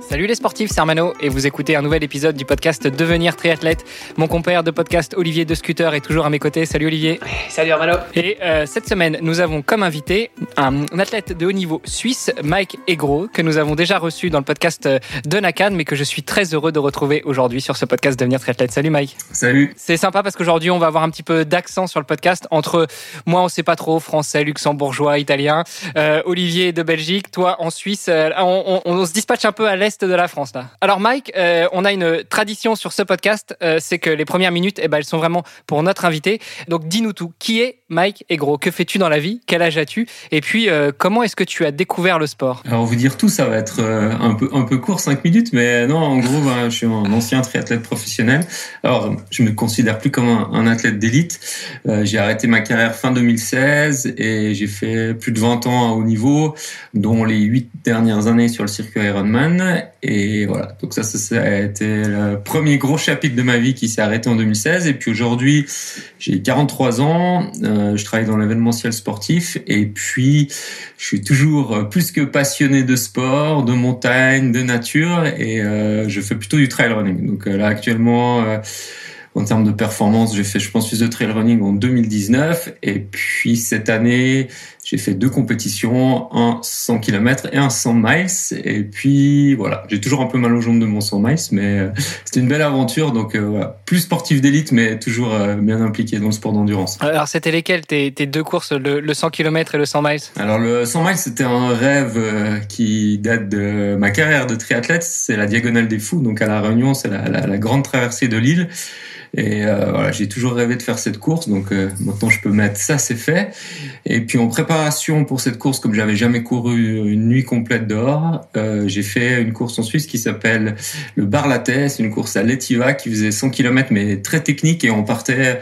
Salut les sportifs, c'est Armano et vous écoutez un nouvel épisode du podcast Devenir triathlète. Mon compère de podcast Olivier de Scooter est toujours à mes côtés. Salut Olivier. Salut Armano. Et euh, cette semaine, nous avons comme invité un athlète de haut niveau suisse, Mike Egro, que nous avons déjà reçu dans le podcast de Nakan, mais que je suis très heureux de retrouver aujourd'hui sur ce podcast Devenir triathlète. Salut Mike. Salut. C'est sympa parce qu'aujourd'hui, on va avoir un petit peu d'accent sur le podcast entre moi, on sait pas trop, français, luxembourgeois, italien, euh, Olivier de Belgique, toi en Suisse. Euh, on, on, on se dispatche un peu à l'est de la France là. Alors Mike, euh, on a une tradition sur ce podcast, euh, c'est que les premières minutes, eh ben, elles sont vraiment pour notre invité. Donc dis-nous tout. Qui est Mike Egro Que fais-tu dans la vie? Quel âge as-tu? Et puis euh, comment est-ce que tu as découvert le sport? Alors vous dire tout, ça va être euh, un peu un peu court, 5 minutes, mais non, en gros, ben, je suis un ancien triathlète professionnel. Alors je me considère plus comme un, athlète d'élite. Euh, j'ai arrêté ma carrière fin 2016 et j'ai fait plus de 20 ans à haut niveau, dont les 8 dernières années sur le circuit Ironman. Et voilà, donc ça, ça, a été le premier gros chapitre de ma vie qui s'est arrêté en 2016. Et puis aujourd'hui, j'ai 43 ans, je travaille dans l'événementiel sportif et puis je suis toujours plus que passionné de sport, de montagne, de nature et euh, je fais plutôt du trail running. Donc euh, là actuellement euh, en termes de performance, j'ai fait, je pense, plus de trail running en 2019. Et puis, cette année, j'ai fait deux compétitions, un 100 km et un 100 miles. Et puis, voilà, j'ai toujours un peu mal aux jambes de mon 100 miles, mais euh, c'était une belle aventure. Donc, euh, voilà, plus sportif d'élite, mais toujours euh, bien impliqué dans le sport d'endurance. Alors, c'était lesquelles tes, tes, deux courses, le, le, 100 km et le 100 miles? Alors, le 100 miles, c'était un rêve qui date de ma carrière de triathlète. C'est la Diagonale des Fous. Donc, à La Réunion, c'est la, la, la grande traversée de l'île. Et euh, voilà, j'ai toujours rêvé de faire cette course, donc euh, maintenant je peux mettre ça, c'est fait. Et puis en préparation pour cette course, comme j'avais jamais couru une nuit complète dehors, euh, j'ai fait une course en Suisse qui s'appelle le Barlatais, c'est une course à l'Etiva qui faisait 100 km mais très technique et on partait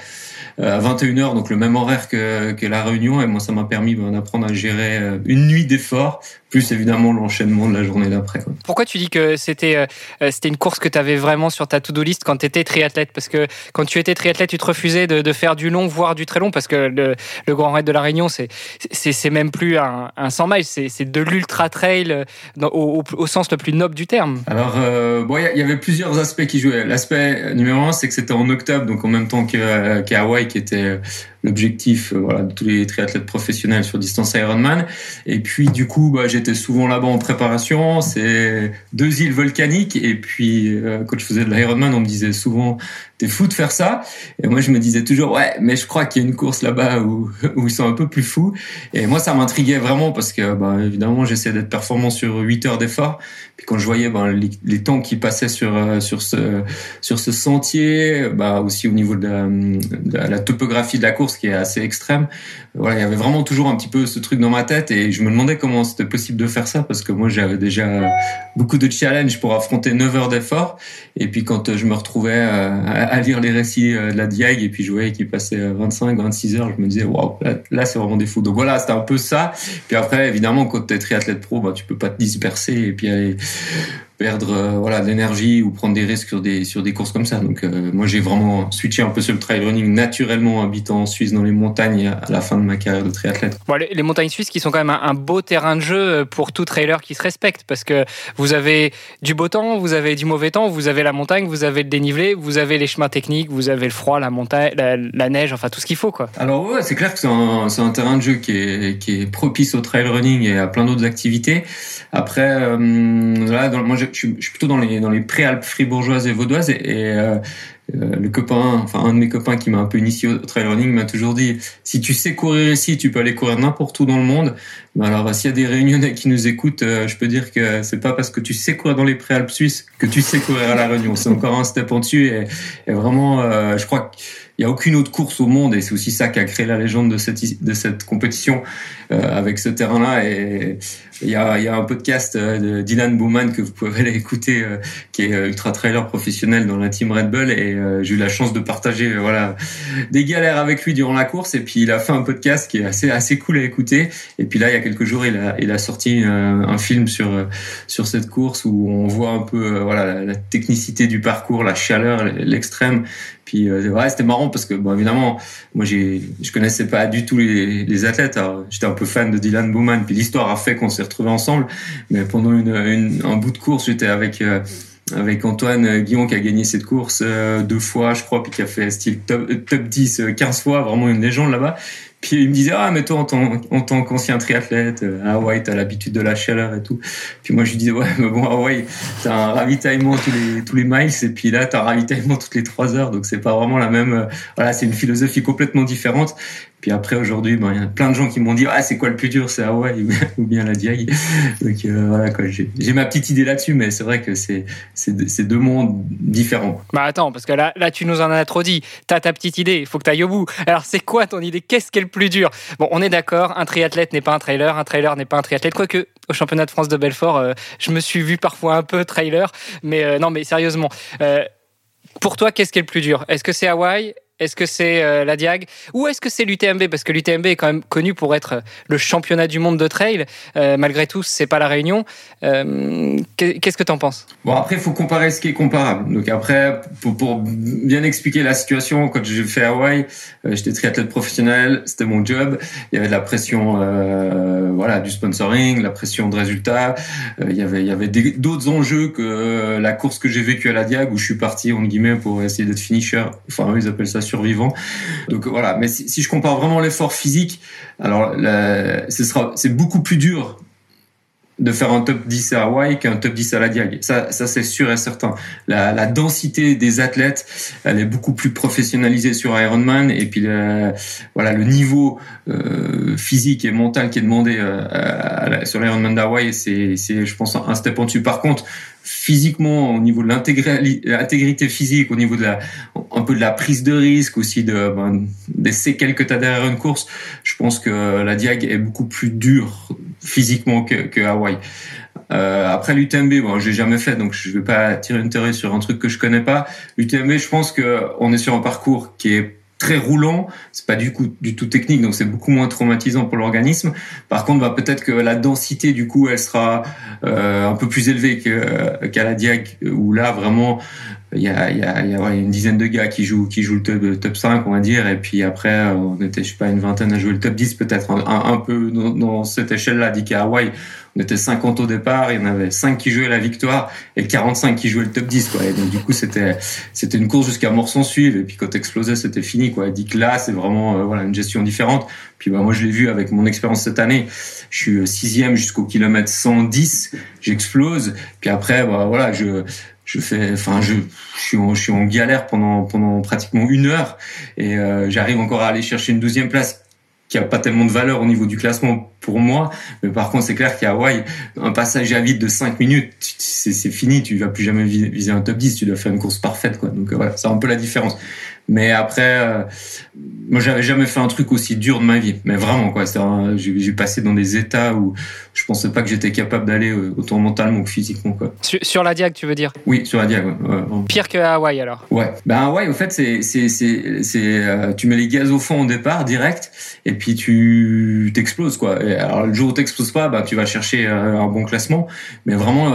à 21h, donc le même horaire que, que la réunion. Et moi, ça m'a permis ben, d'apprendre à gérer une nuit d'effort, plus évidemment l'enchaînement de la journée d'après. Pourquoi tu dis que c'était euh, c'était une course que tu avais vraiment sur ta to-do list quand tu étais triathlète? Parce que quand tu étais triathlète, tu te refusais de, de faire du long, voire du très long, parce que le, le Grand Raid de la Réunion, c'est c'est même plus un, un 100 miles, c'est de l'ultra trail au, au, au, sens le plus noble du terme. Alors, euh, bon, il y, y, avait plusieurs aspects qui jouaient. L'aspect numéro un, c'est que c'était en octobre, donc en même temps qu'à qu Hawaï, qui était l'objectif voilà, de tous les triathlètes professionnels sur distance Ironman. Et puis du coup, bah, j'étais souvent là-bas en préparation. C'est deux îles volcaniques. Et puis euh, quand je faisais de l'Ironman, on me disait souvent t'es fou de faire ça. Et moi je me disais toujours ouais, mais je crois qu'il y a une course là-bas où, ils sont un peu plus fous. Et moi ça m'intriguait vraiment parce que bah, évidemment j'essayais d'être performant sur 8 heures d'effort. Puis quand je voyais bah, les, temps qui passaient sur sur ce sur ce sentier, aussi au niveau de la topographie de la course qui est assez extrême. Voilà, il y avait vraiment toujours un petit peu ce truc dans ma tête et je me demandais comment c'était possible de faire ça parce que moi j'avais déjà beaucoup de challenges pour affronter 9 heures d'effort et puis quand je me retrouvais à lire les récits de la Diag et puis je voyais qu'il passait 25 26 heures, je me disais waouh, là, c'est vraiment des fous. Donc voilà, c'était un peu ça. Puis après évidemment quand tu es triathlète pro, bah tu peux pas te disperser et puis aller perdre euh, voilà de l'énergie ou prendre des risques sur des sur des courses comme ça. Donc euh, moi j'ai vraiment switché un peu sur le trail running naturellement habitant en Suisse dans les montagnes à la fin de ma carrière de triathlète. Bon, les, les, montagnes suisses qui sont quand même un, un, beau terrain de jeu pour tout trailer qui se respecte parce que vous avez du beau temps, vous avez du mauvais temps, vous avez la montagne, vous avez le dénivelé, vous avez les chemins techniques, vous avez le froid, la montagne, la, la neige, enfin tout ce qu'il faut quoi. Alors ouais, c'est clair que c'est un, un terrain de jeu qui est qui est propice au trail running et à plein d'autres activités. Après euh, là dans, moi je, suis plutôt dans les préalpes fribourgeoises et vaudoises et, et euh, le copain, enfin un de mes copains qui m'a un peu initié au trail running m'a toujours dit si tu sais courir ici, tu peux aller courir n'importe où dans le monde. Alors s'il y a des Réunionnais qui nous écoutent, euh, je peux dire que c'est pas parce que tu sais courir dans les préalpes suisses que tu sais courir à la Réunion. C'est encore un step en dessus et, vraiment, euh, je crois que il y a aucune autre course au monde et c'est aussi ça qui a créé la légende de cette de cette compétition euh, avec ce terrain-là. Et il y a, il y a un podcast euh, de Dylan Bowman que vous pouvez aller écouter, euh, qui est ultra trailer professionnel dans la team Red Bull. Et j'ai eu la chance de partager voilà des galères avec lui durant la course. Et puis il a fait un podcast qui est assez assez cool à écouter. Et puis là, il y a quelques jours, il a il a sorti un film sur sur cette course où on voit un peu voilà la technicité du parcours, la chaleur, l'extrême. Puis ouais, c'était marrant parce que bon évidemment, moi j'ai je connaissais pas du tout les, les athlètes. J'étais un peu fan de Dylan Bowman. Puis l'histoire a fait qu'on s'est retrouvés ensemble. Mais pendant une, un bout de course, j'étais avec euh, avec Antoine Guillon qui a gagné cette course euh, deux fois, je crois, puis qui a fait style top, top 10 15 fois, vraiment une légende là-bas. Puis il me disait ah mais toi en tant, en tant qu'ancien triathlète à euh, Hawaï t'as l'habitude de la chaleur et tout. Puis moi je lui disais ouais mais bon Hawaï t'as un ravitaillement tous les tous les miles et puis là t'as un ravitaillement toutes les trois heures donc c'est pas vraiment la même voilà c'est une philosophie complètement différente puis après, aujourd'hui, ben, il y a plein de gens qui m'ont dit, ah, c'est quoi le plus dur, c'est Hawaï ou bien la Diag. Donc euh, voilà, j'ai ma petite idée là-dessus, mais c'est vrai que c'est deux mondes différents. Bah attends, parce que là, là, tu nous en as trop dit. T'as ta petite idée, il faut que tu ailles au bout. Alors, c'est quoi ton idée? Qu'est-ce qui est le plus dur? Bon, on est d'accord, un triathlète n'est pas un trailer, un trailer n'est pas un triathlète. Quoique, au championnat de France de Belfort, euh, je me suis vu parfois un peu trailer, mais euh, non, mais sérieusement. pour toi, qu'est-ce qui est le plus dur? Est-ce que c'est Hawaï? Est-ce que c'est euh, la Diag ou est-ce que c'est l'UTMB Parce que l'UTMB est quand même connu pour être le championnat du monde de trail. Euh, malgré tout, c'est pas la Réunion. Euh, qu'est-ce que tu en penses? Bon, après, il faut comparer ce qui est comparable. Donc après, pour, bien expliquer la situation, quand j'ai fait Hawaï, j'étais triathlète professionnel, c'était mon job. Il y avait de la pression, voilà, du sponsoring, la pression de résultats. il y avait, il y avait d'autres enjeux que la course que j'ai vécue à la Diag où je suis parti en guillemets pour essayer d'être finisher. Enfin, ils appellent ça survivant. Donc voilà. Mais si, je compare vraiment l'effort physique, alors ce sera, c'est beaucoup plus dur de faire un top 10 à Hawaï qu'un top 10 à la Diag. Ça, ça c'est sûr et certain. La, densité des athlètes, elle est beaucoup plus professionnalisée sur Ironman et puis le, voilà le niveau euh, physique et mental qui est demandé euh, sur l'Ironman d'Hawaï, c'est je pense un step en dessus. Par contre, physiquement, au niveau de l'intégrité physique, au niveau de la, un peu de la prise de risque aussi, de, ben, des séquelles que derrière une course, je pense que la Diag est beaucoup plus dure physiquement que, que Hawaï. Euh, après l'UTMB, bon, j'ai jamais fait, donc je vais pas tirer une théorie sur un truc que je connais pas. L'UTMB, je pense que on est sur un parcours qui est très roulant, c'est pas du coup du tout technique, donc c'est beaucoup moins traumatisant pour l'organisme. Par contre, bah, peut-être que la densité du coup, elle sera euh, un peu plus élevée qu'à la Diag, où là vraiment il y a, une dizaine de gars qui jouent qui jouent le top, 5 on va dire et puis après on était je sais pas une vingtaine à jouer le top 10 peut-être un, peu dans, dans cette échelle là dit qu'à Hawaï on était 50 au départ, il y en avait 5 qui jouaient la victoire et 45 qui jouaient le top 10 quoi. Et donc du coup c'était c'était une course jusqu'à mort sans suivre et puis quand explosait c'était fini quoi. Dit que là c'est vraiment euh, voilà une gestion différente. Puis bah moi je l'ai vu avec mon expérience cette année. Je suis euh, sixième jusqu'au kilomètre 110, j'explose. Puis après bah voilà je je fais enfin je, je suis en, je suis en galère pendant pendant pratiquement une heure et euh, j'arrive encore à aller chercher une douzième place qui a pas tellement de valeur au niveau du classement pour moi. Mais par contre, c'est clair qu'à Hawaï, un passage à vide de 5 minutes, c'est fini. Tu vas plus jamais viser un top 10. Tu dois faire une course parfaite, quoi. Donc, voilà, c'est un peu la différence. Mais après, euh, moi, j'avais jamais fait un truc aussi dur de ma vie. Mais vraiment, quoi. J'ai passé dans des états où je pensais pas que j'étais capable d'aller euh, autant mentalement que physiquement, quoi. Sur, la Diag, tu veux dire? Oui, sur la Diag, ouais. Pire que Hawaï, alors Ouais. Ben, Hawaï, au fait, c'est, c'est, c'est, euh, tu mets les gaz au fond au départ, direct, et puis tu t'exploses, quoi. alors, le jour où t'exploses pas, bah, tu vas chercher un bon classement. Mais vraiment,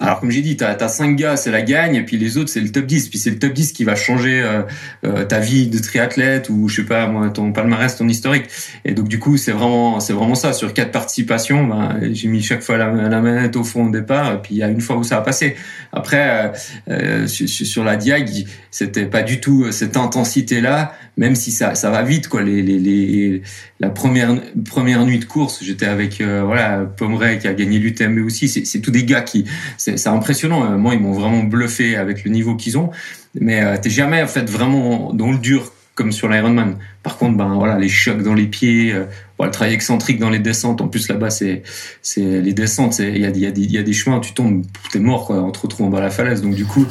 alors comme j'ai dit, tu as, 5 gars, c'est la gagne, et puis les autres, c'est le top 10. Puis c'est le top 10 qui va changer euh, euh, ta vie de triathlète ou je sais pas, moi, ton palmarès, ton historique. Et donc du coup, c'est vraiment, c'est vraiment ça. Sur quatre participations, ben, j'ai mis chaque fois la, la, manette au fond au départ, et puis il y a une fois où ça a passé. Après, euh, sur, sur, la Diag, c'était pas du tout cette intensité-là, même si ça, ça va vite, quoi. Les, les, les la première première nuit de course, j'étais avec voilà Pomeray qui a gagné l'UTMB aussi. C'est tous des gars qui c'est impressionnant. Euh, moi, ils m'ont vraiment bluffé avec le niveau qu'ils ont. Mais euh, t'es jamais en fait vraiment dans le dur comme sur l'Ironman. Par contre, ben voilà, les chocs dans les pieds, euh, le travail excentrique dans les descentes. En plus là-bas, c'est c'est les descentes. Il y a, y, a y a des chemins, tu tombes, t'es mort quoi, en te retrouvant dans la falaise. Donc du coup,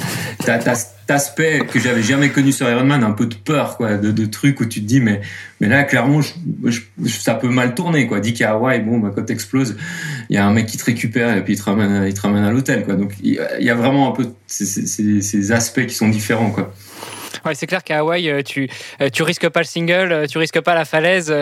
t'as aspect que j'avais jamais connu sur Ironman, un peu de peur, quoi, de, trucs où tu te dis, mais, mais là, clairement, ça peut mal tourner, quoi. Dis qu'à Hawaï, bon, bah, quand t'exploses, il y a un mec qui te récupère et puis il te ramène, il te ramène à l'hôtel, quoi. Donc, il y a vraiment un peu ces, ces, ces aspects qui sont différents, quoi. Ouais, c'est clair qu'à Hawaï, euh, tu, euh, tu risques pas le single, euh, tu risques pas la falaise.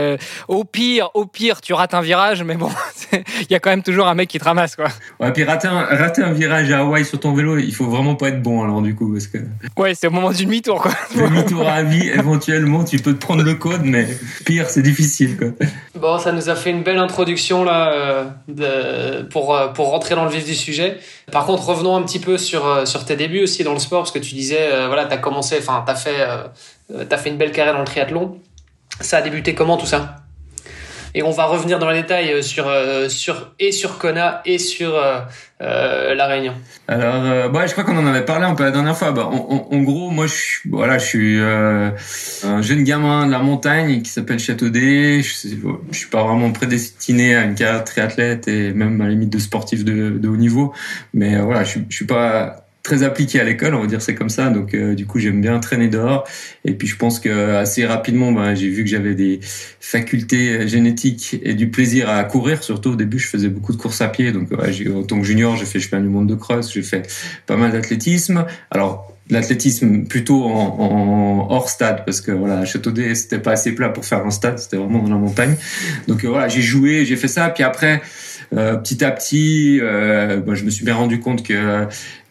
Au pire, au pire, tu rates un virage, mais bon, il y a quand même toujours un mec qui te ramasse, quoi. Ouais, puis rater un, rater un virage à Hawaï sur ton vélo, il faut vraiment pas être bon, alors, du coup, parce que. Ouais, c'est au moment du demi-tour, quoi. Demi-tour à vie, éventuellement, tu peux te prendre le code, mais pire, c'est difficile, quoi. Bon, ça nous a fait une belle introduction, là, de, pour, pour rentrer dans le vif du sujet. Par contre, revenons un petit peu sur, sur tes débuts aussi dans le sport, parce que tu disais, voilà, t'as commencé, enfin, t'as fait, euh, fait une belle carrière dans le triathlon. Ça a débuté comment tout ça? Et on va revenir dans les détails euh, sur, euh, sur, et sur Kona et sur La Réunion. Alors, bah, je crois qu'on en avait parlé un peu la dernière fois. Bah, en, gros, moi, je, voilà, je suis un jeune gamin de la montagne qui s'appelle Châteaudet. Je, je suis pas vraiment prédestiné à une carrière triathlète et même à la limite de sportif de, de haut niveau. Mais voilà, je, je suis pas très appliqué à l'école, on va dire c'est comme ça. Donc euh, du coup j'aime bien traîner dehors. Et puis je pense que assez rapidement, ben, j'ai vu que j'avais des facultés génétiques et du plaisir à courir. Surtout au début, je faisais beaucoup de courses à pied. Donc en tant que junior, j'ai fait fais du monde de cross, j'ai fait pas mal d'athlétisme. Alors l'athlétisme plutôt en, hors stade parce que voilà Châteaudet c'était pas assez plat pour faire un stade c'était vraiment dans la montagne donc euh, voilà j'ai joué j'ai fait ça puis après euh, petit à petit euh, je me suis bien rendu compte que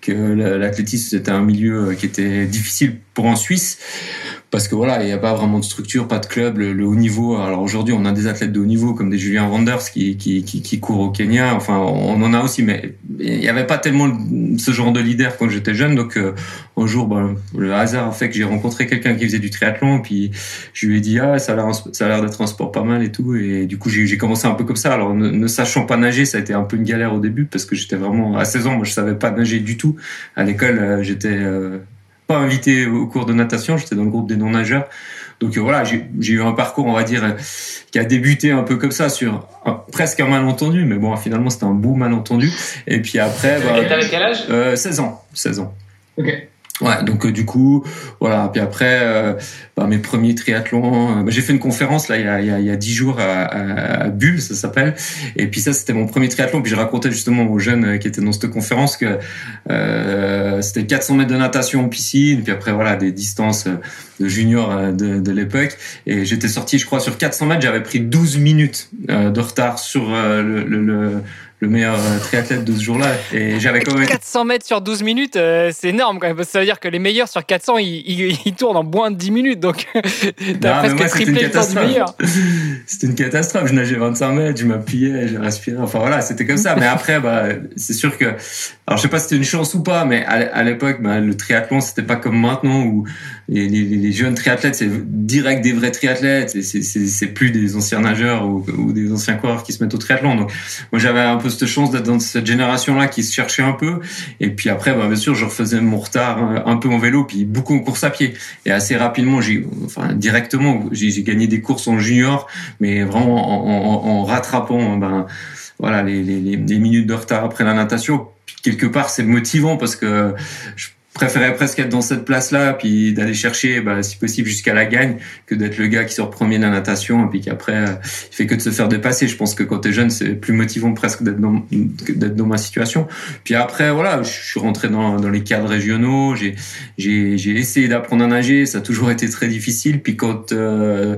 que l'athlétisme c'était un milieu qui était difficile pour en Suisse parce que voilà, il n'y a pas vraiment de structure, pas de club, le, haut niveau. Alors aujourd'hui, on a des athlètes de haut niveau comme des Julien Wanders qui, courent au Kenya. Enfin, on en a aussi, mais il n'y avait pas tellement ce genre de leader quand j'étais jeune. Donc euh, un jour, ben, le hasard a fait que j'ai rencontré quelqu'un qui faisait du triathlon, puis je lui ai dit ah ça a l'air ça a l'air d'être un sport pas mal et tout. Et du coup, j'ai commencé un peu comme ça. Alors ne, sachant pas nager, ça a été un peu une galère au début parce que j'étais vraiment à 16 ans, moi je savais pas nager du tout. À l'école, euh, j'étais euh, pas invité au cours de natation, j'étais dans le groupe des non-nageurs. Donc euh, voilà, j'ai eu un parcours, on va dire, euh, qui a débuté un peu comme ça sur presque un malentendu, mais bon, finalement c'était un beau malentendu. Et puis après, bah, t'avais quel âge? euh, 16 ans, 16 ans. Ok. Ouais, donc euh, du coup, voilà. Puis après, euh, bah, mes premiers triathlons, euh, bah, j'ai fait une conférence là il y a il y a, il y a dix jours à, à, Bulle, ça s'appelle. Et puis ça, c'était mon premier triathlon. Puis je racontais justement aux jeunes qui étaient dans cette conférence que c'était 400 mètres de natation en piscine. Puis après, voilà, des distances de junior de, de l'époque. Et j'étais sorti, je crois, sur 400 mètres, j'avais pris 12 minutes de retard sur le, le, le le meilleur euh, triathlète de ce jour-là. Et j'avais quand même 400 mètres sur 12 minutes, euh, c'est énorme quand même. Ça veut dire que les meilleurs sur 400, ils, ils, tournent en moins de 10 minutes. Donc, t'as presque triplé le temps du meilleur. C'était une catastrophe. Je nageais 25 mètres, je m'appuyais, je respirais. Enfin voilà, c'était comme ça. Mais après, bah, c'est sûr que, alors je sais pas si c'était une chance ou pas, mais à, l'époque, bah, le triathlon, c'était pas comme maintenant où les, les, les jeunes triathlètes, c'est direct des vrais triathlètes. C'est plus des anciens nageurs ou, ou, des anciens coureurs qui se mettent au triathlon. Donc, moi, j'avais un peu cette chance d'être dans cette génération-là qui se cherchait un peu. Et puis après, bah, bien sûr, je refaisais mon retard euh, un peu en vélo, puis beaucoup en course à pied. Et assez rapidement, j'ai, enfin, directement, j'ai gagné des courses en junior, mais vraiment en, rattrapant, ben, voilà, les minutes de retard après la natation quelque part c'est motivant parce que je préférais presque être dans cette place-là, puis d'aller chercher, bah, si possible, jusqu'à la gagne, que d'être le gars qui sort premier de la natation, et puis qu'après, euh, il fait que de se faire dépasser. Je pense que quand t'es jeune, c'est plus motivant presque d'être dans, d'être dans ma situation. Puis après, voilà, je suis rentré dans, dans les cadres régionaux, j'ai, j'ai, j'ai essayé d'apprendre à nager, ça a toujours été très difficile. Puis quand, euh,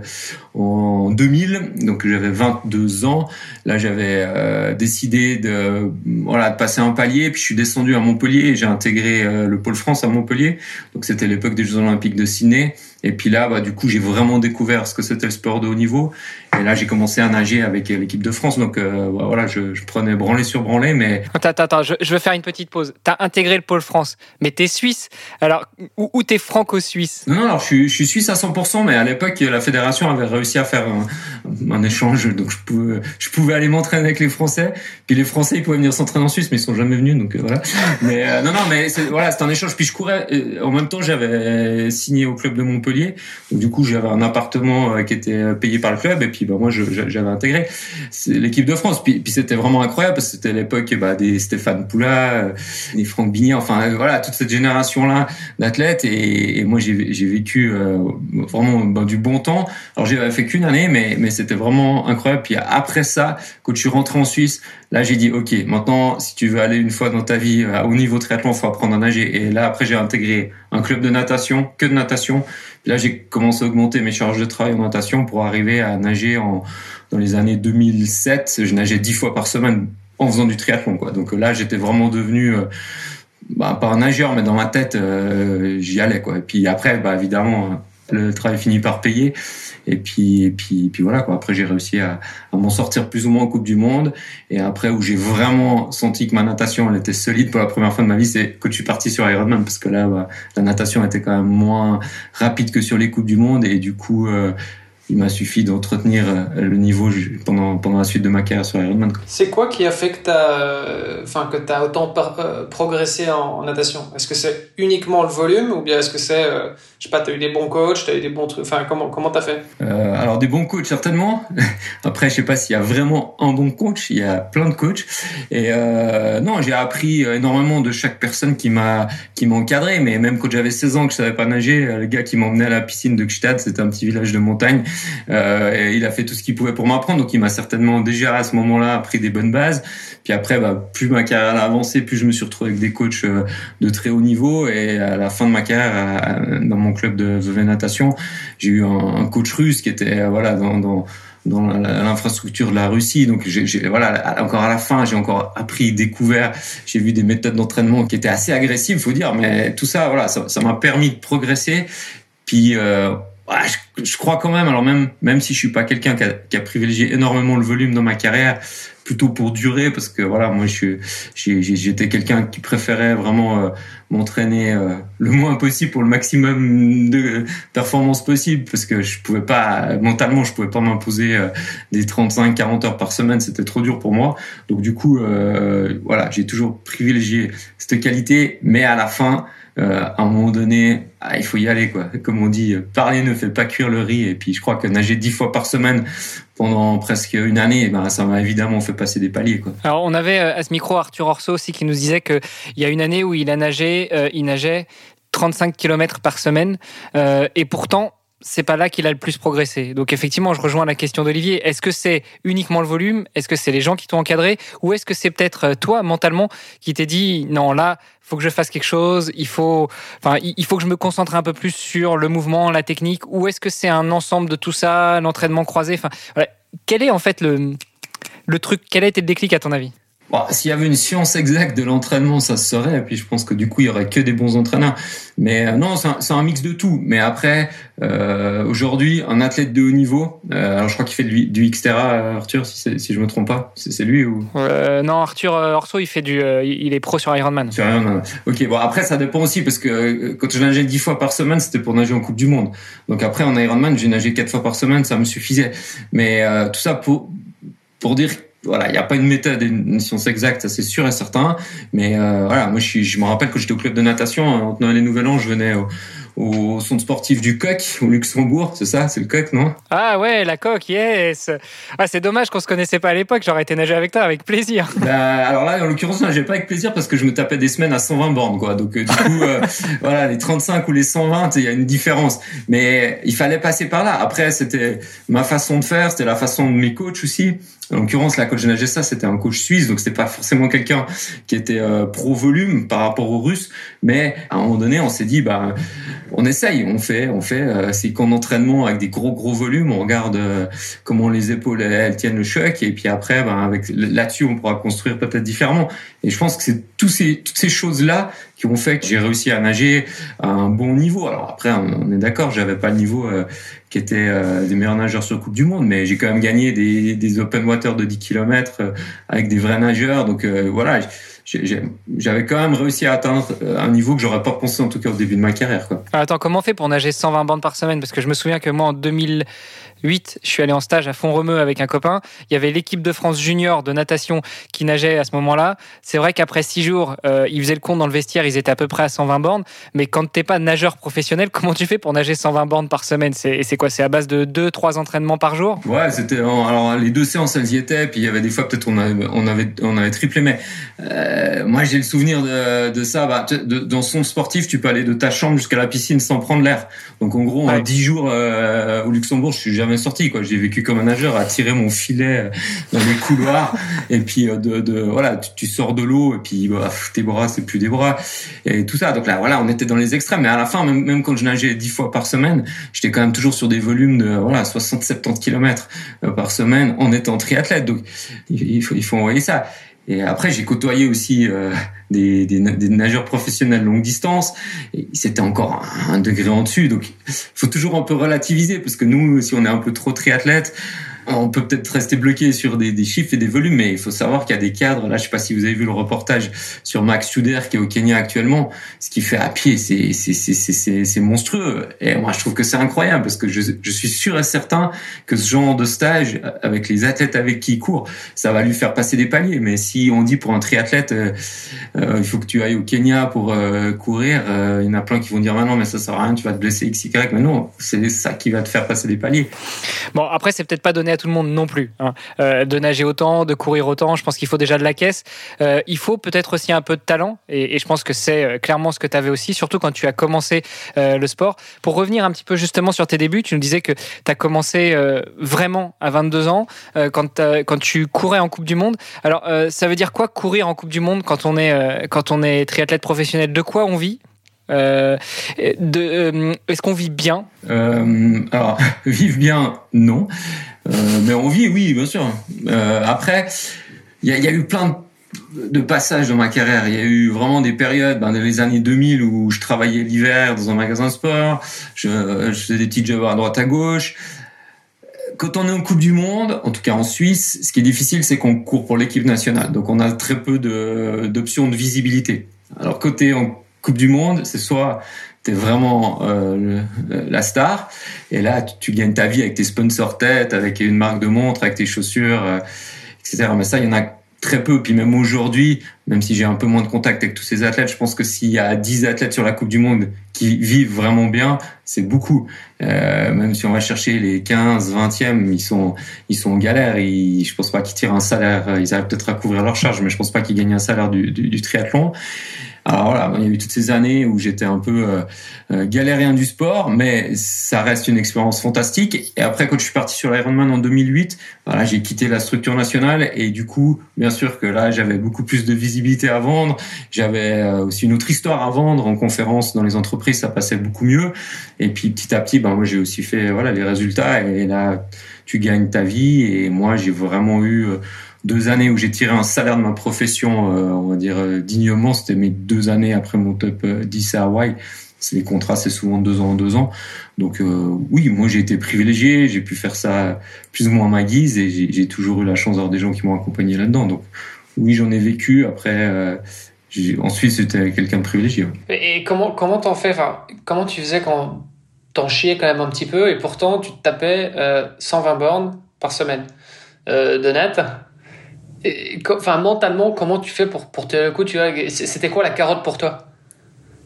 en 2000, donc j'avais 22 ans, là, j'avais euh, décidé de, voilà, de passer un palier, puis je suis descendu à Montpellier, et j'ai intégré le pôle France à Montpellier. Donc c'était l'époque des Jeux Olympiques de Sydney. Et puis là, bah, du coup, j'ai vraiment découvert ce que c'était le sport de haut niveau. Et là, j'ai commencé à nager avec l'équipe de France. Donc euh, bah, voilà, je, je, prenais branlé sur branlé. Mais... Attends, attends, attends je, je, veux faire une petite pause. Tu as intégré le pôle France, mais tu es suisse. Alors, où, où tu es franco-suisse? Non, non, alors je suis, je suis suisse à 100%, mais à l'époque, la fédération avait réussi à faire un, un échange. Donc je pouvais, je pouvais aller m'entraîner avec les Français. Puis les Français, ils pouvaient venir s'entraîner en Suisse, mais ils sont jamais venus. Donc euh, voilà. Mais euh, non, non, mais voilà, c'était un échange. Puis je courais. En même temps, j'avais signé au club de Montpellier Du coup, j'avais un appartement qui était payé par le club et puis bah, moi, j'avais intégré l'équipe de France. Puis, puis c'était vraiment incroyable parce que c'était l'époque bah, des Stéphane Poula, des Franck Bignet, enfin voilà, toute cette génération-là d'athlètes. Et, et, moi, j'ai vécu vraiment bah, du bon temps. Alors, j'avais fait qu'une année, mais, mais c'était vraiment incroyable. Puis après ça, quand je suis rentré en Suisse, là, j'ai dit, OK, maintenant, si tu veux aller une fois dans ta vie au niveau triathlon, faut apprendre à nager. Et là, après, j'ai intégré un club de natation, que de natation. là, j'ai commencé à augmenter mes charges de travail en natation pour arriver à nager en, dans les années 2007. Je nageais dix fois par semaine en faisant du triathlon, quoi. Donc là, j'étais vraiment devenu, euh, bah, pas un nageur, mais dans ma tête, euh, j'y allais, quoi. Et puis après, bah, évidemment, le travail finit par payer. Et puis, et puis, puis voilà quoi. Après, j'ai réussi à, à m'en sortir plus ou moins en Coupe du Monde. Et après, où j'ai vraiment senti que ma natation, elle était solide pour la première fois de ma vie, c'est quand je suis parti sur Ironman, parce que là, bah, la natation était quand même moins rapide que sur les Coupes du Monde. Et du coup, euh, il m'a suffi d'entretenir euh, le niveau pendant, pendant la suite de ma carrière sur Ironman. C'est quoi qui a fait que tu as, euh, enfin, que as autant euh, progressé en, natation? Est-ce que c'est uniquement le volume ou bien est-ce que c'est, je sais pas, tu as eu des bons coachs, tu as eu des bons trucs, enfin, comment comment tu as fait Alors, des bons coachs, certainement. Après, je sais pas s'il y a vraiment un bon coach, il y a plein de coachs. Et non, j'ai appris énormément de chaque personne qui m'a encadré, mais même quand j'avais 16 ans que je savais pas nager, le gars qui m'emmenait à la piscine de Gstaad, c'était un petit village de montagne, euh, et il a fait tout ce qu'il pouvait pour m'apprendre, donc il m'a certainement déjà à ce moment-là pris des bonnes bases. Puis après, bah, plus ma carrière a avancé, plus je me suis retrouvé avec des coachs euh, de très haut niveau. Et à la fin de ma carrière, dans mon club de, de natation, j'ai eu un, coach russe qui était euh, voilà dans, dans dans l'infrastructure de la Russie. Donc, j'ai, voilà, encore à la fin, j'ai encore appris, découvert, j'ai vu des méthodes d'entraînement qui étaient assez agressives, faut dire, mais tout ça, voilà, ça, m'a permis de progresser. Puis, euh, je, crois quand même, alors même, même si je suis pas quelqu'un qui a, qui a, privilégié énormément le volume dans ma carrière, plutôt pour durer, parce que voilà, moi, je j'étais quelqu'un qui préférait vraiment euh, m'entraîner euh, le moins possible pour le maximum de performance possible, parce que je pouvais pas, mentalement, je pouvais pas m'imposer euh, des 35, 40 heures par semaine, c'était trop dur pour moi. Donc du coup, voilà, j'ai toujours privilégié cette qualité, mais à la fin, euh, à un moment donné, ah, il faut y aller quoi. Comme on dit, parler ne fait pas cuire le riz. Et puis je crois que nager dix fois par semaine pendant presque une année, eh ben ça m'a évidemment fait passer des paliers quoi. Alors on avait euh, à ce micro Arthur Orso aussi qui nous disait que il y a une année où il a nagé, euh, il nageait 35 km par semaine et pourtant c'est pas là qu'il a le plus progressé. Donc effectivement, je rejoins la question d'Olivier. Est-ce que c'est uniquement le volume? Est-ce que c'est les gens qui t'ont encadré? Ou est-ce que c'est peut-être euh, toi, mentalement, qui t'es dit non, là, faut que je fasse quelque chose, il faut, enfin, il faut que je me concentre un peu plus sur le mouvement, la technique? Ou est-ce que c'est un ensemble de tout ça, l'entraînement croisé? Enfin, quel est en fait le, le truc? Quel a été le déclic à ton avis? Bon, S'il y avait une science exacte de l'entraînement, ça se serait. Et puis je pense que du coup, il y aurait que des bons entraîneurs. Mais euh, non, c'est un, un, mix de tout. Mais après, euh, aujourd'hui, un athlète de haut niveau, euh, alors je crois qu'il fait du, du Xterra, Arthur, si, si je me trompe pas. C'est lui ou? Euh, Non, Arthur Orso, il fait du, il est pro sur Ironman. Sur Ironman. Ok. Bon, après, ça dépend aussi parce que quand je nageais dix fois par semaine, c'était pour nager en Coupe du Monde. Donc après, en Ironman, j'ai nagé quatre fois par semaine, ça me suffisait. Mais tout ça pour pour dire voilà, il n'y a pas une méthode, une science exacte, ça c'est sûr et certain. Mais euh, voilà, moi je, je me rappelle quand j'étais au club de natation, entre Noël et Nouvel An, je venais au, au centre sportif du Coq au Luxembourg, c'est ça, c'est le Coq, non? Ah ouais, la Coq, yes. Ah c'est dommage qu'on se connaissait pas à l'époque. J'aurais été nager avec toi avec plaisir. Bah, alors là, en l'occurrence, je pas avec plaisir parce que je me tapais des semaines à 120 bornes, quoi. Donc euh, du coup, euh, voilà, les 35 ou les 120, il y a une différence. Mais il fallait passer par là. Après, c'était ma façon de faire, c'était la façon de mes coachs aussi. En l'occurrence, la coach de c'était un coach suisse, donc c'était pas forcément quelqu'un qui était euh, pro volume par rapport aux Russes. Mais à un moment donné, on s'est dit, bah, on essaye, on fait, on fait. Euh, c'est qu'en entraînement avec des gros gros volumes, on regarde euh, comment les épaules elles, tiennent le choc, et puis après, bah, avec là-dessus, on pourra construire peut-être différemment. Et je pense que c'est tous ces toutes ces choses là qui ont fait que j'ai réussi à nager à un bon niveau. Alors après, on est d'accord, j'avais pas le niveau qui était euh, des meilleurs nageurs sur Coupe du Monde, mais j'ai quand même gagné des, des open water de 10 km euh, avec des vrais nageurs. Donc euh, voilà, j'avais quand même réussi à atteindre un niveau que j'aurais pas pensé en tout cas au début de ma carrière. Attends, comment on fait pour nager 120 bandes par semaine? Parce que je me souviens que moi en 2000 8, je suis allé en stage à Font-Romeu avec un copain. Il y avait l'équipe de France junior de natation qui nageait à ce moment-là. C'est vrai qu'après 6 jours, euh, ils faisaient le compte dans le vestiaire, ils étaient à peu près à 120 bornes. Mais quand t'es pas nageur professionnel, comment tu fais pour nager 120 bornes par semaine? C'est quoi? C'est à base de 2-3 entraînements par jour? Ouais, c'était alors les deux séances elles y étaient, puis il y avait des fois peut-être on avait on avait on avait triplé, mais euh, moi j'ai le souvenir de, de ça. Bah, de, dans son sportif, tu peux aller de ta chambre jusqu'à la piscine sans prendre l'air. Donc en gros, en 10 jours euh, au Luxembourg, je suis jamais sorti. Quoi, j'ai vécu comme un nageur à tirer mon filet euh, dans les couloirs, et puis euh, de, de voilà, tu, sors de l'eau et puis bah, tes bras c'est plus des bras et tout ça. Donc là voilà, on était dans les extrêmes. Mais à la fin, même, même quand je nageais 10 fois par semaine, j'étais quand même toujours sur des volumes de voilà 60-70 km par semaine en étant triathlète. Donc il faut il faut envoyer ça. Et après, j'ai côtoyé aussi euh, des, des, des, nageurs professionnels longue distance. Et c'était encore un, degré en dessus. Donc, il faut toujours un peu relativiser parce que nous, si on est un peu trop triathlète, on peut peut-être rester bloqué sur des, chiffres et des volumes, mais il faut savoir qu'il y a des cadres. Là, je sais pas si vous avez vu le reportage sur Max Studer qui est au Kenya actuellement. Ce qu'il fait à pied, c'est monstrueux. Et moi, je trouve que c'est incroyable parce que je, suis sûr et certain que ce genre de stage avec les athlètes avec qui il court, ça va lui faire passer des paliers. Mais si on dit pour un triathlète, euh, euh il faut que tu ailles au Kenya pour euh, courir, il y en a plein qui vont dire bah non, mais ça sert à rien, tu vas te blesser x y. Mais non, c'est ça qui va te faire passer des paliers. Bon, après, c'est peut-être pas donné tout le monde non plus. Hein. Euh, de nager autant, de courir autant, je pense qu'il faut déjà de la caisse. Euh, il faut peut-être aussi un peu de talent, et, je pense que c'est euh, clairement ce que tu avais aussi, surtout quand tu as commencé le sport. Pour revenir un petit peu justement sur tes débuts, tu nous disais que tu as commencé vraiment à 22 ans, quand, quand tu courais en Coupe du Monde. Alors, ça veut dire quoi courir en Coupe du Monde quand on est, quand on est triathlète professionnel? De quoi on vit? Euh, euh, Est-ce qu'on vit bien? Euh, Alors, vivre bien, non. Mais on vit, oui, bien sûr. Après, il y, a, eu plein de, passages dans ma carrière. Il y a eu vraiment des périodes, ben, dans les années 2000, où je travaillais l'hiver dans un magasin de sport, je, je faisais des petits jobs à droite à gauche quand on est en Coupe du Monde, en tout cas en Suisse, ce qui est difficile, c'est qu'on court pour l'équipe nationale. Donc on a très peu d'options de, de, visibilité. Alors côté en Coupe du Monde, c'est soit tu es vraiment euh, la star, et là tu, gagnes ta vie avec tes sponsors tête, avec une marque de montre, avec tes chaussures, euh, etc. Mais ça, il y en a très peu. Puis même aujourd'hui, même si j'ai un peu moins de contact avec tous ces athlètes, je pense que s'il y a 10 athlètes sur la Coupe du Monde qui vivent vraiment bien, c'est beaucoup. Euh, même si on va chercher les 15, 20e, ils sont, ils sont en galère. Ils, je pense pas qu'ils tirent un salaire. Ils arrivent peut-être à couvrir leur charge, mais je pense pas qu'ils gagnent un salaire du, du triathlon. Alors voilà, il y a eu toutes ces années où j'étais un peu euh, euh, galérien du sport, mais ça reste une expérience fantastique. Et après, quand je suis parti sur l'Ironman en 2008, voilà, j'ai quitté la structure nationale et du coup, bien sûr que là, j'avais beaucoup plus de visibilité à vendre. J'avais euh, aussi une autre histoire à vendre en conférence dans les entreprises, ça passait beaucoup mieux. Et puis petit à petit, ben moi, j'ai aussi fait voilà les résultats et là, tu gagnes ta vie. Et moi, j'ai vraiment eu deux années où j'ai tiré un salaire de ma profession, euh, on va dire euh, dignement. C'était mes deux années après mon top 10 euh, à Hawaï. Les contrats, c'est souvent deux ans en deux ans. Donc oui, moi j'ai été privilégié, j'ai pu faire ça plus ou moins à ma guise et j'ai toujours eu la chance d'avoir des gens qui m'ont accompagné là-dedans. Donc oui, j'en ai vécu. Après, ensuite c'était quelqu'un de privilégié. Et comment comment t'en fais Comment tu faisais quand t'en chiais quand même un petit peu et pourtant tu te tapais 120 bornes par semaine de net? Enfin, mentalement, comment tu fais pour, pour te coup, tu vois, c'était quoi la carotte pour toi?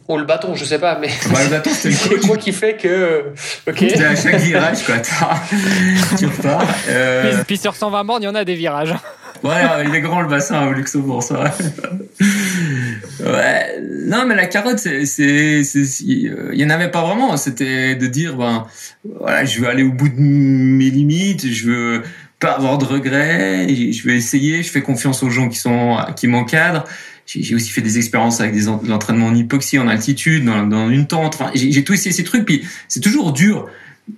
Ou le bâton, je sais pas, mais le bâton, c'est quoi qui fait que. Ok. C'était à chaque virage, quoi. tu repars. Euh... Puis, sur 120 bornes, il y en a des virages. Ouais, il est grand le bassin au Luxembourg, ça. ouais. Non, mais la carotte, c'est, c'est, il y en avait pas vraiment. C'était de dire, ben, voilà, je veux aller au bout de mes limites, je veux, pas avoir de regrets. Je vais essayer. Je fais confiance aux gens qui sont qui m'encadrent. J'ai aussi fait des expériences avec des entraînements en hypoxie, en altitude, dans, dans une tente. Enfin, j'ai tout essayé ces trucs. Puis c'est toujours dur.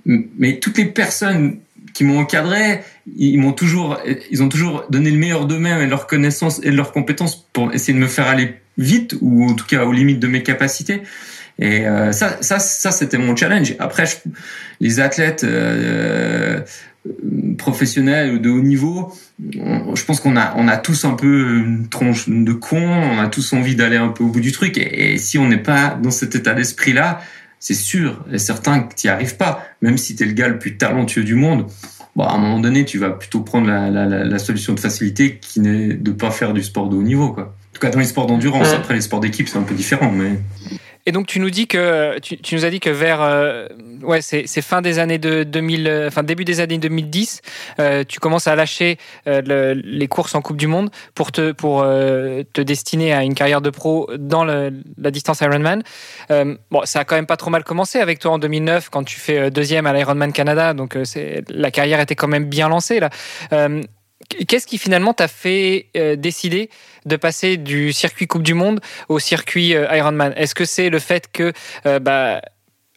Mais toutes les personnes qui m'ont encadré, ils m'ont toujours, ils ont toujours donné le meilleur d'eux-mêmes et leurs connaissances et leurs compétences pour essayer de me faire aller vite ou en tout cas aux limites de mes capacités. Et euh, ça, ça, ça, c'était mon challenge. Après, je, les athlètes euh, professionnels de haut niveau, je pense qu'on a, on a tous un peu une tronche de con, on a tous envie d'aller un peu au bout du truc. Et, si on n'est pas dans cet état d'esprit-là, c'est sûr et certain que tu n'y arrives pas. Même si tu es le gars le plus talentueux du monde, bon, à un moment donné, tu vas plutôt prendre la, la, la solution de facilité qui n'est de pas faire du sport de haut niveau. Quoi. En tout cas, dans les sports d'endurance. Après, les sports d'équipe, c'est un peu différent. Mais... Et donc tu nous as dit que vers euh, ouais c'est fin des années de 2000 euh, enfin début des années 2010 euh, tu commences à lâcher euh, les courses en Coupe du Monde pour te pour te destiner à une carrière de pro dans la distance Ironman. bon ça a quand même pas trop mal commencé avec toi en 2009 quand tu fais deuxième à l'Ironman Canada donc c'est la carrière était quand même bien lancée là. Qu'est-ce qui finalement t'a fait décider de passer du circuit Coupe du Monde au circuit euh, Ironman? Est-ce que c'est le fait que euh, bah,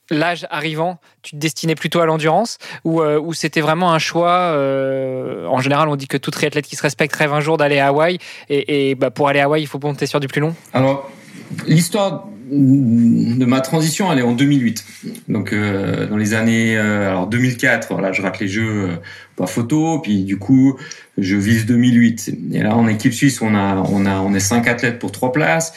l'âge arrivant, tu te destinais plutôt à l'endurance? Ou, euh, c'était vraiment un choix En général, on dit que tout triathlète qui se respecte rêve un jour d'aller à Hawaï et, bah, pour aller à Hawaï, il faut monter sur du plus long? L'histoire de ma transition, elle est en 2008. Donc dans les années alors 2004, voilà, je rate les jeux pas photo, puis du coup je vise 2008. Et là, en équipe suisse, on a, on a, on est cinq athlètes pour trois places.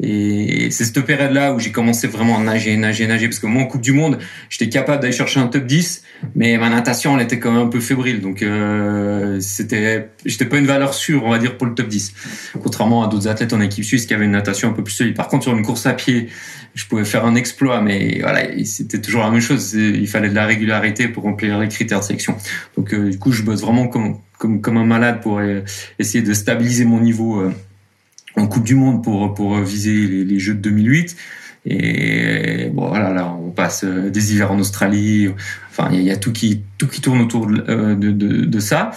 Et c'est cette période-là où j'ai commencé vraiment à nager, nager, nager. Parce que moi, en Coupe du Monde, j'étais capable d'aller chercher un top 10, mais ma natation, elle était quand même un peu fébrile. Donc, euh, c'était, j'étais pas une valeur sûre, on va dire, pour le top 10. Contrairement à d'autres athlètes en équipe suisse qui avaient une natation un peu plus solide. Par contre, sur une course à pied, je pouvais faire un exploit, mais voilà, c'était toujours la même chose. Il fallait de la régularité pour remplir les critères de sélection. Donc, euh, du coup, je bosse vraiment comme, comme, comme un malade pour euh, essayer de stabiliser mon niveau euh, en Coupe du Monde pour, pour viser les, les Jeux de 2008. Et bon, voilà, là, on passe des hivers en Australie. Enfin, il y, a tout qui, tout qui tourne autour de, de, de, de ça.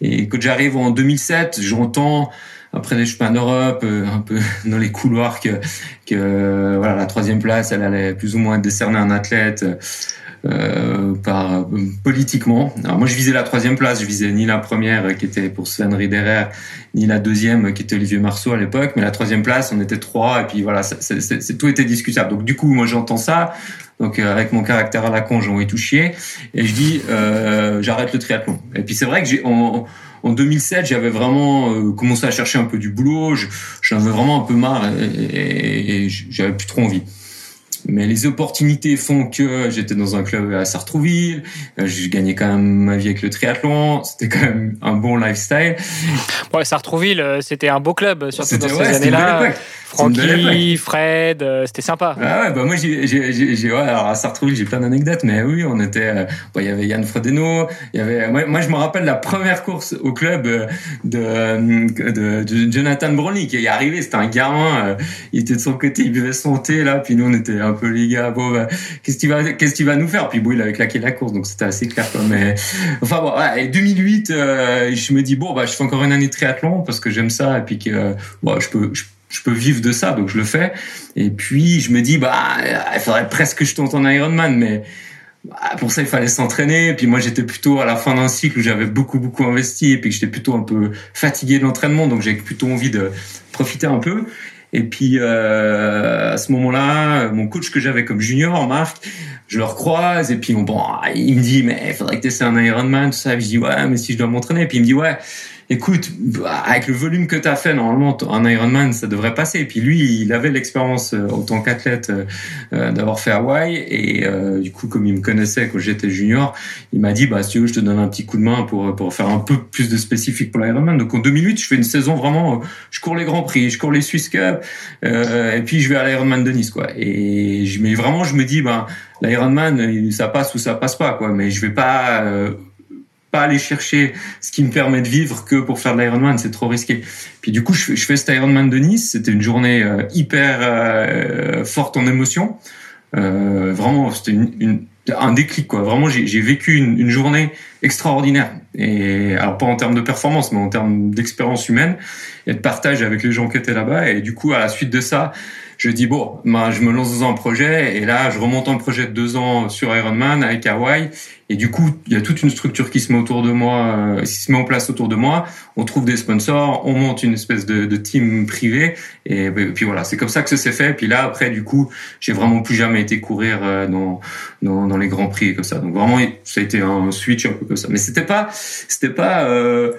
Et quand j'arrive en 2007, j'entends après les championnats d'Europe, un peu dans les couloirs que, que voilà la troisième place, elle allait plus ou moins décerner un athlète euh, par politiquement. Alors moi je visais la troisième place, je visais ni la première qui était pour Sven Riederer, ni la deuxième qui était Olivier Marceau à l'époque, mais la troisième place on était trois et puis voilà, c'est tout était discutable. Donc du coup moi j'entends ça, donc euh, avec mon caractère à la con j'ai envie tout et je dis euh, j'arrête le triathlon. Et puis c'est vrai que j'ai en 2007, j'avais vraiment euh, commencé à chercher un peu du boulot. J'en avais vraiment un peu marre et, et j'avais plus trop envie. Mais les opportunités font que j'étais dans un club à Sartrouville, euh, je gagnais quand même ma vie avec le triathlon, c'était quand même un bon lifestyle. Ouais, Sartrouville, euh, c'était un beau club, surtout dans ces années-là. Francky, Fred, euh, c'était sympa. Ah ouais, bah moi j'ai, j'ai, j'ai, ouais, alors à Sartrouville j'ai plein d'anecdotes, mais oui, on était, il y avait Yann Frodeno, il y avait, moi, moi, je me rappelle la première course au club de, de, de Jonathan Brownlee qui est arrivé, c'était un gamin, il était de son côté, il buvait son thé là, puis nous on était un peu les gars, bon, bah, qu'est-ce qu'il va, qu'est-ce qu'il va nous faire? Puis bon, il avait claqué la course, donc c'était assez clair. Quoi. Mais enfin bon, ouais, et 2008, euh, je me dis bon, bah, je fais encore une année de triathlon parce que j'aime ça et puis que bon, je peux. Je, peux vivre de ça, donc je le fais. Et puis je me dis bah il faudrait presque que je tente en Ironman, mais bah, pour ça il fallait s'entraîner. Puis moi j'étais plutôt à la fin d'un cycle où j'avais beaucoup beaucoup investi et puis j'étais plutôt un peu fatigué de l'entraînement, donc j'ai plutôt envie de profiter un peu. Et puis euh, à ce moment-là, mon coach que j'avais comme junior, Marc, je le recroise et puis bon, il me dit mais il faudrait que tu essaies un Ironman, tout ça. je dis ouais, mais si je dois m'entraîner. Puis il me dit ouais, écoute, avec le volume que tu as fait, normalement, un Ironman, ça devrait passer. Et puis lui, il avait l'expérience euh, en tant qu'athlète euh, euh, d'avoir fait Hawaï. Et du coup, comme il me connaissait quand j'étais junior, il m'a dit, bah, si tu veux, je te donne un petit coup de main pour, pour faire un peu plus de spécifique pour l'Ironman. Donc en 2008, je fais une saison vraiment, je cours les Grands Prix, je cours les Swiss Cup, et puis je vais à l'Ironman de Nice, quoi. Et mais vraiment, je me dis, bah, l'Ironman, ça passe ou ça passe pas, quoi. Mais je vais pas aller chercher ce qui me permet de vivre que pour faire de l'Ironman, c'est trop risqué. Puis du coup, je, fais cet Ironman de Nice. C'était une journée euh, hyper euh, forte en émotion. Euh, vraiment, c'était un déclic quoi. Vraiment, j'ai vécu une, une, journée extraordinaire. Et alors pas en termes de performance, mais en termes d'expérience humaine et de partage avec les gens qui étaient là-bas. Et du coup, à la suite de ça, je dis bon, ben, je me lance dans un projet et là, je remonte un projet de deux ans sur Ironman avec Hawaii. Et du coup, il y a toute une structure qui se met autour de moi, euh, qui se met en place autour de moi. On trouve des sponsors, on monte une espèce de, de team privé. Et, puis voilà, c'est comme ça que ça s'est fait. Et puis là, après, du coup, j'ai vraiment plus jamais été courir euh, dans, dans, dans les grands prix comme ça. Donc vraiment, ça a été un switch un peu comme ça. Mais c'était pas, c'était pas. Euh,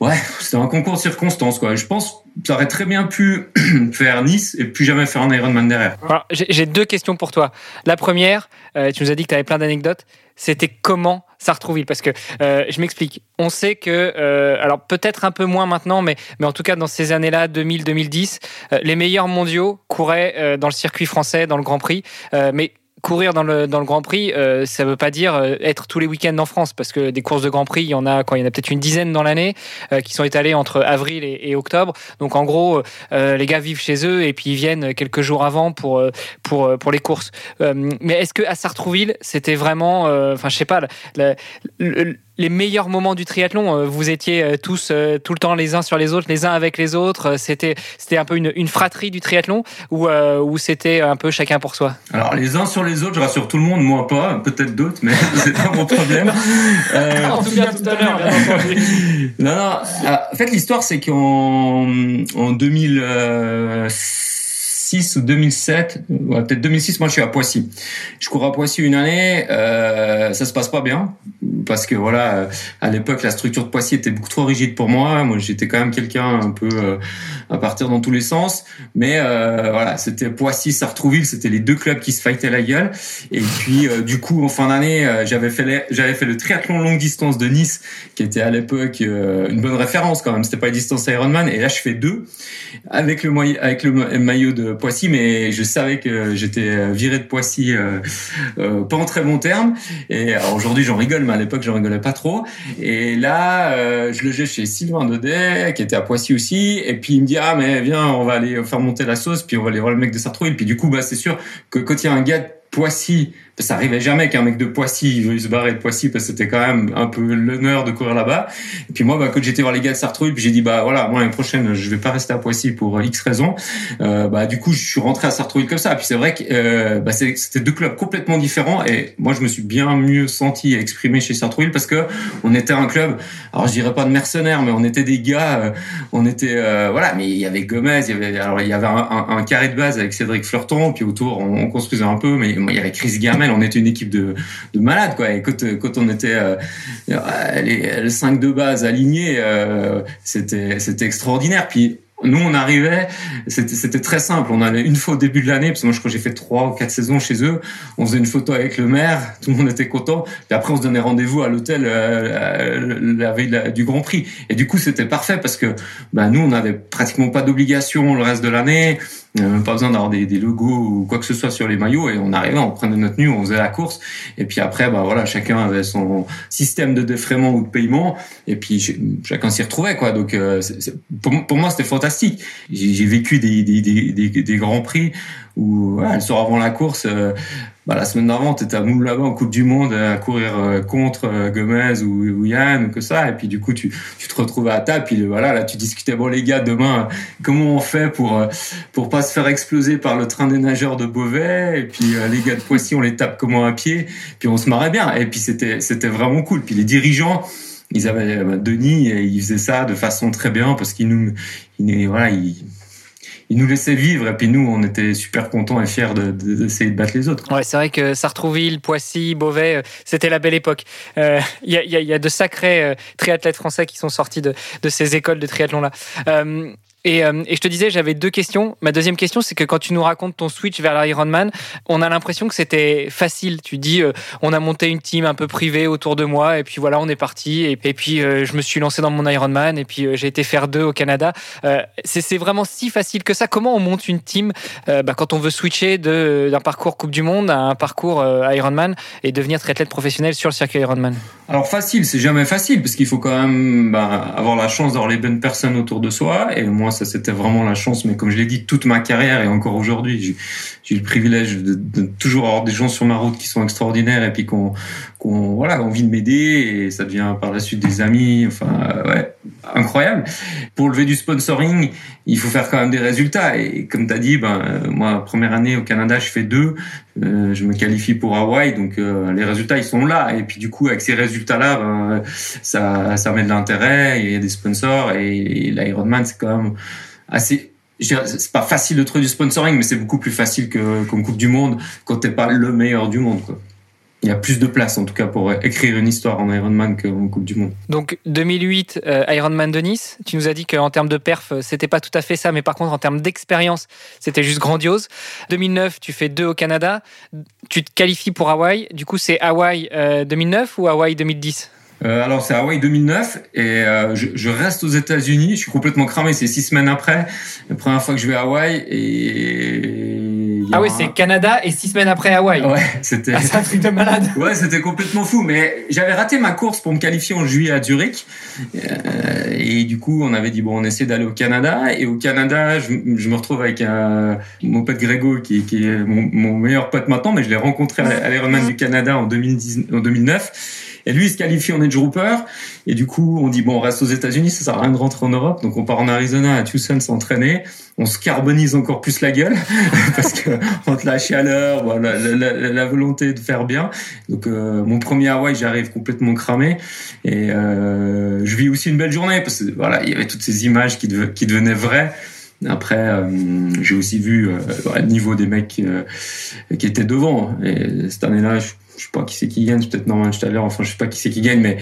Ouais, c'était un concours de circonstances, quoi. Je pense que ça aurait très bien pu faire Nice et plus jamais faire un Ironman derrière. J'ai deux questions pour toi. La première, euh, tu nous as dit que tu avais plein d'anecdotes. C'était comment Sartrouville Parce que euh, je m'explique. On sait que, euh, alors peut-être un peu moins maintenant, mais, mais en tout cas dans ces années-là, 2000-2010, les meilleurs mondiaux couraient dans le circuit français, dans le Grand Prix. mais courir dans le, dans le Grand Prix, euh, ça ne veut pas dire euh, être tous les week-ends en France, parce que des courses de Grand Prix, il y en a, quand il y en a peut-être une dizaine dans l'année, euh, qui sont étalées entre avril et, octobre. Donc en gros, les gars vivent chez eux et puis ils viennent quelques jours avant pour, pour, pour les courses. mais est-ce que à Sartrouville, c'était vraiment, enfin je sais pas, les meilleurs moments du triathlon euh, Vous étiez euh, tous euh, tout le temps les uns sur les autres, les uns avec les autres. C'était c'était un peu une, une fratrie du triathlon ou ou c'était un peu chacun pour soi? Alors les uns sur les autres, je rassure tout le monde, moi pas, peut-être d'autres, mais c'est pas mon problème. en tout cas tout à l'heure. Non non. En fait l'histoire c'est qu'en en 2000 ou 2007, peut-être 2006, moi je suis à Poissy. Je cours à Poissy une année, euh, ça se passe pas bien parce que voilà, à l'époque la structure de Poissy était beaucoup trop rigide pour moi. Moi j'étais quand même quelqu'un un peu euh, à partir dans tous les sens, mais euh, voilà, c'était Poissy, Sartrouville, c'était les deux clubs qui se fightaient la gueule. Et puis du coup en fin d'année, j'avais fait fait le triathlon longue distance de Nice, qui était à l'époque une bonne référence quand même. C'était pas une distance Ironman, et là je fais deux avec le maillot de Poissy, mais je savais que j'étais viré de Poissy euh, euh, pas en très bon terme. Et aujourd'hui, j'en rigole, mais à l'époque, j'en rigolais pas trop. Et là, euh, je j'ai chez Sylvain Daudet, qui était à Poissy aussi. Et puis il me dit ah mais viens, on va aller faire monter la sauce, puis on va aller voir le mec de Sartrou. Et puis du coup, bah c'est sûr que quand il y a un gars Poissy ça arrivait jamais qu'un mec de Poissy veuille se barrer de Poissy parce que c'était quand même un peu l'honneur de courir là-bas. Et puis moi, bah, quand j'étais voir les gars de puis j'ai dit bah voilà, moi l'année prochaine, je vais pas rester à Poissy pour X raisons. Euh, bah du coup, je suis rentré à Sartrouille comme ça. Puis c'est vrai que euh, bah, c'était deux clubs complètement différents et moi je me suis bien mieux senti exprimé chez Sartrouille parce que on était un club. Alors je dirais pas de mercenaires, mais on était des gars. Euh, on était euh, voilà, mais il y avait Gomez, il y avait alors il y avait un, un, carré de base avec Cédric Fleurton, puis autour on, on construisait un peu, mais il y avait Chris Gamet on était une équipe de, de malades, quoi. Et quand, quand on était euh, les, les, cinq de base alignés, euh, c'était extraordinaire. Puis nous, on arrivait, c'était très simple. On allait une fois au début de l'année, parce que moi, je crois que j'ai fait trois ou quatre saisons chez eux. On faisait une photo avec le maire, tout le monde était content. Et après, on se donnait rendez-vous à l'hôtel euh, la veille du Grand Prix. Et du coup, c'était parfait parce que bah, nous, on n'avait pratiquement pas d'obligation le reste de l'année. Euh, pas besoin d'avoir des, des, logos ou quoi que ce soit sur les maillots et on arrivait, on prenait notre tenue, on faisait la course. Et puis après bah voilà chacun avait son système de défraiement ou de paiement. Et puis chacun s'y retrouvait quoi. Donc euh, pour, pour, moi c'était fantastique. J'ai vécu des, des, des, grands prix où le soir avant la course euh, bah, la semaine d'avant, tu étais à Moule là-bas en Coupe du Monde à courir euh, contre euh, Gomez ou, ou, Yann ou que ça. Et puis du coup, tu, tu te retrouvais à table. Puis voilà, là, tu discutais bon les gars, demain, comment on fait pour euh, pour pas se faire exploser par le train des nageurs de Beauvais? Et puis les gars de Poissy, on les tape comment à pied. Puis on se marrait bien. Et puis c'était c'était vraiment cool. Puis les dirigeants ils avaient Denis et ils faisaient ça de façon très bien parce qu'ils nous ils, voilà ils ils nous laissaient vivre et puis nous on était super contents et fiers d'essayer de, de, battre les autres. Ouais, c'est vrai que Sartrouville, Poissy, Beauvais, euh, c'était la belle époque. Il euh, y, a, y, a, de sacrés euh, triathlètes français qui sont sortis de, de ces écoles de triathlon là. Et, euh, et, je te disais, j'avais deux questions. Ma deuxième question, c'est que quand tu nous racontes ton switch vers l'Ironman, on a l'impression que c'était facile. Tu dis, euh, on a monté une team un peu privée autour de moi, et puis voilà, on est parti. Et, puis, euh, je me suis lancé dans mon Ironman, et puis j'ai été faire deux au Canada. c'est vraiment si facile que ça. Comment on monte une team bah, quand on veut switcher d'un parcours Coupe du Monde à un parcours Ironman et devenir triathlète professionnel sur le circuit Ironman Alors facile, c'est jamais facile, parce qu'il faut quand même bah, avoir la chance d'avoir les bonnes personnes autour de soi. Et moi, ça c'était vraiment la chance. Mais comme je l'ai dit, toute ma carrière et encore aujourd'hui, j'ai le privilège de, de, toujours avoir des gens sur ma route qui sont extraordinaires et puis qu'on qu'on voilà envie de m'aider et ça devient par la suite des amis. Enfin euh, ouais, incroyable. Pour lever du sponsoring, il faut faire quand même des résultats. Et comme tu as dit, ben euh, moi première année au Canada, je fais deux. Euh, je me qualifie pour Hawaï, donc les résultats ils sont là. Et puis du coup avec ces résultats-là, ben, ça ça met de l'intérêt. Il y a des sponsors et, l'Ironman c'est quand même assez c'est pas facile de trouver du sponsoring, mais c'est beaucoup plus facile que qu'en Coupe du Monde quand t'es pas le meilleur du monde. Quoi. Il y a plus de place en tout cas pour écrire une histoire en Ironman qu'en Coupe du Monde. Donc 2008 euh, Ironman de Nice, tu nous as dit qu'en termes de perf euh, c'était pas tout à fait ça, mais par contre en termes d'expérience c'était juste grandiose. 2009 tu fais deux au Canada, tu te qualifies pour Hawaï, du coup c'est Hawaï 2009 ou Hawaï 2010 alors c'est Hawaï 2009 et je, je, reste aux États-Unis. Je suis complètement cramé. C'est six semaines après, la première fois que je vais à Hawaï et ah oui, c'est Canada et six semaines après Hawaï. Ouais, c'était. Ah, c'est un truc de malade. ouais, c'était complètement fou. Mais j'avais raté ma course pour me qualifier en juillet à Zurich. Euh, et du coup, on avait dit bon, on essaie d'aller au Canada. Et au Canada, je, me retrouve avec un, mon pote Grégo, qui, qui est mon, meilleur pote maintenant, mais je l'ai rencontré à l'Ironman du Canada en, 2010, en 2009. Et lui, il se qualifie en edge grouper. Et du coup, on dit, bon, on reste aux États-Unis, ça sert à rien de rentrer en Europe. Donc, on part en Arizona à Tucson s'entraîner. On se carbonise encore plus la gueule parce que entre la chaleur, la, volonté de faire bien. Donc, euh, mon premier Hawaï, j'arrive complètement cramé. Et euh, je vis aussi une belle journée parce que voilà, il y avait toutes ces images qui, qui devenaient vraies. Après, euh, j'ai aussi vu euh, le niveau des mecs euh, qui étaient devant. Et cette année-là, je je sais pas qui c'est qui gagne, peut-être Norman Staller, enfin je sais pas qui c'est qui gagne, mais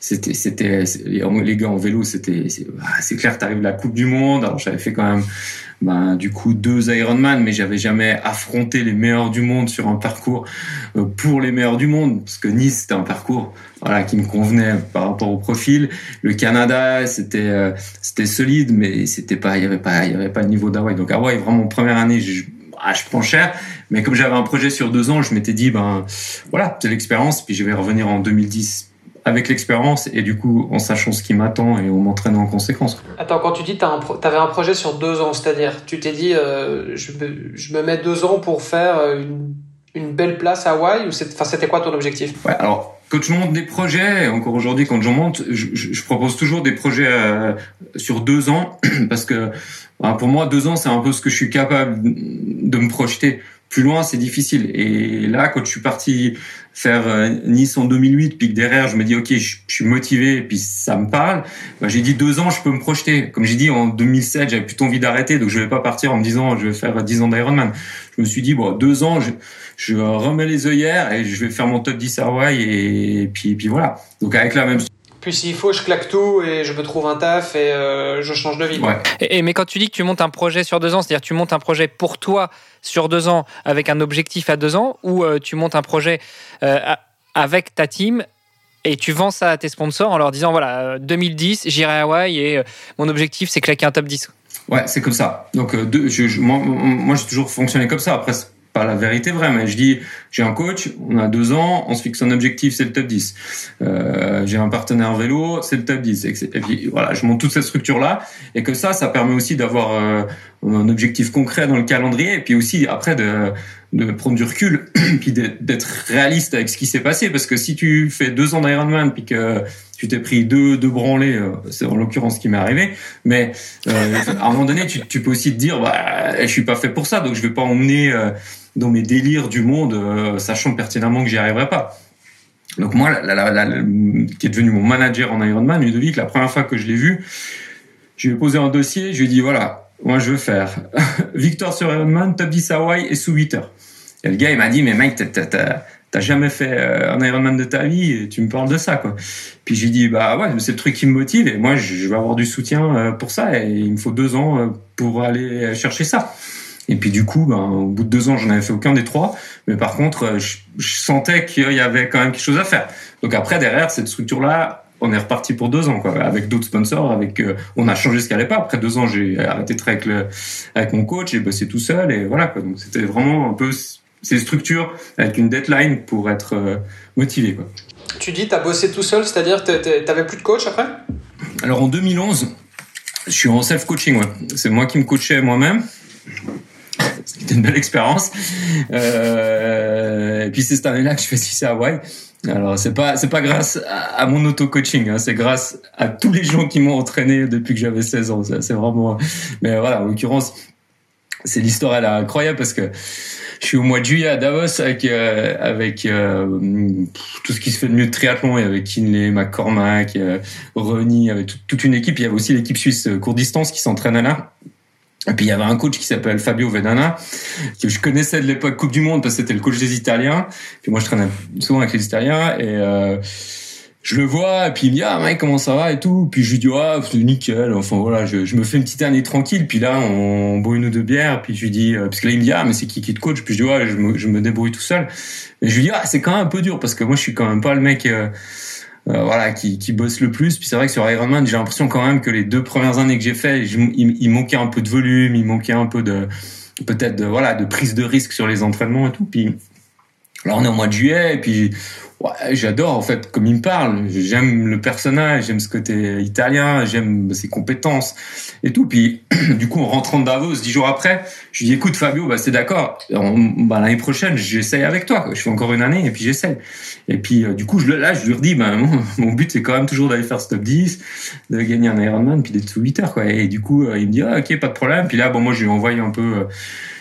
c'était c'était les gars en vélo, c'était c'est ah, clair, t'arrives la Coupe du Monde. Alors j'avais fait quand même ben, du coup deux Ironman, mais j'avais jamais affronté les meilleurs du monde sur un parcours euh, pour les meilleurs du monde, parce que Nice c'était un parcours voilà qui me convenait par rapport au profil. Le Canada c'était euh, c'était solide, mais c'était pas il y avait pas il y avait pas le niveau d'Hawaï. Donc Hawaï vraiment première année, je, ah, je prends cher. Mais comme j'avais un projet sur deux ans, je m'étais dit, ben voilà, c'est l'expérience, puis je vais revenir en 2010 avec l'expérience. Et du coup en sachant ce qui m'attend et en m'entraînant en conséquence. Attends, quand tu dis tu avais un projet sur deux ans, c'est-à-dire tu t'es dit euh, je, me, mets deux ans pour faire euh, une, belle place à Hawaï ou c'était quoi ton objectif? Ouais, alors quand je monte des projets, encore aujourd'hui quand j'en monte, je, propose toujours des projets euh, sur deux ans parce que ben, pour moi deux ans c'est un peu ce que je suis capable de me projeter plus loin, c'est difficile. Et là, quand je suis parti faire euh, Nice en 2008, puis que derrière, je me dis, OK, je, suis motivé, et puis ça me parle, bah, j'ai dit deux ans, je peux me projeter. Comme j'ai dit, en 2007, j'avais plutôt envie d'arrêter, donc je vais pas partir en me disant, je vais faire dix ans d'Ironman. Je me suis dit, bon, deux ans, je, je remets les œillères et je vais faire mon top 10 Hawaii, et puis, puis voilà. Donc avec la même puis s'il faut, je claque tout et je me trouve un taf et euh, je change de vie. Ouais. Et, mais quand tu dis que tu montes un projet sur deux ans, c'est-à-dire tu montes un projet pour toi sur deux ans avec un objectif à deux ans, ou euh, tu montes un projet euh, avec ta team et tu vends ça à tes sponsors en leur disant voilà 2010 j'irai à Hawaï et mon objectif c'est claquer un top 10 ouais c'est comme ça donc je, moi, moi j'ai toujours fonctionné comme ça après pas la vérité vraie, mais je dis, j'ai un coach, on a deux ans, on se fixe un objectif, c'est le top 10. Euh, j'ai un partenaire vélo, c'est le top 10. Et puis voilà, je monte toute cette structure-là, et que ça, ça permet aussi d'avoir euh, un objectif concret dans le calendrier, et puis aussi après de, de prendre du recul, puis d'être réaliste avec ce qui s'est passé, parce que si tu fais deux ans d'Ironman, puis que tu t'es pris deux, deux branlés, euh, c'est en l'occurrence ce qui m'est arrivé, mais euh, à un moment donné, tu, peux aussi te dire, bah, je suis pas fait pour ça, donc je vais pas emmener dans mes délires du monde, euh, sachant pertinemment que j'y arriverai pas. Donc moi, qui est devenu mon manager en Ironman, Ludovic, la première fois que je l'ai vu, je lui ai posé un dossier, je lui ai dit voilà, moi je veux faire victoire sur Ironman, top 10 Hawaii et sous 8 heures. Et le gars il m'a dit mais mec t'as jamais fait euh, un Ironman de ta vie et tu me parles de ça quoi. Puis j'ai dit bah ouais c'est le truc qui me motive et moi je vais avoir du soutien euh, pour ça et il me faut deux ans pour aller chercher ça. Et puis du coup, ben, au bout de deux ans, j'en avais fait aucun des trois. Mais par contre, euh, je, sentais qu'il y avait quand même quelque chose à faire. Donc après, derrière cette structure-là, on est reparti pour deux ans, quoi, avec d'autres sponsors. Avec, euh, on a changé ce qu'elle allait pas. Après deux ans, j'ai arrêté de avec, avec mon coach, j'ai bossé tout seul et voilà. Quoi. Donc c'était vraiment un peu ces structures avec une deadline pour être euh, motivé. Quoi. Tu dis, tu as bossé tout seul, c'est-à-dire tu n'avais plus de coach après? Alors en 2011, je suis en self-coaching. Ouais. C'est moi qui me coachais moi-même. C'était une belle expérience. Euh, et puis c'est cette année-là que je fais 6 à Hawaï. Alors c'est pas c'est pas grâce à, mon auto coaching, hein, c'est grâce à tous les gens qui m'ont entraîné depuis que j'avais 16 ans. C'est vraiment. Mais voilà, en l'occurrence, c'est l'histoire elle est incroyable parce que je suis au mois de juillet à Davos avec euh, avec euh, tout ce qui se fait de mieux de triathlon et avec Kinley, McCormack, euh, Ronnie, avec toute une équipe. Il y avait aussi l'équipe suisse court distance qui s'entraînait là. Et puis il y avait un coach qui s'appelle Fabio Vedana, que je connaissais de l'époque Coupe du Monde parce que c'était le coach des Italiens. Puis moi je traînais souvent avec les Italiens et euh, je le vois et puis il me dit ah mec comment ça va et tout. Puis je lui dis ah c'est nickel. Enfin voilà je, je, me fais une petite année tranquille. Puis là on boit une ou deux bières. Puis je lui dis euh, parce que là il me dit ah mais c'est qui qui te coach? Puis je dis ouais je me, je me débrouille tout seul. Mais je lui dis ah c'est quand même un peu dur parce que moi je suis quand même pas le mec euh, euh, voilà, qui, qui bosse le plus. Puis c'est vrai que sur Ironman, j'ai l'impression quand même que les deux premières années que j'ai fait, il, il, manquait un peu de volume, il manquait un peu de peut-être de voilà de prise de risque sur les entraînements et tout. Puis là, on est au mois de juillet et puis ouais, j'adore en fait comme il me parle. J'aime le personnage, j'aime ce côté italien, j'aime ses compétences et tout. Puis du coup, en rentrant de Davos dix jours après, je lui dis écoute Fabio, bah c'est d'accord. Bah, l'année prochaine, j'essaye avec toi. Quoi. Je fais encore une année et puis j'essaye. Et puis euh, du coup, je, là, je lui redis, bah, mon, but c'est quand même toujours d'aller faire ce top 10, de gagner un Ironman, puis d'être sous 8 heures. Quoi. Et du coup, euh, il me dit ah, ok, pas de problème. Puis là, bon moi, je lui envoie un peu euh,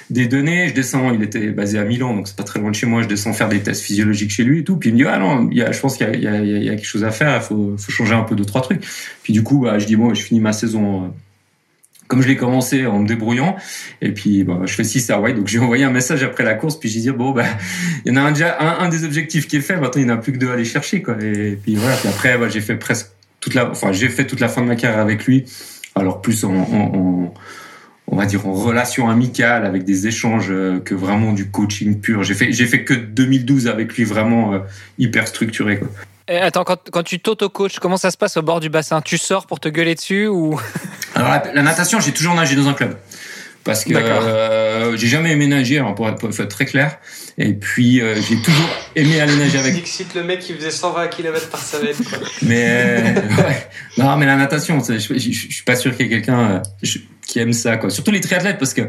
des données, je descends, il était basé à Milan, donc c'est pas très loin de chez moi, je descends faire des tests physiologiques chez lui et tout, puis il me dit, ah non, y a, je pense qu'il y, a, quelque chose à faire, il faut, changer un peu deux, trois trucs. Puis du coup, bah, je dis, bon, je finis ma saison euh, comme je l'ai commencé en me débrouillant, et puis bah, je fais 6 à Hawaii, donc j'ai envoyé un message après la course, puis j'ai dit, bon, bah, il y en a un, déjà un, des objectifs qui est fait, maintenant il n'y en a plus que deux à aller chercher, quoi. Et puis voilà, puis après, bah, j'ai fait presque toute la, enfin, j'ai fait toute la fin de ma carrière avec lui, alors plus en on va dire en relation amicale avec des échanges euh, que vraiment du coaching pur. J'ai fait j'ai fait que 2012 avec lui vraiment euh, hyper structuré quoi. Et attends, quand, quand tu t'auto-coaches, comment ça se passe au bord du bassin? Tu sors pour te gueuler dessus ou? Alors la, la natation, j'ai toujours nagé dans un club parce que euh, j'ai jamais aimé nager, alors pour, être, pour être très clair. Et puis euh, j'ai toujours aimé aller nager avec. Dixit le mec qui faisait 120 km par semaine. Quoi. Mais euh, ouais. non, mais la natation, je, je, je, suis pas sûr qu'il y ait quelqu'un euh, qui aime ça, quoi. Surtout les triathlètes, parce que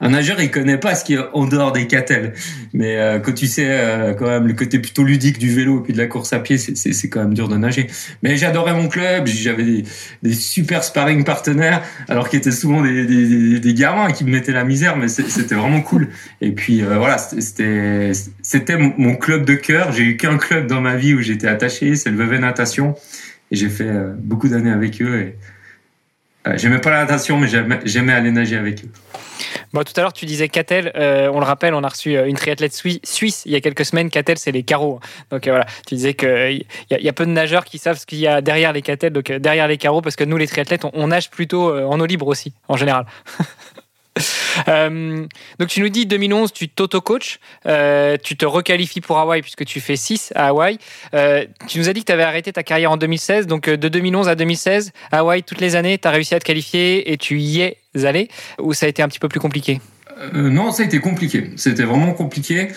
un nageur il connaît pas ce qui est en dehors des catels. Mais euh, quand tu sais euh, quand même le côté plutôt ludique du vélo et puis de la course à pied, c'est quand même dur de nager. Mais j'adorais mon club, j'avais des, des, super sparring partenaires, alors qu'ils étaient souvent des, des, des, gamins qui me mettaient la misère, mais c'était vraiment cool. Et puis euh, voilà, c'était c'était mon club de cœur. J'ai eu qu'un club dans ma vie où j'étais attaché, c'est le Vevey Natation, et j'ai fait euh, beaucoup d'années avec eux. J'aimais pas la mais j'aimais aller nager avec eux. Bon, tout à l'heure, tu disais Catel. Euh, on le rappelle, on a reçu une triathlète suisse il y a quelques semaines. Catel, c'est les carreaux. Donc euh, voilà, tu disais qu'il y, y, a peu de nageurs qui savent ce qu'il y a derrière les Catel, donc derrière les carreaux, parce que nous, les triathlètes, on nage plutôt en eau libre aussi, en général. Euh, donc tu nous dis 2011, tu t'auto-coach, euh, tu te requalifies pour Hawaï puisque tu fais 6 à Hawaï. Euh, tu nous as dit que tu avais arrêté ta carrière en 2016, donc de 2011 à 2016, Hawaï, toutes les années, tu as réussi à te qualifier et tu y es allé, ou ça a été un petit peu plus compliqué? Non, ça a été compliqué. C'était vraiment compliqué.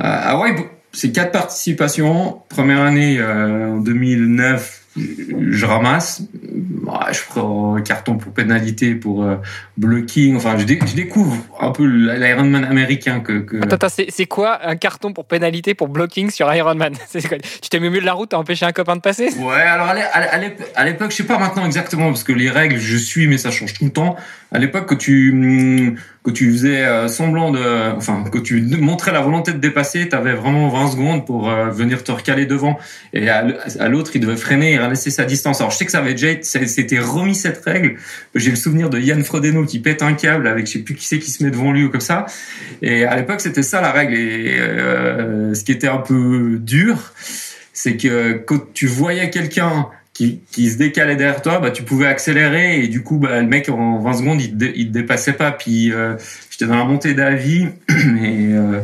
Hawaï, c'est quatre participations. Première année en 2009, je ramasse, je prends un carton pour pénalité, pour euh, blocking. Enfin, je, je, découvre un peu l'Ironman américain que. que... Attends, attends c'est quoi un carton pour pénalité pour blocking sur Ironman? Tu t'es mis au milieu de la route, t'as empêché un copain de passer? Ouais, alors à l'époque, je sais pas maintenant exactement parce que les règles, je suis, mais ça change tout le temps. À l'époque, que tu que tu faisais euh, semblant de, enfin, que tu montrais la volonté de dépasser, tu avais vraiment 20 secondes pour euh, venir te recaler devant. Et à, l'autre, il devait freiner et laisser sa distance. Alors, je sais que ça avait déjà c'était remis cette règle. J'ai le souvenir de Yann Frodeno qui pète un câble avec je sais plus qui c'est qui se met devant lui ou comme ça. Et à l'époque, c'était ça la règle. Et euh, ce qui était un peu dur, c'est que quand tu voyais quelqu'un qui, se décalait derrière toi, bah, tu pouvais accélérer et du coup, bah, le mec en 20 secondes, il, te, te dépassait pas. Puis euh, j'étais dans la montée d'avis et euh,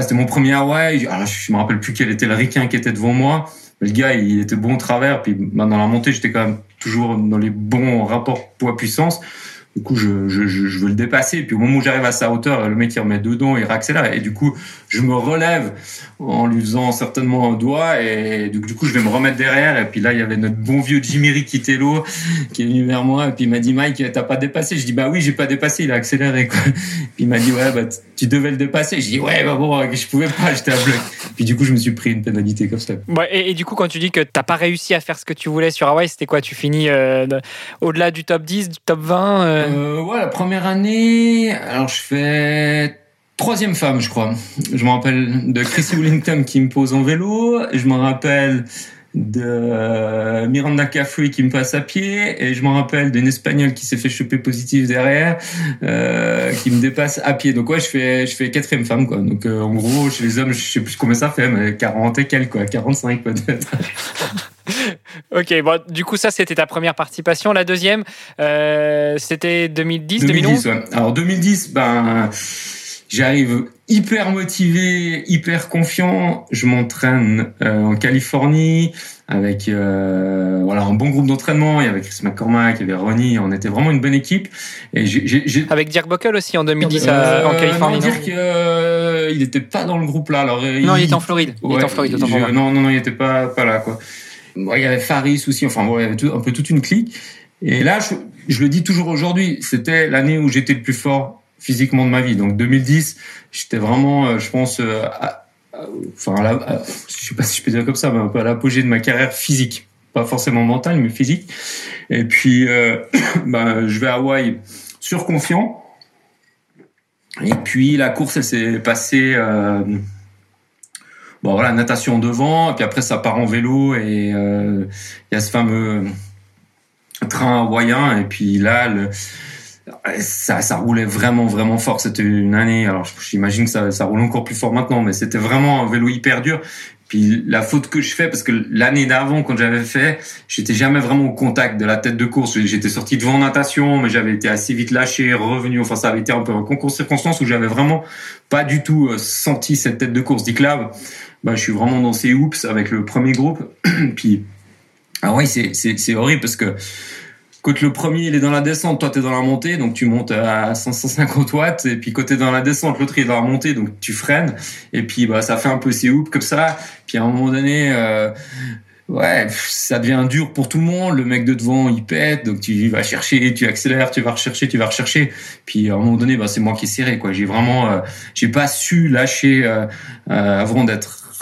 c'était mon premier Hawaii. Alors, je me rappelle plus quel était le ricain qui était devant moi. Le gars, il était bon travers. Puis bah, dans la montée, j'étais quand même toujours dans les bons rapports poids-puissance. Du coup, je, veux le dépasser. Puis au moment où j'arrive à sa hauteur, le mec il remet dedans, il réaccélère. Et du coup, je me relève en lui faisant certainement un doigt. Et du, coup, je vais me remettre derrière. Et puis là, il y avait notre bon vieux Jimmy Riquitello qui est venu vers moi. Et puis il m'a dit, Mike, t'as pas dépassé Je dis, bah oui, j'ai pas dépassé. Il a accéléré. Quoi. Puis il m'a dit, ouais, bah tu devais le dépasser. Je dis, ouais, bah bon, je pouvais pas, j'étais à bloc. Puis du coup, je me suis pris une pénalité comme ça. Ouais, et, et, du coup, quand tu dis que t'as pas réussi à faire ce que tu voulais sur Hawaii, c'était quoi? Tu finis euh, au-delà du top 10, du top 20 euh... Euh, ouais, la première année, alors je fais troisième femme, je crois. Je me rappelle de Chrissy Wellington qui me pose en vélo. Je me rappelle de euh, Miranda Cafui qui me passe à pied. Et je me rappelle d'une espagnole qui s'est fait choper positif derrière euh, qui me dépasse à pied. Donc ouais je fais je fais quatrième femme quoi. Donc euh, en gros chez les hommes je sais plus combien ça fait mais 40 et quelques quoi. 45 peut-être. Ok bon du coup ça c'était ta première participation. La deuxième euh, c'était 2010 2011 ouais. alors 2010 ben J'arrive hyper motivé, hyper confiant. Je m'entraîne euh, en Californie avec euh, voilà un bon groupe d'entraînement. Il y avait Chris McCormack, il y avait Ronnie. On était vraiment une bonne équipe. Et j'ai, Avec Dirk Buckle aussi en 2010 euh, en Californie. Non, Dirk, euh, il n'était pas dans le groupe là. Alors, non, il, était en Floride. il était en Floride. non, non, non, il n'était pas pas là quoi. Bon, il y avait Faris aussi. Enfin, bon, il y avait tout, un peu toute une clique. Et là, je, je le dis toujours aujourd'hui, c'était l'année où j'étais le plus fort physiquement de ma vie. Donc 2010, j'étais vraiment, euh, je pense, euh, enfin, je sais pas si je peux dire comme ça, mais un peu à l'apogée de ma carrière physique, pas forcément mentale, mais physique. Et puis, euh, bah, je vais à Hawaï surconfiant. Et puis la course, elle s'est passée. Bon voilà, natation devant, et puis après ça part en vélo et il y a ce fameux train hawaïen. Et puis là, le, ça, ça roulait vraiment, vraiment fort. C'était une année. Alors, j'imagine que ça, ça roule encore plus fort maintenant, mais c'était vraiment un vélo hyper dur. Puis la faute que je fais, parce que l'année d'avant, quand j'avais fait, j'étais jamais vraiment au contact de la tête de course. J'étais sorti devant natation, mais j'avais été assez vite lâché, revenu. Enfin, ça avait été un peu un concours de circonstances où j'avais vraiment pas du tout euh, senti cette tête de course. d'Iclave, bah, je suis vraiment dans ces hoops avec le premier groupe. Puis, ah oui, c'est horrible parce que quand le premier il est dans la descente, toi tu es dans la montée, donc tu montes à 550 watts, et puis côté dans la descente, l'autre il est dans la montée, donc tu freines, et puis bah ça fait un peu ces hoops comme ça, puis à un moment donné, euh, ouais, ça devient dur pour tout le monde, le mec de devant il pète, donc tu vas chercher, tu accélères, tu vas rechercher, tu vas rechercher, puis à un moment donné, bah c'est moi qui ai serré, quoi. J'ai vraiment, euh, j'ai pas su lâcher euh, avant d'être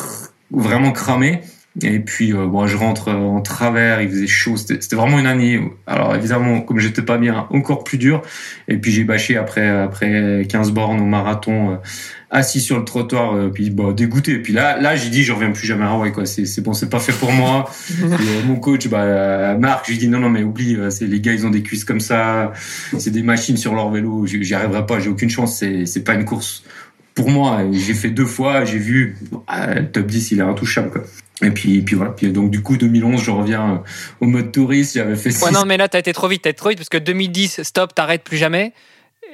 vraiment cramé. Et puis, euh, bon, je rentre en travers, il faisait chaud. C'était vraiment une année. Alors, évidemment, comme j'étais pas bien, encore plus dur. Et puis, j'ai bâché après, après 15 bornes au marathon, euh, assis sur le trottoir, euh, puis bah, dégoûté. Et puis là, là, j'ai dit, je reviens plus jamais à Hawaï, quoi. C'est bon, c'est pas fait pour moi. et, mon coach, bah, Marc, j'ai dit, non, non, mais oublie, c'est les gars, ils ont des cuisses comme ça. C'est des machines sur leur vélo. J'y arriverai pas, j'ai aucune chance. C'est pas une course pour moi, j'ai fait deux fois, j'ai vu le top 10, il est intouchable. Quoi. Et puis, puis voilà. Puis donc du coup, 2011, je reviens euh, au mode touriste. J'avais fait. Ouais, non, mais là, t'as été trop vite, t'as été trop vite parce que 2010, stop, t'arrêtes plus jamais.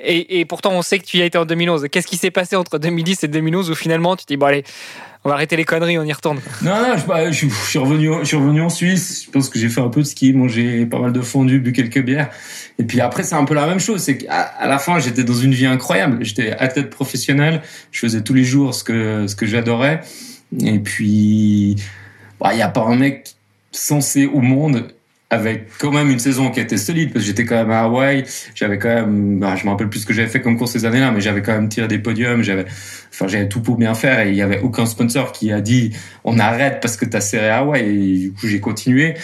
Et, et, pourtant, on sait que tu y as été en 2011. Qu'est-ce qui s'est passé entre 2010 et 2011 où finalement tu te dis bon allez, on va arrêter les conneries, on y retourne. Non, non, je, je, suis revenu, je suis revenu en Suisse. Je pense que j'ai fait un peu de ski, mangé pas mal de fondue, bu quelques bières. Et puis après, c'est un peu la même chose. C'est qu'à à la fin, j'étais dans une vie incroyable. J'étais athlète professionnel. Je faisais tous les jours ce que ce que j'adorais. Et puis bah, il n'y a pas un mec censé au monde avec quand même une saison qui était solide parce que j'étais quand même à Hawaï, j'avais quand même, bah, je me rappelle plus ce que j'avais fait comme course ces années-là, mais j'avais quand même tiré des podiums, j'avais, enfin j'avais tout pour bien faire et il y avait aucun sponsor qui a dit on arrête parce que t'as serré à Hawaï et du coup j'ai continué.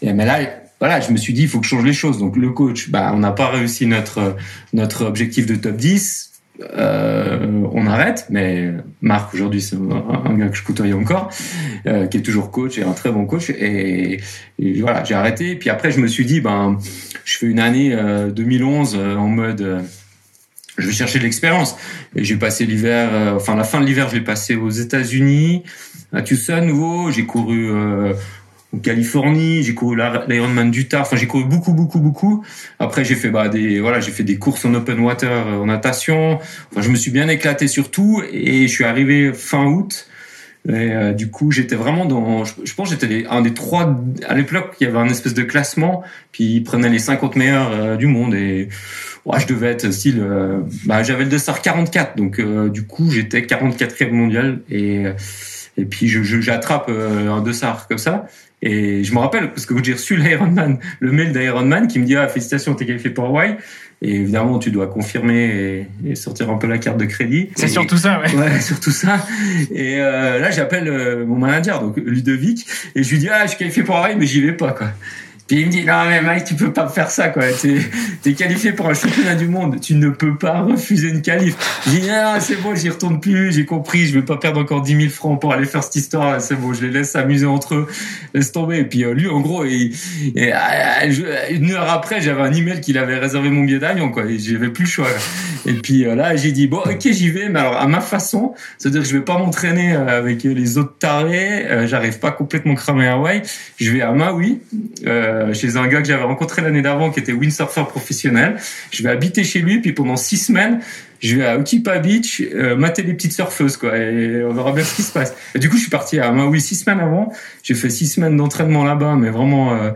Et mais là, voilà, je me suis dit il faut que je change les choses. Donc le coach, bah on n'a pas réussi notre notre objectif de top 10 euh, on arrête. Mais Marc aujourd'hui c'est un, gars que je côtoie encore, euh, qui est toujours coach et un très bon coach. Et, voilà, j'ai arrêté. Puis après je me suis dit ben je fais une année 2011 euh, en mode je vais chercher de l'expérience. Et j'ai passé l'hiver, enfin la fin de l'hiver, je l'ai passé aux États-Unis, à Tucson, nouveau. J'ai couru en Californie, j'ai couru l'Ironman d'Utah. Enfin, j'ai couru beaucoup, beaucoup, beaucoup. Après, j'ai fait bah, des voilà, j'ai fait des courses en open water, euh, en natation. Enfin, je me suis bien éclaté sur tout et je suis arrivé fin août. Et euh, du coup, j'étais vraiment dans. Je, pense j'étais un des trois. À l'époque, il y avait un espèce de classement, puis ils prenaient les 50 meilleurs euh, du monde et ouais, je devais être style. bah, j'avais le Star 44, donc du coup, j'étais 44e mondial et et puis je j'attrape un Dessart comme ça et je me rappelle, parce que j'ai reçu l'Ironman, le mail d'Ironman qui me dit, ah, félicitations, t'es qualifié pour Hawaii. Et évidemment, tu dois confirmer et, sortir un peu la carte de crédit. C'est surtout ça, ouais. Ouais, surtout ça. Et euh, là, j'appelle euh, mon manager, donc Ludovic, et je lui dis, ah, je suis qualifié pour Hawaii, mais j'y vais pas, quoi. Puis il me dit non mais mec tu peux pas faire ça quoi. T'es es qualifié pour un championnat du monde. Tu ne peux pas refuser une qualif. Je dis non c'est bon j'y retourne plus. J'ai compris. Je vais pas perdre encore 10 000 francs pour aller faire cette histoire. C'est bon je les laisse s'amuser entre eux. Laisse tomber. Et puis euh, lui en gros et, une heure après j'avais un email qu'il avait réservé mon billet d'avion quoi. J'avais plus le choix. Et puis euh, là j'ai dit bon ok j'y vais mais alors à ma façon. C'est-à-dire que je vais pas m'entraîner avec les autres tarés. J'arrive pas complètement cramé à Hawaï. Je vais à Maui. Euh, euh, chez un gars que j'avais rencontré l'année d'avant qui était windsurfer professionnel. Je vais habiter chez lui, puis pendant six semaines, je vais à Okipa Beach euh, mater les petites surfeuses, quoi, et on verra bien ce qui se passe. Et du coup, je suis parti à Maui six semaines avant. J'ai fait six semaines d'entraînement là-bas, mais vraiment euh,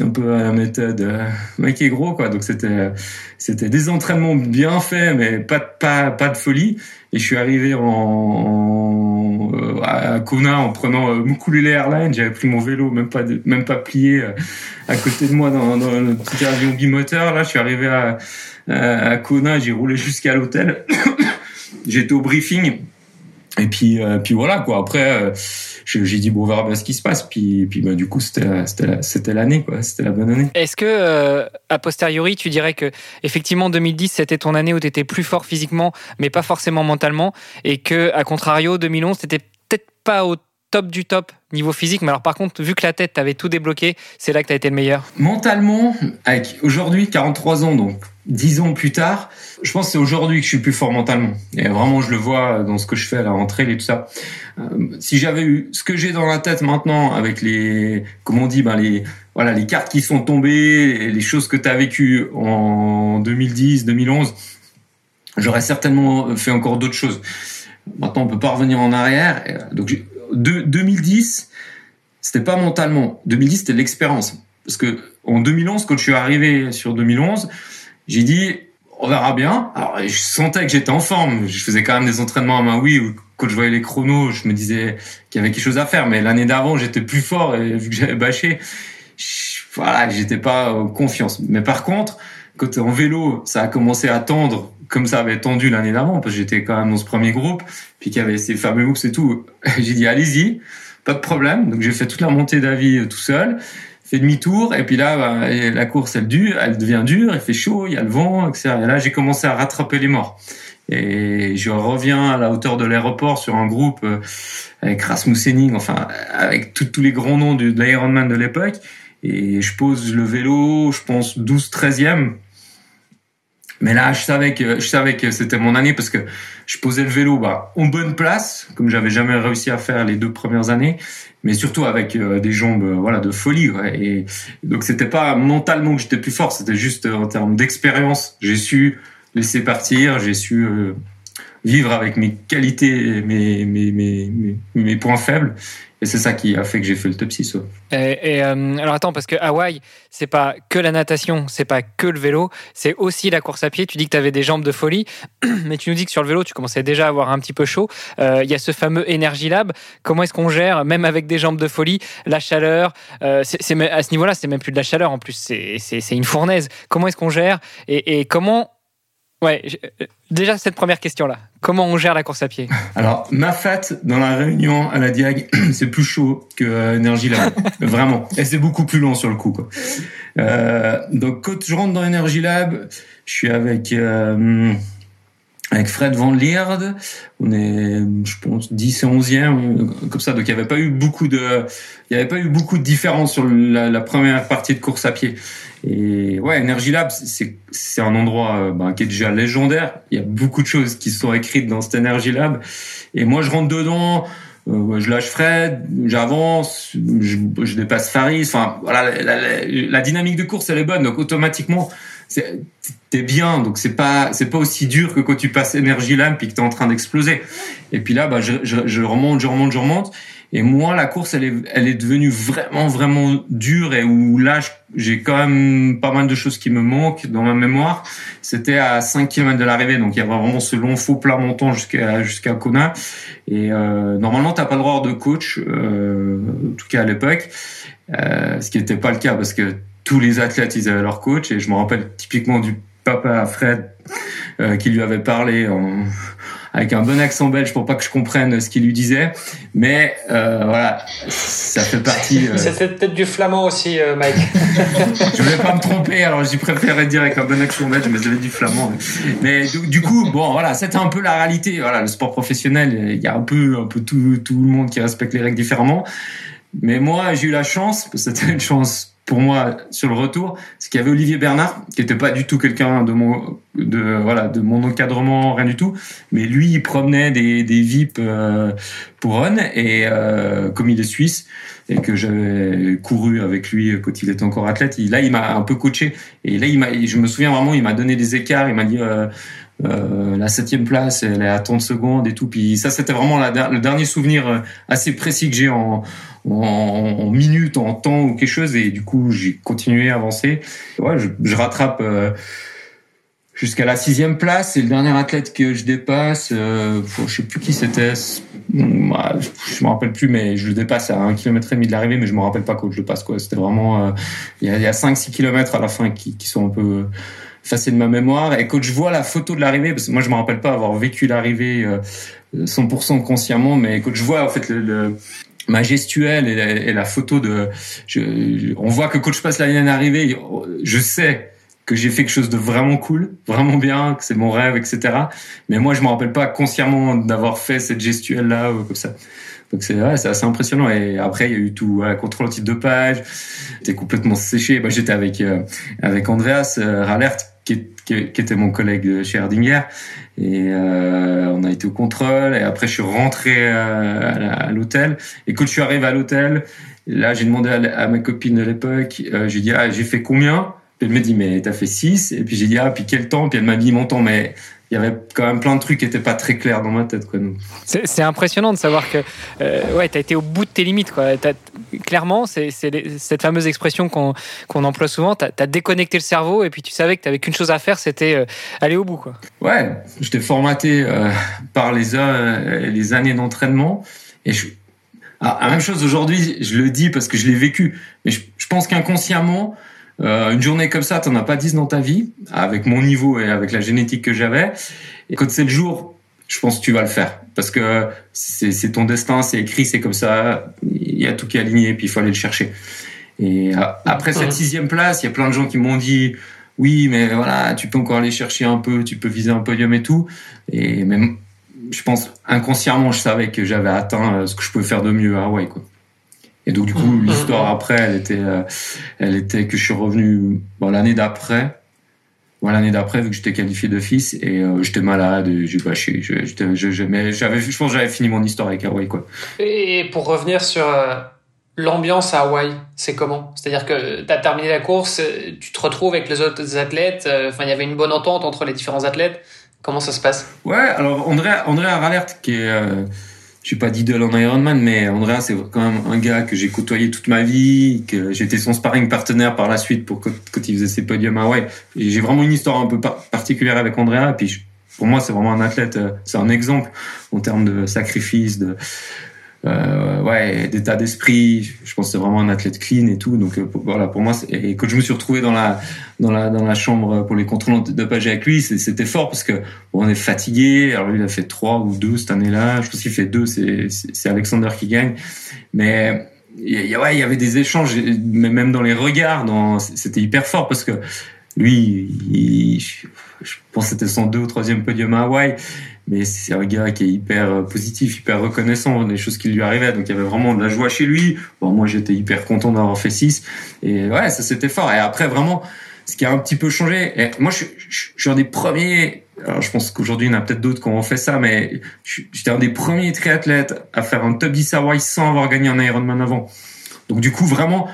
un peu à la méthode euh, mec est gros, quoi. Donc c'était c'était des entraînements bien faits, mais pas pas pas de folie. Et je suis arrivé en, à Kona en prenant euh, Mukulele Airlines. J'avais pris mon vélo, même pas même pas plié à côté de moi dans, dans le petit avion bimoteur. Là, je suis arrivé à euh, à Kona, j'ai roulé jusqu'à l'hôtel. J'étais au briefing. Et puis, euh, puis voilà quoi. Après, euh, j'ai dit bon, on verra bien ce qui se passe. Puis, puis bah, du coup, c'était l'année quoi. C'était la bonne année. Est-ce que a posteriori, tu dirais que effectivement 2010 c'était ton année où tu étais plus fort physiquement, mais pas forcément mentalement, et que à contrario 2011 t'étais peut-être pas au top du top niveau physique, mais alors par contre, vu que la tête t'avait tout débloqué, c'est là que tu as été le meilleur? Mentalement, avec aujourd'hui 43 ans donc dix ans plus tard, je pense que c'est aujourd'hui que je suis plus fort mentalement. Et vraiment, je le vois dans ce que je fais à la rentrée et tout ça. Euh, si j'avais eu ce que j'ai dans la tête maintenant avec les, comment on dit, ben les, voilà, les cartes qui sont tombées, les choses que tu as vécues en 2010, 2011, j'aurais certainement fait encore d'autres choses. Maintenant, on peut pas revenir en arrière. Donc, de, 2010, c'était pas mentalement. 2010, c'était l'expérience. Parce que en 2011, quand je suis arrivé sur 2011, j'ai dit, on verra bien. Alors, je sentais que j'étais en forme. Je faisais quand même des entraînements à main oui quand je voyais les chronos, je me disais qu'il y avait quelque chose à faire. Mais l'année d'avant, j'étais plus fort et vu que j'avais bâché, voilà, j'étais pas en confiance. Mais par contre, quand en vélo, ça a commencé à tendre comme ça avait tendu l'année d'avant, parce que j'étais quand même dans ce premier groupe, puis qu'il y avait ces fameux hooks et tout. J'ai dit, allez-y, pas de problème. Donc j'ai fait toute la montée d'avis euh, tout seul fait demi-tour et puis là bah, la course elle dure, elle devient dure, il fait chaud, il y a le vent, etc. Et là j'ai commencé à rattraper les morts. Et je reviens à la hauteur de l'aéroport sur un groupe euh, avec Rasmus Henning, enfin avec tous les grands noms de, de l'Ironman de l'époque. Et je pose le vélo, je pense 12 13e mais là, je savais que je savais que c'était mon année parce que je posais le vélo bah, en bonne place, comme j'avais jamais réussi à faire les deux premières années, mais surtout avec euh, des jambes euh, voilà de folie. Ouais. Et donc c'était pas mentalement que j'étais plus fort, c'était juste euh, en termes d'expérience. J'ai su laisser partir, j'ai su vivre avec mes qualités, mes points faibles et c'est ça qui a fait que j'ai fait le top 6. Et, euh, alors attends, parce que Hawaï, c'est pas que la natation, c'est pas que le vélo, c'est aussi la course à pied. Tu dis que tu avais des jambes de folie, mais tu nous dis que sur le vélo, tu commençais déjà à avoir un petit peu chaud. Euh, il y a ce fameux Energy Lab. Comment est-ce qu'on gère, même avec des jambes de folie, la chaleur euh, À ce niveau-là, c'est même plus de la chaleur en plus, c'est, c'est, une fournaise. Comment est-ce qu'on gère et, et comment Ouais, euh, déjà cette première question-là. Comment on gère la course à pied Alors, ma fête dans la réunion à la Diag, c'est plus chaud que euh, Energy Lab. Vraiment. Et c'est beaucoup plus long sur le coup. Quoi. Euh, donc, quand je rentre dans Energy Lab, je suis avec... Euh, avec Fred Van Lierde, on est, je pense, 10 et 11e, comme ça. Donc, il n'y avait pas eu beaucoup de, il y avait pas eu beaucoup de différence sur la, la première partie de course à pied. Et ouais, Energy Lab, c'est un endroit euh, bah, qui est déjà légendaire. Il y a beaucoup de choses qui sont écrites dans cet Energy Lab. Et moi, je rentre dedans. Euh, je lâche Fred, j'avance, je, je, dépasse Faris. Enfin, voilà, la, la, la, dynamique de course elle est bonne, donc automatiquement t'es bien. Donc c'est pas c'est pas aussi dur que quand tu passes Energy Lab puis que t'es en train d'exploser. Et puis là, bah, je, je, je remonte, je remonte, je remonte. Et moi, la course, elle est, elle est devenue vraiment, vraiment dure et où là, j'ai quand même pas mal de choses qui me manquent dans ma mémoire. C'était à 5 km de l'arrivée, donc il y avait vraiment ce long faux plat montant jusqu'à jusqu'à Kona. Et euh, normalement, t'as pas le droit de coach, euh, en tout cas à l'époque, euh, ce qui n'était pas le cas parce que tous les athlètes, ils avaient leur coach. Et je me rappelle typiquement du papa Fred euh, qui lui avait parlé en avec un bon accent belge pour pas que je comprenne ce qu'il lui disait. Mais euh, voilà, ça fait partie. Euh... C'était peut-être du flamand aussi, euh, Mike. je voulais pas me tromper, alors j'ai préféré dire avec un bon accent belge, mais j'avais du flamand. Mais du, coup, bon, voilà, c'était un peu la réalité. Voilà, le sport professionnel, il y a un peu, un peu tout, tout le monde qui respecte les règles différemment. Mais moi, j'ai eu la chance, c'était une chance pour moi sur le retour, c'est qu'il y avait Olivier Bernard, qui était pas du tout quelqu'un de mon de voilà de mon encadrement, rien du tout, mais lui il promenait des des VIP euh, pour Run et euh, comme il est suisse et que j'avais couru avec lui quand il était encore athlète, il, là il m'a un peu coaché. Et là il m'a je me souviens vraiment il m'a donné des écarts, il m'a dit euh, euh, la septième place, elle est à 30 secondes et tout. Puis ça, c'était vraiment le dernier souvenir euh, assez précis que j'ai en, en, en, minutes, en temps ou quelque chose. Et du coup, j'ai continué à avancer. Ouais, je, je rattrape euh, jusqu'à la sixième place. C'est le dernier athlète que je dépasse. Euh, je sais plus qui c'était. Bah, je me rappelle plus, mais je le dépasse à un kilomètre et demi de l'arrivée, mais je me rappelle pas quand je le passe. C'était vraiment. Il y a, y a 5-6 kilomètres à la fin qui, qui sont un peu effacé de ma mémoire. Et quand je vois la photo de l'arrivée, parce que moi je me rappelle pas avoir vécu l'arrivée 100% euh, consciemment, mais quand je vois en fait le, ma gestuelle et la, photo de, je, on voit que quand je passe la ligne d'arrivée, je sais que j'ai fait quelque chose de vraiment cool, vraiment bien, que c'est mon rêve, etc. Mais moi, je me rappelle pas consciemment d'avoir fait cette gestuelle là ou comme ça. Donc c'est ouais, assez impressionnant. Et après, il y a eu tout ouais, contrôle anti page J'étais complètement séché. Bah, j'étais avec euh, avec Andreas euh, Rallert qui, qui, qui, était mon collègue chez Erdinger. Et euh, on a été au contrôle. Et après, je suis rentré euh, à, l'hôtel. Et quand je suis arrivé à l'hôtel, là, j'ai demandé à, ma copine de l'époque, euh, j'ai dit, ah, j'ai fait combien? Puis elle me dit, mais t'as fait 6. Et puis j'ai dit, ah, puis quel temps? Puis elle m'a dit mon temps, mais il y avait quand même plein de trucs qui n'étaient pas très clairs dans ma tête. Quoi, c'est, impressionnant de savoir que euh, ouais, tu as été au bout de tes limites. Quoi. clairement, c'est, cette fameuse expression qu'on, qu'on emploie souvent, tu as, déconnecté le cerveau et puis tu savais que tu n'avais qu'une chose à faire, c'était euh, aller au bout. Quoi. Ouais, j'étais formaté euh, par les, les années d'entraînement. Et je, ah, la même chose aujourd'hui, je le dis parce que je l'ai vécu, mais je, je pense qu'inconsciemment, euh, une journée comme ça, t'en as pas 10 dans ta vie, avec mon niveau et avec la génétique que j'avais. Et quand c'est le jour, je pense que tu vas le faire. Parce que c'est ton destin, c'est écrit, c'est comme ça. Il y a tout qui est aligné, puis il faut aller le chercher. Et euh, après cette sixième place, il y a plein de gens qui m'ont dit, oui, mais voilà, tu peux encore aller chercher un peu, tu peux viser un podium et tout. Et même, je pense inconsciemment, je savais que j'avais atteint euh, ce que je pouvais faire de mieux à Hawaï, quoi. Et donc du coup, mmh. l'histoire après, elle était, euh, elle était que je suis revenu bon, l'année d'après. Bon, l'année d'après, vu que j'étais qualifié d'office et euh, j'étais malade, j'ai pas je, je, mais j'avais, je pense que j'avais fini mon histoire avec Hawaï quoi. Et pour revenir sur euh, l'ambiance à Hawaï, c'est comment? C'est-à-dire que tu as terminé la course, tu te retrouves avec les autres athlètes. Enfin, il y avait une bonne entente entre les différents athlètes. Comment ça se passe? Ouais, alors André, André Ralert, qui est je suis pas d'idole en Ironman, mais Andrea, c'est quand même un gars que j'ai côtoyé toute ma vie, que j'étais son sparring partenaire par la suite pour quand, il faisait ses podiums à ouais. J'ai vraiment une histoire un peu particulière avec Andrea, puis pour moi, c'est vraiment un athlète, euh, c'est un exemple en termes de sacrifice, de, euh, ouais, d'état d'esprit. Je pense que c'est vraiment un athlète clean et tout. Donc euh, voilà, pour moi, et quand je me suis retrouvé dans la dans la dans la chambre pour les contrôles de page avec lui, c'était fort parce que on est fatigué. Alors lui, il a fait trois ou deux cette année-là. Je pense qu'il fait deux. C'est c'est Alexander qui gagne, mais il y, ouais, il y avait des échanges, même dans les regards, c'était hyper fort parce que lui, il, je pense que c'était son deux ou troisième podium à Hawaï mais c'est un gars qui est hyper euh, positif, hyper reconnaissant des choses qui lui arrivaient. Donc il y avait vraiment de la joie chez lui. Bon, moi j'étais hyper content d'avoir fait 6 et ouais, ça c'était fort. Et après vraiment, ce qui a un petit peu changé. Et moi je, je, je suis un des premiers. Alors je pense qu'aujourd'hui il y en a peut-être d'autres qui ont fait ça, mais j'étais un des premiers triathlètes à faire un top 10 Hawaii sans avoir gagné un Ironman avant. Donc du coup vraiment.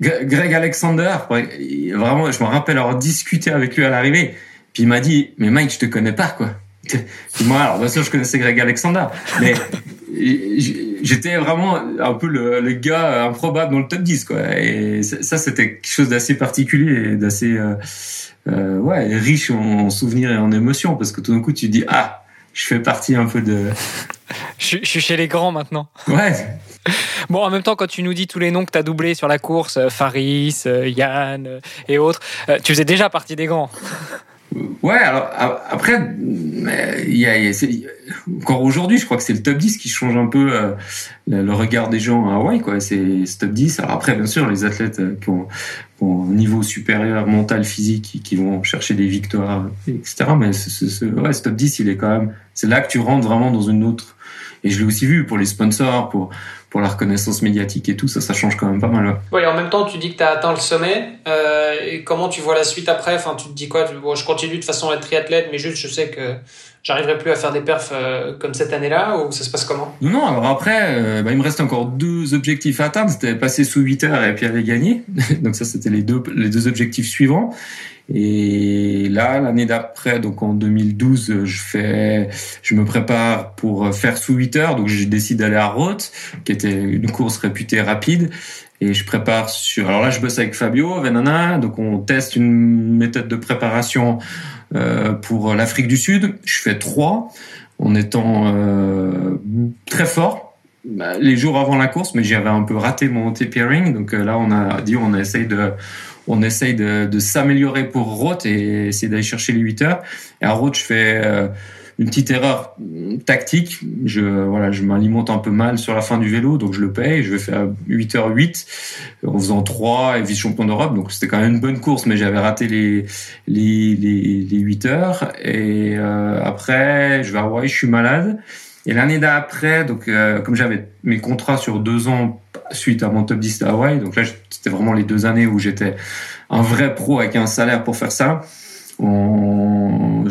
Greg Alexander, vraiment, je me rappelle avoir discuté avec lui à l'arrivée. Puis il m'a dit, mais Mike, je te connais pas, quoi moi, alors bien sûr, je connaissais Greg Alexander, mais j'étais vraiment un peu le, gars improbable dans le top 10, quoi. Et ça, c'était quelque chose d'assez particulier d'assez euh, euh, ouais, riche en, souvenirs et en émotions, parce que tout d'un coup, tu te dis ah, je fais partie un peu de. Je, suis chez les grands maintenant. Ouais. Bon, en même temps, quand tu nous dis tous les noms que tu as doublés sur la course, euh, Faris, Yann et autres, tu faisais déjà partie des grands. Ouais, alors après, il y a, encore aujourd'hui, je crois que c'est le top 10 qui change un peu euh, le, regard des gens à Hawaï, quoi. C'est top 10. Alors après, bien sûr, les athlètes euh, qui ont, un niveau supérieur, mental, physique, qui, vont chercher des victoires, etc. Mais ce, ouais, ce top 10, il est quand même, c'est là que tu rentres vraiment dans une autre. Et je l'ai aussi vu pour les sponsors, pour pour la reconnaissance médiatique et tout, ça, ça change quand même pas mal. Oui, en même temps, tu dis que tu as atteint le sommet. Euh, et comment tu vois la suite après? Enfin, tu te dis quoi? Je continue de façon à être triathlète, mais juste, je sais que j'arriverai plus à faire des perfs euh, comme cette année-là ou ça se passe comment? Non, alors après, euh, bah, il me reste encore deux objectifs à atteindre. C'était passer sous 8 heures et puis aller gagner. Donc ça, c'était les deux, les deux objectifs suivants. Et là, l'année d'après, donc en 2012, je fais, je me prépare pour faire sous 8 heures. Donc, je décide d'aller à Roth, qui était une course réputée rapide. Et je prépare sur. Alors là, je bosse avec Fabio Venana. Donc, on teste une méthode de préparation pour l'Afrique du Sud. Je fais trois en étant euh, très fort bah, les jours avant la course, mais j'avais un peu raté mon tapering. Donc euh, là, on a dit on essaye de on essaye de, s'améliorer pour Roth et essayer d'aller chercher les 8 heures. Et à Roth, je fais euh, une petite erreur tactique. Je voilà, je m'alimente un peu mal sur la fin du vélo, donc je le paye. Je vais faire 8 h 8 en faisant 3 et vice champion d'Europe. Donc c'était quand même une bonne course, mais j'avais raté les les les, les 8 heures. Et euh, après, je vais à Hawaï, je suis malade. Et l'année d'après, donc euh, comme j'avais mes contrats sur deux ans suite à mon top 10 à Hawaï, donc là c'était vraiment les deux années où j'étais un vrai pro avec un salaire pour faire ça. On...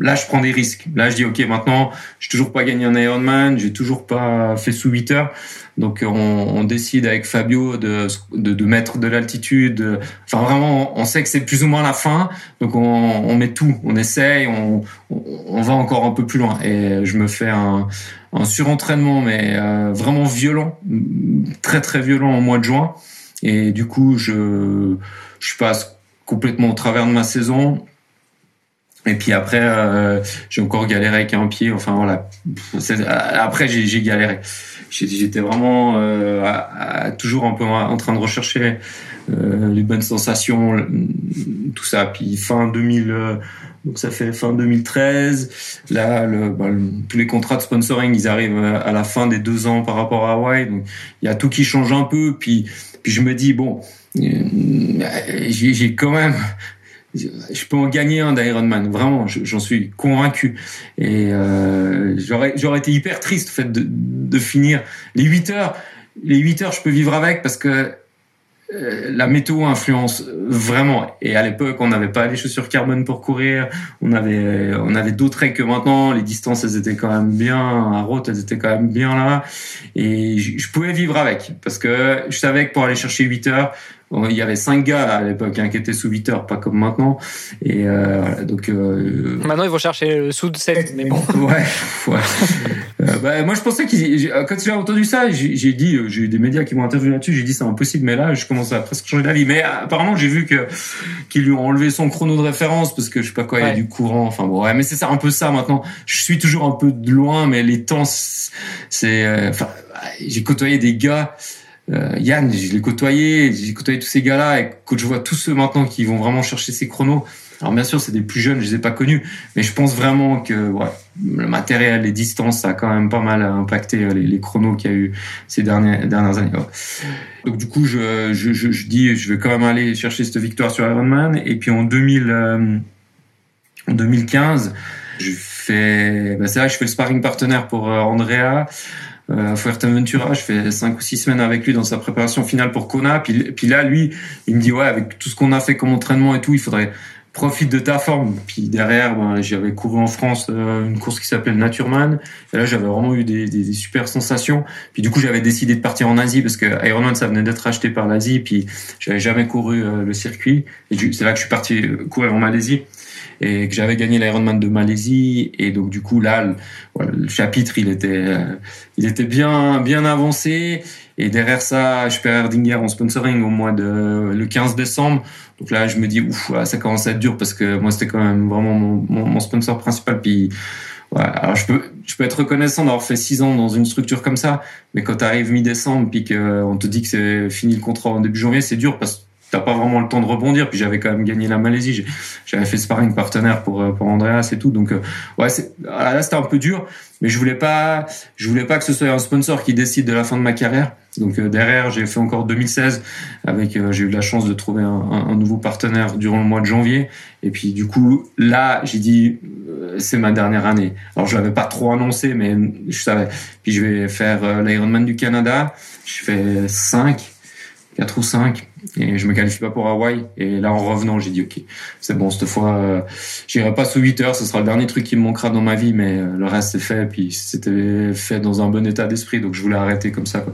Là, je prends des risques. Là, je dis, OK, maintenant, j'ai toujours pas gagné un Ironman, j'ai toujours pas fait sous 8 heures. Donc, on, décide avec Fabio de, de, mettre de l'altitude. Enfin, vraiment, on sait que c'est plus ou moins la fin. Donc, on, met tout. On essaye, on, va encore un peu plus loin. Et je me fais un, un surentraînement, mais euh, vraiment violent, très, très violent au mois de juin. Et du coup, je, je passe complètement au travers de ma saison. Et puis après, euh, j'ai encore galéré avec un pied. Enfin voilà. Après, j'ai galéré. J'étais vraiment euh, toujours un peu en train de rechercher euh, les bonnes sensations, tout ça. Puis fin 2000, euh, donc ça fait fin 2013. Là, bah, tous les contrats de sponsoring, ils arrivent à la fin des deux ans par rapport à Hawaii. Donc il y a tout qui change un peu. Puis je me dis bon, j'ai quand même je peux en gagner un d'Ironman, vraiment, j'en suis convaincu. Et euh, j'aurais été hyper triste en fait de, finir les 8 heures. Les 8 heures, je peux vivre avec parce que euh, la météo influence vraiment. Et à l'époque, on n'avait pas les chaussures carbone pour courir. On avait, on avait d'autres règles que maintenant. Les distances, elles étaient quand même bien. À route, elles étaient quand même bien là. Et je pouvais vivre avec. Parce que je savais que pour aller chercher 8 heures, il y avait cinq gars à l'époque hein, qui étaient sous 8 heures, pas comme maintenant. Et euh, donc euh, maintenant ils vont chercher le sous de 7 mais bon. ouais. ouais. euh, bah, moi je pensais qu'ils quand j'ai entendu ça, j'ai dit euh, j'ai eu des médias qui m'ont interviewé là-dessus, j'ai dit c'est impossible mais là je commence à presque changer d'avis. Mais apparemment j'ai vu que qu'ils lui ont enlevé son chrono de référence parce que je sais pas quoi, il y a du courant. Enfin bon ouais, mais c'est ça un peu ça maintenant. Je suis toujours un peu de loin mais les temps c'est euh, enfin j'ai côtoyé des gars euh, Yann, je l'ai côtoyé, j'ai côtoyé tous ces gars-là, et quand je vois tous ceux maintenant qui vont vraiment chercher ces chronos, alors bien sûr c'est des plus jeunes, je les ai pas connus, mais je pense vraiment que le matériel, les distances, ça a quand même pas mal impacté euh, les, chronos qu'il y a eu ces dernières, dernières années. Donc du coup, je, je, dis, je vais quand même aller chercher cette victoire sur Ironman, et puis en 2000, euh, 2015, je fais, bah c'est là, je fais le sparring partenaire pour Andrea euh, Fuerteventura. Je fais cinq ou six semaines avec lui dans sa préparation finale pour Kona. Puis, puis là, lui, il me dit ouais, avec tout ce qu'on a fait comme entraînement et tout, il faudrait profite de ta forme. Puis derrière, ben, j'avais couru en France euh, une course qui s'appelle Natureman. Et là, j'avais vraiment eu des, des, super sensations. Puis du coup, j'avais décidé de partir en Asie parce que Ironman, ça venait d'être acheté par l'Asie. Puis j'avais jamais couru euh, le circuit. Et c'est là que je suis parti courir en Malaisie et que j'avais gagné l'Ironman de Malaisie. Et donc du coup là le, voilà, chapitre il était euh, il était bien bien avancé. Et derrière ça je perds Erdinger en sponsoring au mois de le 15 décembre. Donc là je me dis ouf ça commence à être dur parce que moi c'était quand même vraiment mon, sponsor principal. Puis Ouais, alors je peux, je peux être reconnaissant d'avoir fait six ans dans une structure comme ça, mais quand tu arrives mi-décembre puis qu'on te dit que c'est fini le contrat en début janvier, c'est dur parce t'as pas vraiment le temps de rebondir. Puis j'avais quand même gagné la Malaisie. J'avais fait sparring partenaire pour euh, pour Andreas et tout. Donc euh, ouais, là c'était un peu dur, mais je voulais pas je voulais pas que ce soit un sponsor qui décide de la fin de ma carrière. Donc euh, derrière, j'ai fait encore 2016 avec j'ai eu la chance de trouver un, un, nouveau partenaire durant le mois de janvier. Et puis du coup là, j'ai dit c'est ma dernière année. Alors je l'avais pas trop annoncé, mais je savais. Puis je vais faire l'Ironman du Canada. Je fais 5 4 ou 5 et je me qualifie pas pour Hawaï. Et là en revenant j'ai dit ok c'est bon cette fois euh, j'irai pas sous 8 heures ce sera le dernier truc qui me manquera dans ma vie mais euh, le reste c'est fait. Puis c'était fait dans un bon état d'esprit donc je voulais arrêter comme ça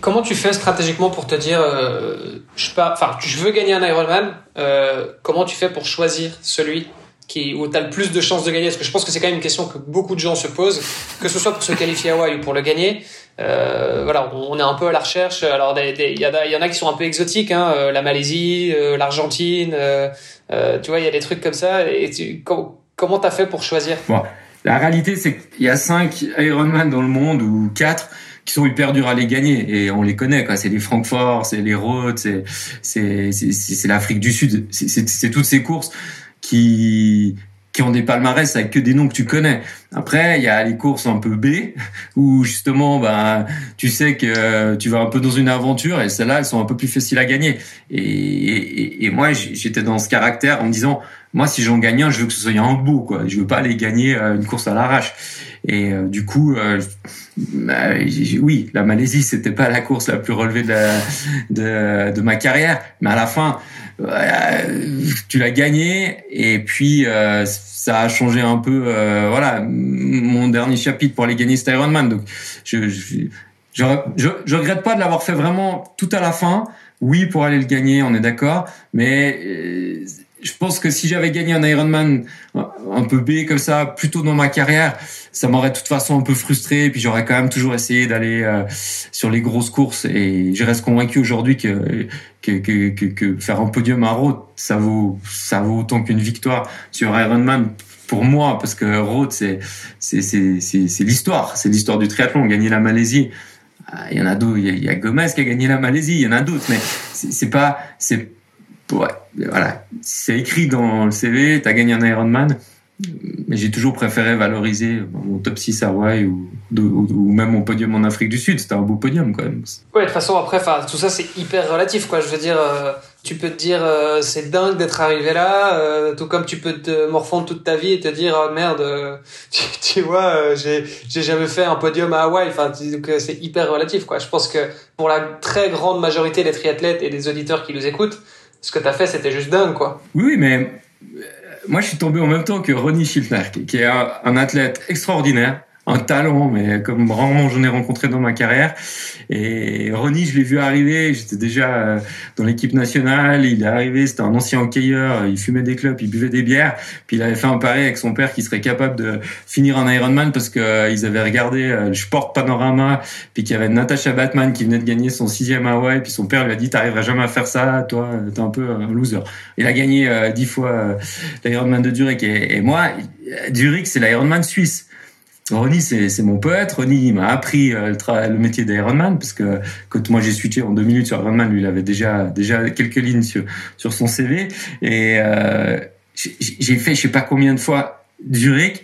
comment tu fais stratégiquement pour te dire euh, je pas enfin je veux gagner un Ironman euh, comment tu fais pour choisir celui qui, où tu as le plus de chances de gagner Parce que je pense que c'est quand même une question que beaucoup de gens se posent, que ce soit pour se qualifier à Hawaï ou pour le gagner. Euh, voilà, on est un peu à la recherche. Alors, il y, y, en a qui sont un peu exotiques, hein, euh, la Malaisie, euh, l'Argentine. Euh, tu vois, il y a des trucs comme ça. Et tu, comment t'as fait pour choisir? Bon, La réalité, c'est qu'il y a cinq Ironman dans le monde ou quatre qui sont hyper durs à les gagner et on les connaît quoi. C'est les Francfort, c'est les Rhodes, c'est c'est l'Afrique du Sud. C'est toutes ces courses qui qui ont des palmarès avec que des noms que tu connais. Après, il y a les courses un peu B où justement, bah, tu sais que tu vas un peu dans une aventure et celles-là, elles sont un peu plus faciles à gagner. Et, et, et moi, j'étais dans ce caractère en me disant, moi, si j'en gagne un, je veux que ce soit un beau, quoi. Je veux pas aller gagner euh, une course à l'arrache. Et euh, du coup, euh, bah, oui, la Malaisie, c'était pas la course la plus relevée de, de, de ma carrière, mais à la fin, tu l'as gagné. Et puis euh, ça a changé un peu euh, voilà mon dernier chapitre pour aller gagner cet Ironman. Donc je je, je, je, regrette pas de l'avoir fait vraiment tout à la fin. Oui pour aller le gagner on est d'accord. Mais euh, je pense que si j'avais gagné un Ironman un peu B comme ça, plutôt dans ma carrière, ça m'aurait de toute façon un peu frustré. Et puis j'aurais quand même toujours essayé d'aller euh, sur les grosses courses. Et je reste convaincu aujourd'hui que que, que, faire un podium à Rhodes, ça vaut ça vaut autant qu'une victoire sur Ironman pour moi, parce que Rhodes c'est l'histoire, c'est l'histoire du triathlon. Gagner la Malaisie, ah, il y en a d'autres. Il y a Gomez qui a gagné la Malaisie. Il y en a d'autres, mais c'est pas ouais, voilà, c'est écrit dans le CV, tu as gagné un Ironman. Mais j'ai toujours préféré valoriser mon top 6 à Hawaï ou, ou, même mon podium en Afrique du Sud. C'était un beau podium quand même. Ouais, de toute façon, après, tout ça c'est hyper relatif. Quoi. Je veux dire, euh, tu peux te dire euh, c'est dingue d'être arrivé là, euh, tout comme tu peux te morfondre toute ta vie et te dire oh, merde, tu, vois, j'ai jamais fait un podium à Hawaï. C'est hyper relatif. Quoi. Je pense que pour la très grande majorité des triathlètes et des auditeurs qui nous écoutent, ce que tu as fait, c'était juste dingue, quoi. Oui, mais euh, moi, je suis tombé en même temps que Ronnie Schiltner, qui est un athlète extraordinaire, un talent, mais comme rarement j'en ai rencontré dans ma carrière. Et Ronnie, je l'ai vu arriver, j'étais déjà euh, dans l'équipe nationale, il est arrivé, c'était un ancien hockeyeur, il fumait des clubs, il buvait des bières, puis il avait fait un pari avec son père qui serait capable de finir un Ironman parce que euh, avaient regardé euh, le Sport Panorama, puis qu'il y avait Natasha Batman qui venait de gagner son sixième Hawaii, puis son père lui a dit t'arriveras jamais à faire ça, toi t'es un peu un loser. Il a gagné dix fois l'Ironman de Zurich et, et moi, Zurich c'est l'Ironman suisse. Ronnie, c'est mon poète. Ronnie m'a appris euh, le, le métier d'Ironman parce que quand moi j'ai switché en deux minutes sur Ironman, lui il avait déjà déjà quelques lignes sur, sur son CV et euh, j'ai fait je sais pas combien de fois Zurich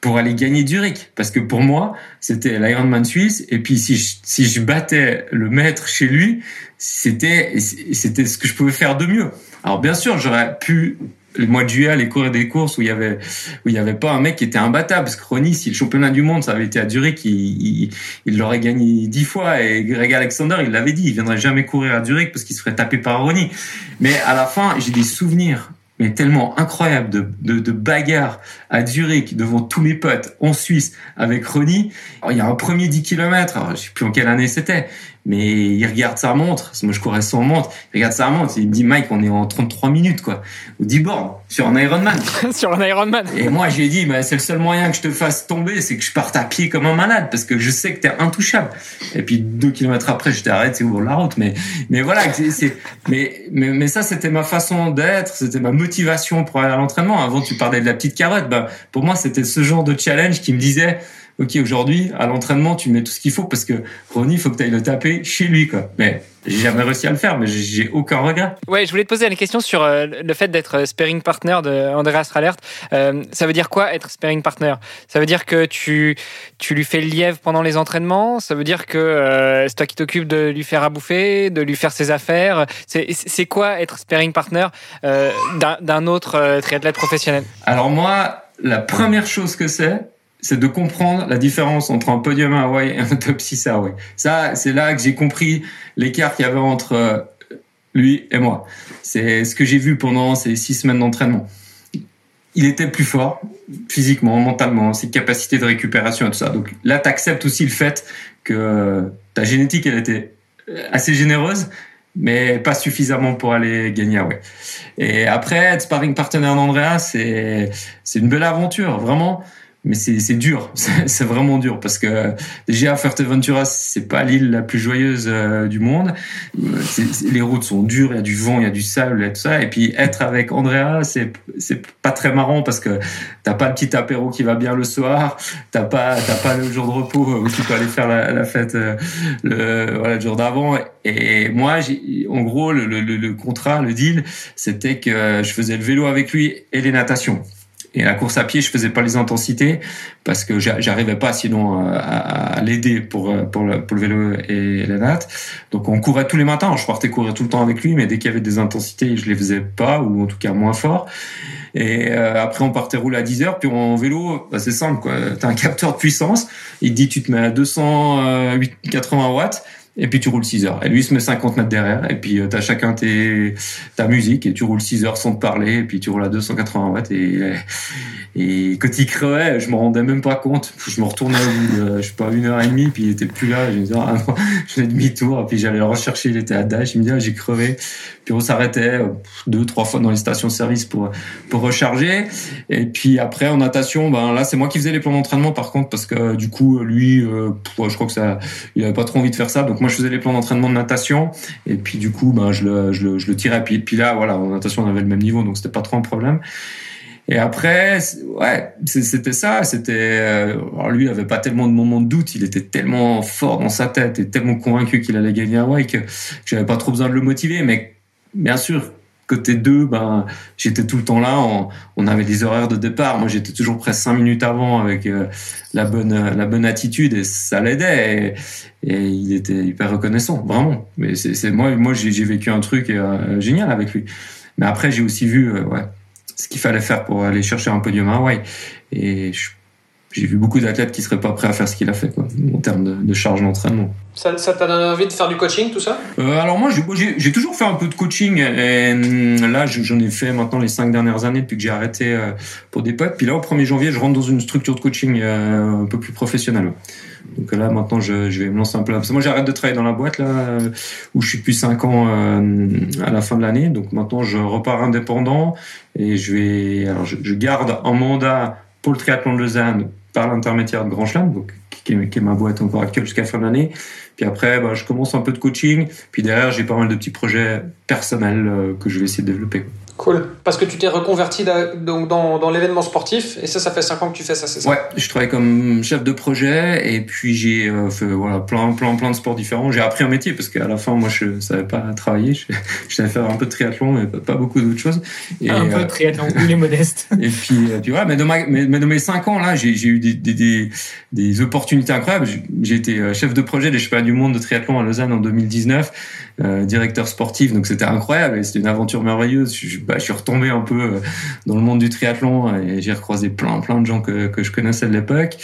pour aller gagner Zurich parce que pour moi c'était l'Ironman suisse et puis si je, si je battais le maître chez lui c'était c'était ce que je pouvais faire de mieux. Alors bien sûr j'aurais pu le mois de juillet, les courir des courses où il y avait où il y avait pas un mec qui était imbattable. Parce que Ronnie, si le championnat du monde ça avait été à Zurich, il, l'aurait gagné dix fois. Et Greg Alexander, il l'avait dit, il viendrait jamais courir à Zurich parce qu'il se ferait taper par Ronnie. Mais à la fin, j'ai des souvenirs mais tellement incroyables de, de, bagarres à Zurich devant tous mes potes en Suisse avec Ronnie. il y a un premier 10 km, je sais plus en quelle année c'était, mais il regarde sa montre, moi je courais sans montre, il regarde sa montre, il me dit Mike, on est en 33 minutes quoi, ou 10 bornes sur un Ironman. sur un Ironman. Et moi j'ai dit, bah, c'est le seul moyen que je te fasse tomber, c'est que je parte à pied comme un malade parce que je sais que t'es intouchable. Et puis deux kilomètres après, je t'arrête, c'est ouvre la route. Mais mais voilà, c'est mais, mais mais ça c'était ma façon d'être, c'était ma motivation pour aller à l'entraînement. Avant tu parlais de la petite carotte, bah pour moi c'était ce genre de challenge qui me disait ok, aujourd'hui, à l'entraînement, tu mets tout ce qu'il faut parce que Ronnie, il faut que tu ailles le taper chez lui, quoi. Mais j'ai jamais réussi à le faire, mais j'ai aucun regret. Ouais, je voulais te poser une question sur euh, le fait d'être sparring partner de Andreas Rallert. Euh, ça veut dire quoi être sparring partner? Ça veut dire que tu, tu lui fais le lièvre pendant les entraînements? Ça veut dire que euh, c'est toi qui t'occupes de lui faire à bouffer, de lui faire ses affaires? C'est quoi être sparring partner d'un autre triathlète professionnel? Alors moi, la première chose que c'est, c'est de comprendre la différence entre un podium à Hawaï et un top 6 à Hawaï. Ça, c'est là que j'ai compris l'écart qu'il y avait entre euh, lui et moi. C'est ce que j'ai vu pendant ces six semaines d'entraînement. Il était plus fort physiquement, mentalement, ses capacités de récupération et tout ça. Donc là, tu acceptes aussi le fait que euh, ta génétique, elle était assez généreuse, mais pas suffisamment pour aller gagner Hawaï. Et après, être sparring partenaire d'Andrea, c'est une belle aventure, vraiment mais c'est dur, c'est vraiment dur parce que déjà Fuerteventura c'est pas l'île la plus joyeuse euh, du monde. les routes sont dures, il y a du vent, il y a du sable et tout ça. Et puis être avec Andrea, c'est c'est pas très marrant parce que t'as pas le petit apéro qui va bien le soir, t'as pas t'as pas le jour de repos où tu peux aller faire la, la fête euh, le voilà le jour d'avant. Et moi, en gros, le, le, le contrat, le deal, c'était que je faisais le vélo avec lui et les natations. Et la course à pied, je faisais pas les intensités parce que j'arrivais pas sinon euh, à, l'aider pour euh, pour le, vélo et la natte. Donc on courait tous les matins. Je partais courir tout le temps avec lui, mais dès qu'il y avait des intensités, je les faisais pas ou en tout cas moins fort. Et euh, après, on partait rouler à 10 heures. Puis en vélo, bah, c'est simple. quoi. T'as un capteur de puissance. Il te dit tu te mets à 280 watts et puis tu roules 6 heures. Et lui, il se met 50 mètres derrière, et puis euh, tu as chacun tes, ta musique, et tu roules 6 heures sans te parler, et puis tu roules à 280 watts, et, et quand il crevait, je me rendais même pas compte. Je me retournais au bout de, je sais pas, une heure et demie, puis il était plus là, je me disais, ah non, je faisais demi-tour, et puis j'allais le rechercher, il était à Dash, il me disait, ah, j'ai crevé. Puis on s'arrêtait euh, deux, trois fois dans les stations-service pour, pour recharger. Et puis après, en natation, ben là, c'est moi qui faisais les plans d'entraînement, par contre, parce que du coup, lui, euh, je crois que ça, il avait pas trop envie de faire ça, donc je faisais les plans d'entraînement de natation et puis du coup, ben, je le, je le, je le tirais. Puis, puis là, voilà, en natation, on avait le même niveau, donc c'était pas trop un problème. Et après, ouais, c'était ça. C'était euh, lui, il avait pas tellement de moments de doute. Il était tellement fort dans sa tête et tellement convaincu qu'il allait gagner Hawaii que j'avais pas trop besoin de le motiver. Mais bien sûr, Côté 2, ben, j'étais tout le temps là. On, avait des horaires de départ. Moi, j'étais toujours presque cinq minutes avant avec euh, la bonne la bonne attitude et ça l'aidait. Et, il était hyper reconnaissant, vraiment. Mais c'est moi, moi, j'ai vécu un truc euh, génial avec lui. Mais après, j'ai aussi vu, euh, ouais, ce qu'il fallait faire pour aller chercher un podium à Hawaii. Et je j'ai vu beaucoup d'athlètes qui seraient pas prêts à faire ce qu'il a fait, quoi, en termes de, de charge d'entraînement. Ça, t'a donné envie de faire du coaching, tout ça? Euh, Alors moi, j'ai toujours fait un peu de coaching. Et hum, là, j'en ai fait maintenant les cinq dernières années depuis que j'ai arrêté euh, pour des potes. Puis là, au 1er janvier, je rentre dans une structure de coaching euh, un peu plus professionnelle. Donc là, maintenant, je, je vais me lancer un peu. Parce que moi, j'arrête de travailler dans la boîte là où je suis depuis cinq ans à la fin de l'année. Donc maintenant, je repars indépendant et je vais. Alors, je, je garde un mandat pour le triathlon de Lausanne par l'intermédiaire de Grand Chelem, donc qui est, ma boîte encore actuelle jusqu'à fin de l'année. Puis après, bah, je commence un peu de coaching. Puis derrière, j'ai pas mal de petits projets personnels euh, que je vais essayer de développer. Cool. Parce que tu t'es reconverti donc dans, dans l'événement sportif et ça, ça fait 5 ans que tu fais ça, c'est ça? Ouais, je travaille comme chef de projet et puis j'ai euh, fait voilà, plein, plein, plein de sports différents. J'ai appris un métier parce qu'à la fin, moi, je savais pas travailler. Je, je savais faire un peu de triathlon mais pas beaucoup d'autres choses. Et, un peu de euh, triathlon, il est modeste. Et puis, puis ouais, mais dans, ma, mais, mais dans mes 5 ans, là, j'ai eu des, des, des, des, opportunités incroyables. J'ai été euh, chef de projet des championnats du monde de triathlon à Lausanne en 2019, euh, directeur sportif, donc c'était incroyable. C'était une aventure merveilleuse. Je, bah, je suis retombé un peu euh, dans le monde du triathlon et j'ai recroisé plein plein de gens que, que je connaissais de l'époque.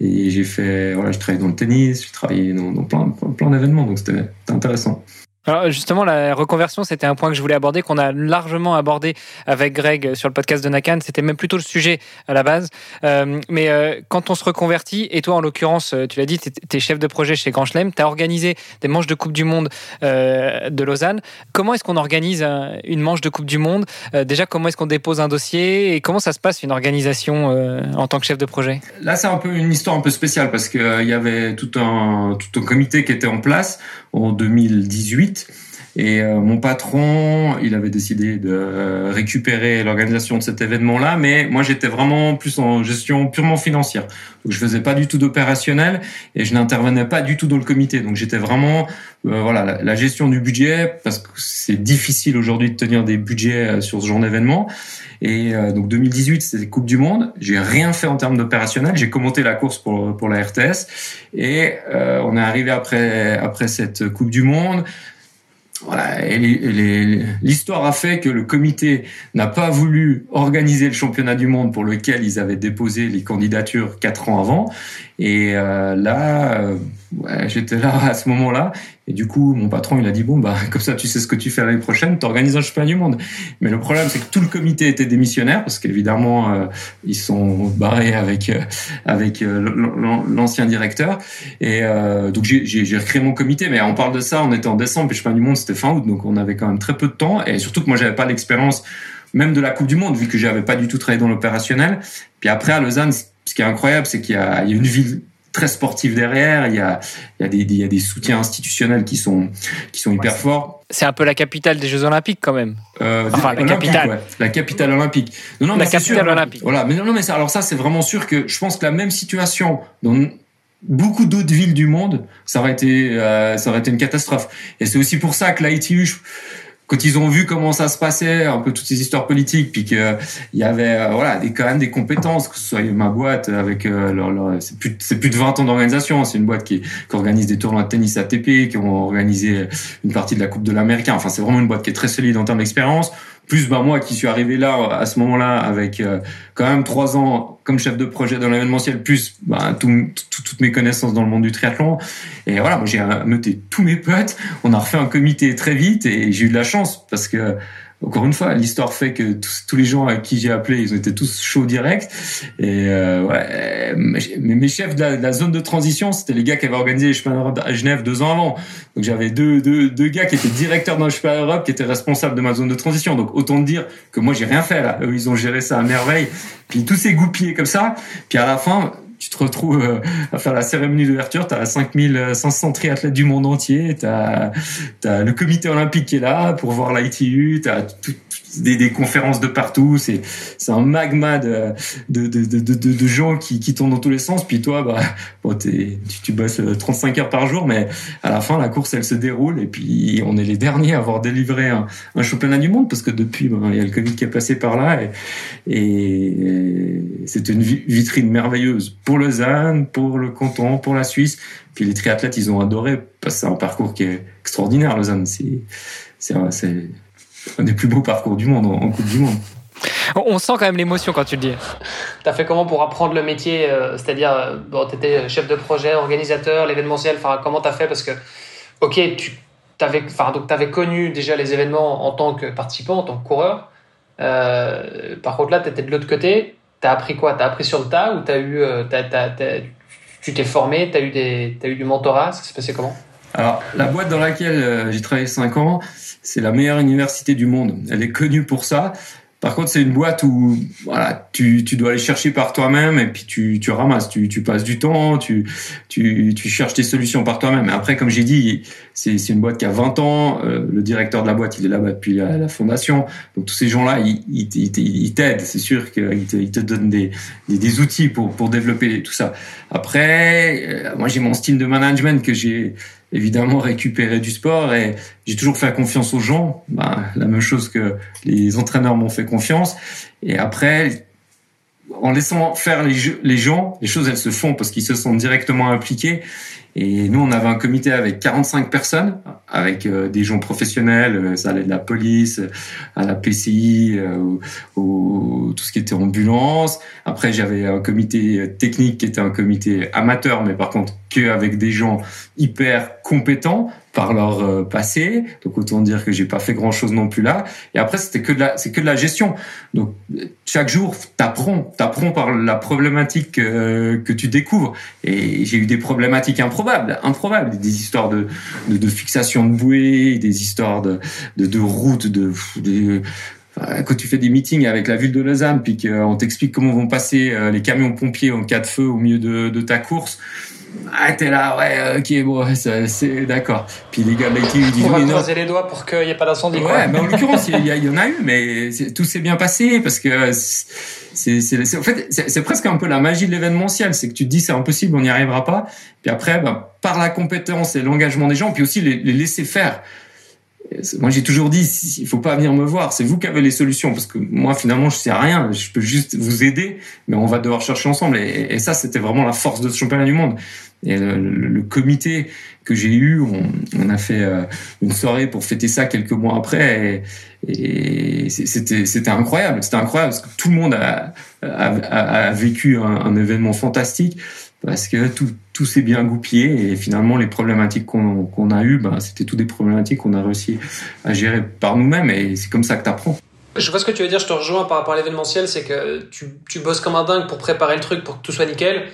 Et j'ai fait voilà je travaillé dans le tennis j'ai travaillé dans, dans plein plein d'événements donc c'était intéressant alors justement, la reconversion, c'était un point que je voulais aborder, qu'on a largement abordé avec Greg sur le podcast de Nakan. C'était même plutôt le sujet à la base. Euh, mais euh, quand on se reconvertit, et toi en l'occurrence, tu l'as dit, tu es chef de projet chez Grand Chelem, tu as organisé des manches de Coupe du Monde euh, de Lausanne. Comment est-ce qu'on organise une manche de Coupe du Monde? Déjà, comment est-ce qu'on dépose un dossier et comment ça se passe une organisation en tant que chef de projet? Là, c'est un peu une histoire un peu spéciale parce qu'il y avait tout un, tout un comité qui était en place en 2018 Et euh, mon patron, il avait décidé de récupérer l'organisation de cet événement-là, mais moi j'étais vraiment plus en gestion purement financière. Donc je faisais pas du tout d'opérationnel et je n'intervenais pas du tout dans le comité. Donc j'étais vraiment euh, voilà la, gestion du budget parce que c'est difficile aujourd'hui de tenir des budgets euh, sur ce genre d'événement. Et donc 2018, c'était Coupe du Monde. J'ai rien fait en termes d'opérationnel. J'ai commenté la course pour pour la RTS et on est arrivé après après cette Coupe du Monde l'histoire a fait que le comité n'a pas voulu organiser le championnat du monde pour lequel ils avaient déposé les candidatures quatre ans avant. Et euh, là, euh, j'étais là à ce moment-là. Et du coup, mon patron, il a dit, bon, bah, comme ça, tu sais ce que tu fais l'année prochaine, tu organises un championnat du monde. Mais le problème, c'est que tout le comité était démissionnaire, parce qu'évidemment, euh, ils sont barrés avec, euh, avec l'ancien directeur. Et donc, j'ai recréé mon comité. Mais on parle de ça, on était en décembre, puis le championnat du monde, c'était fin août. Donc, on avait quand même très peu de temps. Et surtout que moi, j'avais pas l'expérience même de la Coupe du Monde, vu que j'avais pas du tout travaillé dans l'opérationnel. Puis après, à Lausanne, ce qui est incroyable, c'est qu'il y, a une ville très sportive derrière. Il y a, il y a, des, il y a des soutiens institutionnels qui sont, qui sont hyper forts. C'est un peu la capitale des Jeux Olympiques quand même. Euh, enfin, la capitale. La capitale olympique. Non, non, la capitale olympique. Voilà, mais non, mais ça, alors ça, c'est vraiment sûr que je pense que la même situation dans beaucoup d'autres villes du monde, ça aurait été, euh, ça aurait été une catastrophe. Et c'est aussi pour ça que l'ITU, quand ils ont vu comment ça se passait, un peu toutes ces histoires politiques, puis qu'il y avait euh, voilà des, quand même des compétences, que ce soit ma boîte avec euh, leur, c'est plus c'est plus de 20 ans d'organisation, c'est une boîte qui, qui, organise des tournois de tennis ATP, qui ont organisé une partie de la Coupe de l'Américain. Enfin, c'est vraiment une boîte qui est très solide en termes d'expérience plus bah moi qui suis arrivé là à ce moment-là avec euh, quand même trois ans comme chef de projet dans l'événementiel, plus bah, toutes mes connaissances dans le monde du triathlon. Et voilà, j'ai noté tous mes potes. On a refait un comité très vite et j'ai eu de la chance parce que encore une fois, l'histoire fait que tous, les gens à qui j'ai appelé, ils ont été tous chauds direct. Et euh, ouais, mes, mes chefs de la, zone de transition, c'était les gars qui avaient organisé les championnats d'Europe à Genève deux ans avant. Donc j'avais deux, deux, deux gars qui étaient directeurs dans le championnat d'Europe, qui étaient responsables de ma zone de transition. Donc autant dire que moi j'ai rien fait là. Ils ont géré ça à merveille. Puis tout s'est goupillé comme ça. Puis à la fin, tu te retrouves euh, à faire la cérémonie d'ouverture, tu as 5500 triathlètes du monde entier, tu as, le comité olympique qui est là pour voir l'ITU, tu as tout, des, des, conférences de partout. C'est c'est un magma de de, de, de, de, gens qui, qui tournent dans tous les sens. Puis toi, bah, bon, tu, tu bosses 35 euh, heures par jour, mais à la fin, la course, elle se déroule. Et puis, on est les derniers à avoir délivré un, un championnat du monde parce que depuis, ben, il y a le Covid qui est passé par là. Et, et c'est une vitrine merveilleuse pour Lausanne, pour le canton, pour la Suisse. Puis les triathlètes, ils ont adoré parce c'est un parcours qui est extraordinaire, Lausanne. C'est, c'est, un des plus beaux parcours du monde en, Coupe du Monde. On sent quand même l'émotion quand tu le dis. T'as fait comment pour apprendre le métier euh, C'est-à-dire, euh, bon, tu étais chef de projet, organisateur, l'événementiel. Enfin, comment t'as fait? Parce que, ok, tu avais, enfin, donc avais connu déjà les événements en tant que participant, en tant que coureur. Euh, par contre, là, tu étais de l'autre côté. Tu as appris quoi? Tu as appris sur le tas ou as eu, tu t'es formé Tu as, eu des, as eu du mentorat? Ça s'est passé comment? Alors, la boîte dans laquelle j'ai travaillé 5 ans, c'est la meilleure université du monde. Elle est connue pour ça. Par contre, c'est une boîte où voilà, tu, tu dois aller chercher par toi-même et puis tu, tu ramasses, tu, tu passes du temps, tu, tu, tu cherches tes solutions par toi-même. Et après, comme j'ai dit, c'est une boîte qui a 20 ans. Euh, le directeur de la boîte, il est là-bas depuis la, fondation. Donc tous ces gens-là, ils, ils, ils t'aident. C'est sûr qu'ils te, ils te donnent des, des, des, outils pour, pour développer tout ça. Après, euh, moi j'ai mon style de management que j'ai évidemment récupérer du sport. Et j'ai toujours fait confiance aux gens, bah, la même chose que les entraîneurs m'ont fait confiance. Et après, en laissant faire les, les gens, les choses elles se font parce qu'ils se sont directement impliqués et nous, on avait un comité avec 45 personnes, avec euh, des gens professionnels, euh, ça allait de la police à la PCI, euh, tout ce qui était ambulance. Après, j'avais un comité technique qui était un comité amateur, mais par contre que avec des gens hyper compétents par leur euh, passé. Donc autant dire que j'ai pas fait grand chose non plus là. Et après c'était que de la c'est que de la gestion. Donc chaque jour t'apprends t'apprends par la problématique euh, que tu découvres. Et j'ai eu des problématiques improbables, improbables, des histoires de de, de fixation de bouée, des histoires de de, de routes, de, de quand tu fais des meetings avec la ville de Lausanne, puis qu'on t'explique comment vont passer euh, les camions pompiers en cas de feu au milieu de, de ta course, Ah, t'es là, ouais, ok, bon, c'est d'accord. Puis les gars l'ITU, ils disent. On va croiser les doigts pour qu'il n'y ait pas d'incendie. Ouais, mais en l'occurrence, il y, en a eu, mais tout s'est bien passé parce que c'est, en fait, c'est presque un peu la magie de l'événementiel. C'est que tu te dis, c'est impossible, on n'y arrivera pas. Puis après, ben, par la compétence et l'engagement des gens, puis aussi les, les laisser faire. Moi, j'ai toujours dit, il faut pas venir me voir. C'est vous qui avez les solutions, parce que moi, finalement, je sais rien. Je peux juste vous aider, mais on va devoir chercher ensemble. Et, ça, c'était vraiment la force de ce championnat du monde. Et le, comité que j'ai eu, on, a fait euh, une soirée pour fêter ça quelques mois après, et, c'était incroyable. C'était incroyable parce que tout le monde a, vécu un, événement fantastique parce que tout, tout s'est bien goupillé et finalement les problématiques qu'on qu'on a eues, ben, c'était toutes des problématiques qu'on a réussi à gérer par nous-mêmes et c'est comme ça que tu apprends. Je vois ce que tu veux dire, je te rejoins par rapport à l'événementiel, c'est que tu, tu bosses comme un dingue pour préparer le truc pour que tout soit nickel.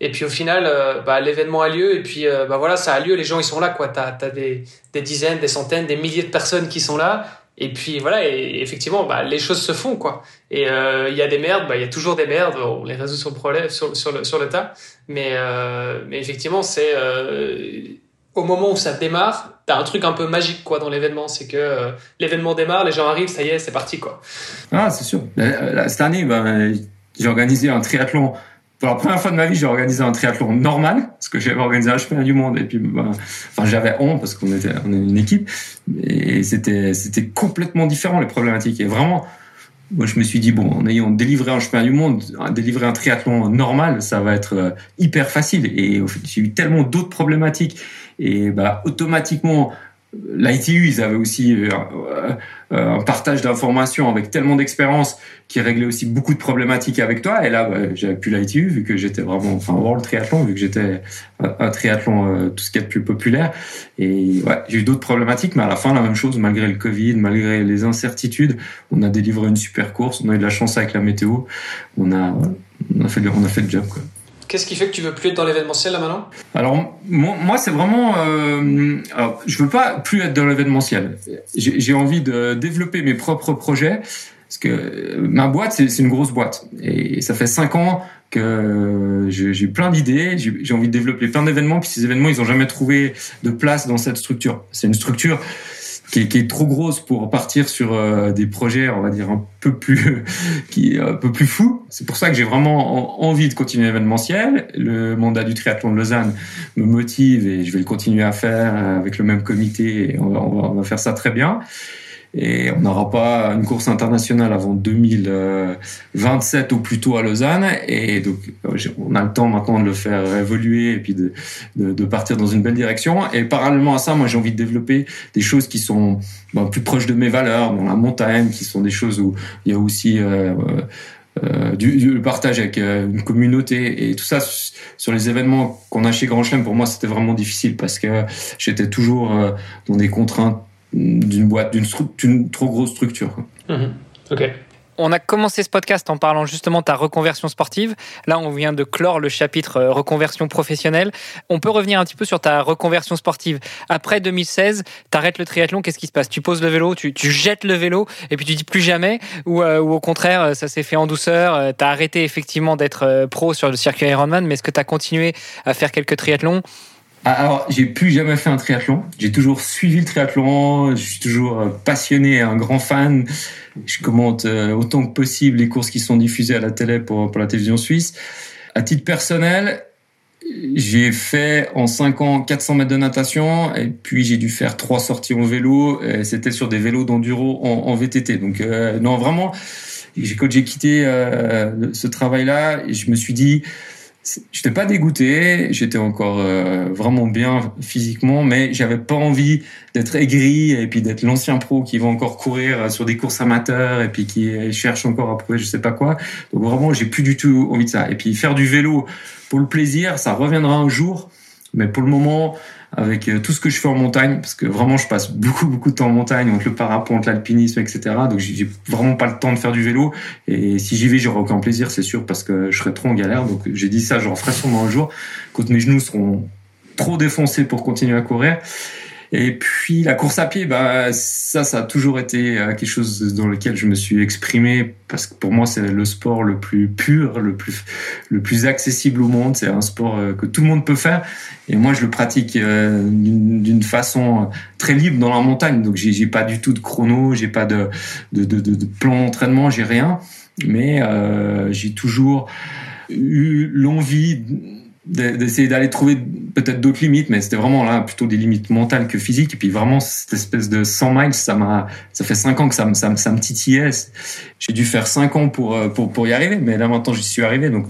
Et puis au final, euh, bah, l'événement a lieu et puis euh, bah, voilà, ça a lieu, les gens ils sont là. Tu as des, des, dizaines, des centaines, des milliers de personnes qui sont là. Et puis voilà, et, effectivement, bah, les choses se font. quoi. Et euh, il y a des merdes, bah, il y a toujours des merdes, on les résout sur le, problème, sur, le, sur le tas. Mais, mais effectivement, c'est au moment où ça démarre, tu as un truc un peu magique quoi dans l'événement, c'est que l'événement démarre, les gens arrivent, ça y est, c'est parti quoi. Ah, c'est sûr. Cette année, ben, j'ai organisé un triathlon pour la première fois de ma vie, j'ai organisé un triathlon normal, parce que j'avais organisé un championnat du monde, et puis, bah, enfin, j'avais honte parce qu'on était, on est une équipe, et c'était, c'était complètement différent les problématiques. Et vraiment, moi, je me suis dit bon, en ayant délivré un championnat du monde, délivrer un triathlon normal, ça va être euh, hyper facile. Et j'ai eu tellement d'autres problématiques, et bah, automatiquement, l'ITU, ils avaient aussi euh, euh, un partage d'informations avec tellement d'expérience qui réglait aussi beaucoup de problématiques avec toi. Et là, bah, j'avais plus l'ITU vu que j'étais vraiment, enfin, le Triathlon, vu que j'étais un, triathlon, euh, tout ce qui est plus populaire. Et ouais, j'ai eu d'autres problématiques, mais à la fin, la même chose, malgré le Covid, malgré les incertitudes, on a délivré une super course, on a eu de la chance avec la météo, on a, on a fait, on a fait le job, quoi. Qu'est-ce qui fait que tu veux plus être dans l'événementiel là maintenant? Alors moi, c'est vraiment, euh, alors, je veux pas plus être dans l'événementiel. J'ai envie de développer mes propres projets parce que ma boîte c'est une grosse boîte et ça fait cinq ans que j'ai plein d'idées, j'ai envie de développer plein d'événements puis ces événements ils ont jamais trouvé de place dans cette structure. C'est une structure qui est, qui est, trop grosse pour partir sur euh, des projets, on va dire un peu plus, qui un peu plus fous. C'est pour ça que j'ai vraiment envie de continuer l'événementiel. Le mandat du triathlon de Lausanne me motive et je vais le continuer à faire avec le même comité. Et on va, on va faire ça très bien et on n'aura pas une course internationale avant 2027 ou plus tôt à Lausanne. Et donc on a le temps maintenant de le faire évoluer et puis de, de, de partir dans une belle direction. Et parallèlement à ça moi j'ai envie de développer des choses qui sont ben, plus proches de mes valeurs dans la montagne qui sont des choses où il y a aussi euh, euh, du, du, partage avec euh, une communauté. Et tout ça sur les événements qu'on a chez Grand Chelem pour moi c'était vraiment difficile parce que j'étais toujours euh, dans des contraintes d'une boîte, d'une trop grosse structure. Mhm. Ok. On a commencé ce podcast en parlant justement de ta reconversion sportive. Là, on vient de clore le chapitre euh, reconversion professionnelle. On peut revenir un petit peu sur ta reconversion sportive. Après 2016, tu arrêtes le triathlon, qu'est-ce qui se passe? Tu poses le vélo, tu, jettes le vélo et puis tu dis plus jamais ou, euh, ou au contraire, euh, ça s'est fait en douceur Tu as arrêté effectivement d'être pro sur le circuit Ironman, mais est-ce que tu as continué à faire quelques triathlons? Alors, j'ai plus jamais fait un triathlon. J'ai toujours suivi le triathlon. Je suis toujours euh, passionné, un grand fan. Je commente euh, autant que possible les courses qui sont diffusées à la télé pour, la télévision suisse. À titre personnel, j'ai fait en 5 ans 400 mètres de natation et puis j'ai dû faire trois sorties en vélo. C'était sur des vélos d'enduro en, VTT. Donc euh, non, vraiment, quand j'ai quitté ce travail-là, je me suis dit, je n'étais pas dégoûté, j'étais encore euh, vraiment bien physiquement, mais j'avais pas envie d'être aigri et puis d'être l'ancien pro qui va encore courir sur des courses amateurs et puis qui cherche encore à prouver je sais pas quoi. Donc vraiment, j'ai plus du tout envie de ça. Et puis faire du vélo pour le plaisir, ça reviendra un jour, mais pour le moment, avec euh, tout ce que je fais en montagne, parce que vraiment je passe beaucoup beaucoup de temps en montagne, entre le parapente, l'alpinisme, etc. Donc j'ai vraiment pas le temps de faire du vélo. Et si j'y vais, j'aurai aucun plaisir, c'est sûr, parce que je serais trop en galère. Donc j'ai dit ça, j'en ferai sûrement un jour, quand mes genoux seront trop défoncés pour continuer à courir. Et puis la course à pied, bah ça, ça a toujours été euh, quelque chose dans lequel je me suis exprimé parce que pour moi c'est le sport le plus pur, le plus le plus accessible au monde. C'est un sport euh, que tout le monde peut faire. Et moi je le pratique euh, d'une façon très libre dans la montagne. Donc j'ai pas du tout de chrono, j'ai pas de de, de, de plan d'entraînement, j'ai rien. Mais euh, j'ai toujours eu l'envie d'essayer d'aller trouver peut-être d'autres limites, mais c'était vraiment là plutôt des limites mentales que physiques. Et puis vraiment cette espèce de 100 miles, ça m'a, ça fait 5 ans que ça me, ça me, ça me titillait. J'ai dû faire 5 ans pour, euh, pour, pour y arriver, mais là maintenant j'y suis arrivé. Donc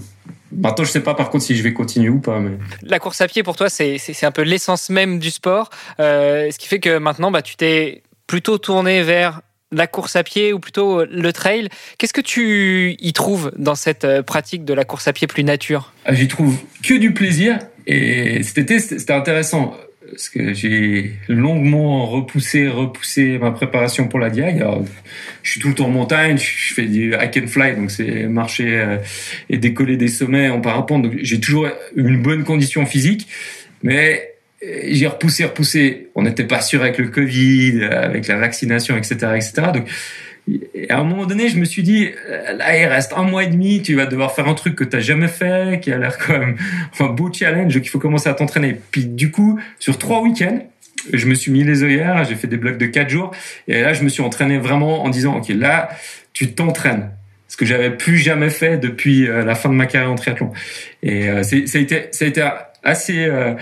maintenant je sais pas par contre si je vais continuer ou pas. Mais... La course à pied pour toi c'est, c'est, un peu l'essence même du sport, euh, ce qui fait que maintenant bah, tu t'es plutôt tourné vers la course à pied ou plutôt euh, le trail. Qu'est-ce que tu y trouves dans cette euh, pratique de la course à pied plus nature? Ah, J'y trouve que du plaisir et cet été c'était intéressant parce que j'ai longuement repoussé, repoussé ma préparation pour la Diag. je suis tout le temps en montagne, je fais du hike and fly, donc c'est marcher euh, et décoller des sommets en parapente. Donc j'ai toujours une bonne condition physique, mais j'ai repoussé, repoussé. On n'était pas sûr avec le Covid, avec la vaccination, etc., etc. Donc, à un moment donné, je me suis dit, là, il reste un mois et demi, tu vas devoir faire un truc que tu n'as jamais fait, qui a l'air quand même un beau challenge, qu'il faut commencer à t'entraîner. Puis du coup, sur trois week-ends, je me suis mis les œillères, j'ai fait des blocs de quatre jours, et là, je me suis entraîné vraiment en disant, ok, là, tu t'entraînes. Ce que j'avais plus jamais fait depuis euh, la fin de ma carrière en triathlon. Et euh, ça a été, ça a été assez euh,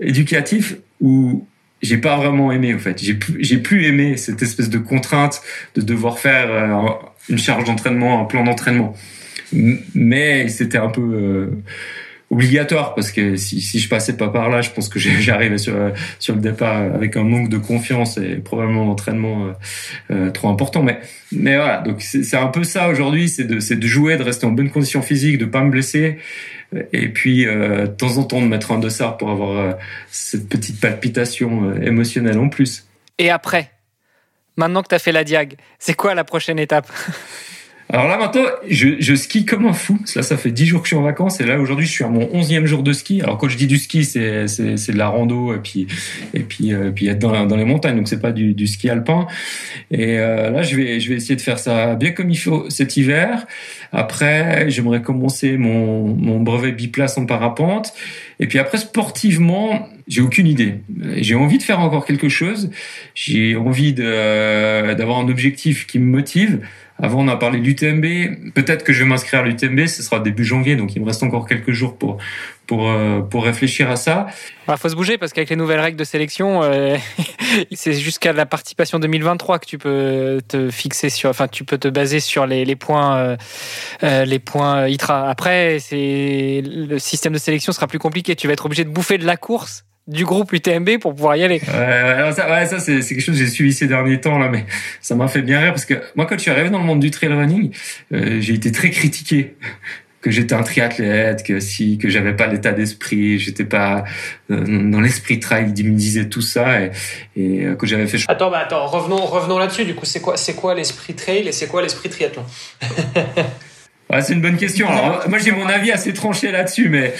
éducatif où j'ai pas vraiment aimé en fait. J'ai plus, j'ai plus aimé cette espèce de contrainte de devoir faire euh, une charge d'entraînement, un plan d'entraînement. Mais c'était un peu euh, obligatoire parce que si, si je passais pas par là, je pense que j'arrivais sur sur le départ avec un manque de confiance et probablement d'entraînement trop important. Mais mais voilà, donc c'est un peu ça aujourd'hui, c'est de c'est de jouer, de rester en bonne condition physique, de pas me blesser et puis euh, de temps en temps de mettre un dossard pour avoir euh, cette petite palpitation euh, émotionnelle en plus. Et après, maintenant que tu as fait la diag, c'est quoi la prochaine étape? Alors là maintenant, je, je, skie comme un fou. Là, ça fait dix jours que je suis en vacances et là aujourd'hui, je suis à mon onzième jour de ski. Alors quand je dis du ski, c'est de la rando et puis et puis euh, puis être dans, dans les montagnes, donc c'est pas du, du ski alpin. Et euh, là, je vais je vais essayer de faire ça bien comme il faut cet hiver. Après, j'aimerais commencer mon mon brevet biplace en parapente. Et puis après, sportivement, j'ai aucune idée. J'ai envie de faire encore quelque chose. J'ai envie de d'avoir un objectif qui me motive. Avant, on a parlé de l'UTMB. Peut-être que je vais m'inscrire à l'UTMB. Ce sera début janvier, donc il me reste encore quelques jours pour pour euh, pour réfléchir à ça. Il bah, faut se bouger parce qu'avec les nouvelles règles de sélection, euh, c'est jusqu'à la participation 2023 que tu peux te fixer sur, enfin tu peux te baser sur les, les points euh, euh les points ITRA. Après, c'est le système de sélection sera plus compliqué. Tu vas être obligé de bouffer de la course du groupe UTMB pour pouvoir y aller. Ouais, ça, ouais, ça c'est, quelque chose que j'ai suivi ces derniers temps là, mais ça m'a fait bien rire parce que moi quand je suis arrivé dans le monde du trail running, euh, j'ai été très critiqué que j'étais un triathlète, que si que j'avais pas l'état d'esprit, j'étais pas euh, dans l'esprit trail, il me disait tout ça et, et euh, que j'avais fait. Attends, bah attends, revenons revenons là-dessus. Du coup, c'est quoi c'est quoi l'esprit trail et c'est quoi l'esprit triathlon? Ah, c'est une bonne question. Alors, moi, j'ai mon avis assez tranché là-dessus, mais,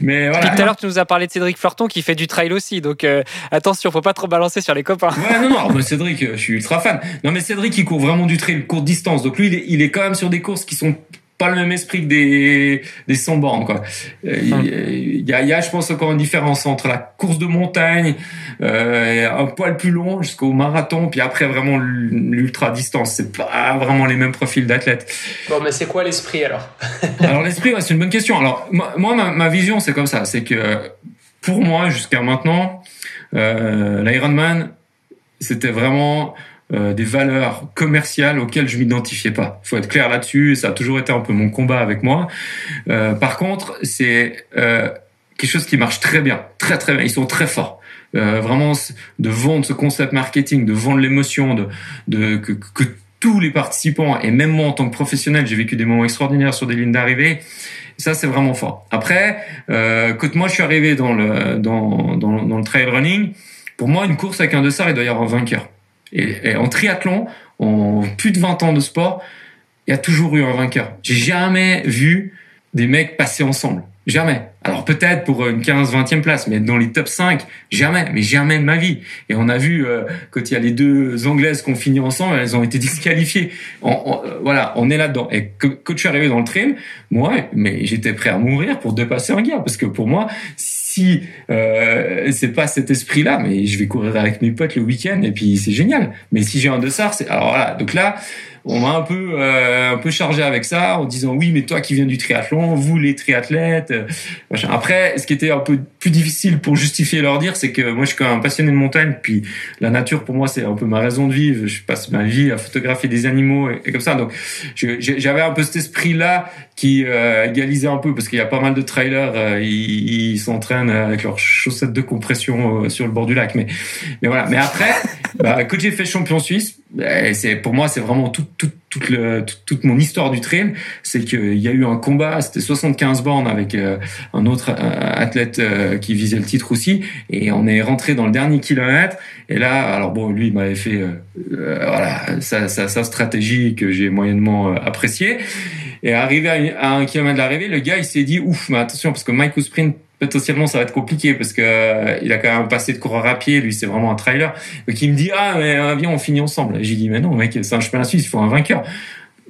mais voilà. tout à l'heure, tu nous as parlé de Cédric Fleurton qui fait du trail aussi, donc euh, attention, faut pas trop balancer sur les copains. Ouais, non, non, mais Cédric, je suis ultra fan. Non, mais Cédric, il court vraiment du trail courte distance, donc lui, il est, il est quand même sur des courses qui sont pas le même esprit que des, des 100 bornes, quoi. Euh, hum. Il y, a, il y a, je pense, encore une différence entre la course de montagne, euh, un poil plus long jusqu'au marathon, puis après vraiment l'ultra distance. C'est pas vraiment les mêmes profils d'athlètes. Bon, mais c'est quoi l'esprit alors? Alors l'esprit, ouais, c'est une bonne question. Alors moi, ma, ma vision, c'est comme ça. C'est que pour moi, jusqu'à maintenant, euh, l'Ironman, c'était vraiment euh, des valeurs commerciales auxquelles je m'identifiais pas. Faut être clair là-dessus. Ça a toujours été un peu mon combat avec moi. Euh, par contre, c'est euh, quelque chose qui marche très bien, très très bien. Ils sont très forts. Euh, vraiment de vendre ce concept marketing, de vendre l'émotion, de, de que, que, tous les participants et même moi en tant que professionnel, j'ai vécu des moments extraordinaires sur des lignes d'arrivée. Ça, c'est vraiment fort. Après, euh, quand moi je suis arrivé dans le dans, dans, dans le trail running, pour moi, une course avec un dossard, il doit y avoir un vainqueur. Et, en triathlon, en plus de 20 ans de sport, il y a toujours eu un vainqueur. J'ai jamais vu des mecs passer ensemble. Jamais. Alors peut-être pour une 15, 20e place, mais dans les top 5, jamais, mais jamais de ma vie. Et on a vu euh, quand il y a les deux Anglaises qui ont fini ensemble, elles ont été disqualifiées. Euh, voilà, on est là-dedans. Et quand je suis arrivé dans le trail, moi, mais j'étais prêt à mourir pour dépasser un gars, parce que pour moi, euh, c'est pas cet esprit-là, mais je vais courir avec mes potes le week-end et puis c'est génial. Mais si j'ai un dossard, c'est alors voilà. Donc là, on m'a un peu euh, un peu chargé avec ça en disant oui mais toi qui viens du triathlon vous les triathlètes euh, après ce qui était un peu plus difficile pour justifier leur dire c'est que moi je suis quand même passionné de montagne puis la nature pour moi c'est un peu ma raison de vivre. Je passe ma vie à photographier des animaux et, comme ça. Donc j'avais un peu cet esprit là qui euh, égalisait un peu parce qu'il y a pas mal de trailers euh, ils, ils s'entraînent avec leurs chaussettes de compression sur le bord du lac. Mais mais voilà. Mais après bah, quand j'ai fait champion suisse c'est pour moi c'est vraiment tout, tout, toute, le, toute mon histoire du trail. C'est qu'il y a eu un combat c'était 75 bornes avec euh, un autre euh, athlète euh, qui visait le titre aussi. Et on est rentré dans le dernier kilomètre. Et là alors bon lui il m'avait fait voilà sa, sa, sa, stratégie que j'ai moyennement appréciée. Et arrivé à, un kilomètre de l'arrivée le gars il s'est dit ouf mais attention parce que Mike Sprint potentiellement ça va être compliqué parce que euh, il a quand même passé de coureur à pied. Lui c'est vraiment un trailer. Il me dit ah mais euh, viens on finit ensemble. J'ai dit mais non mec c'est un chemin suisse il faut un vainqueur.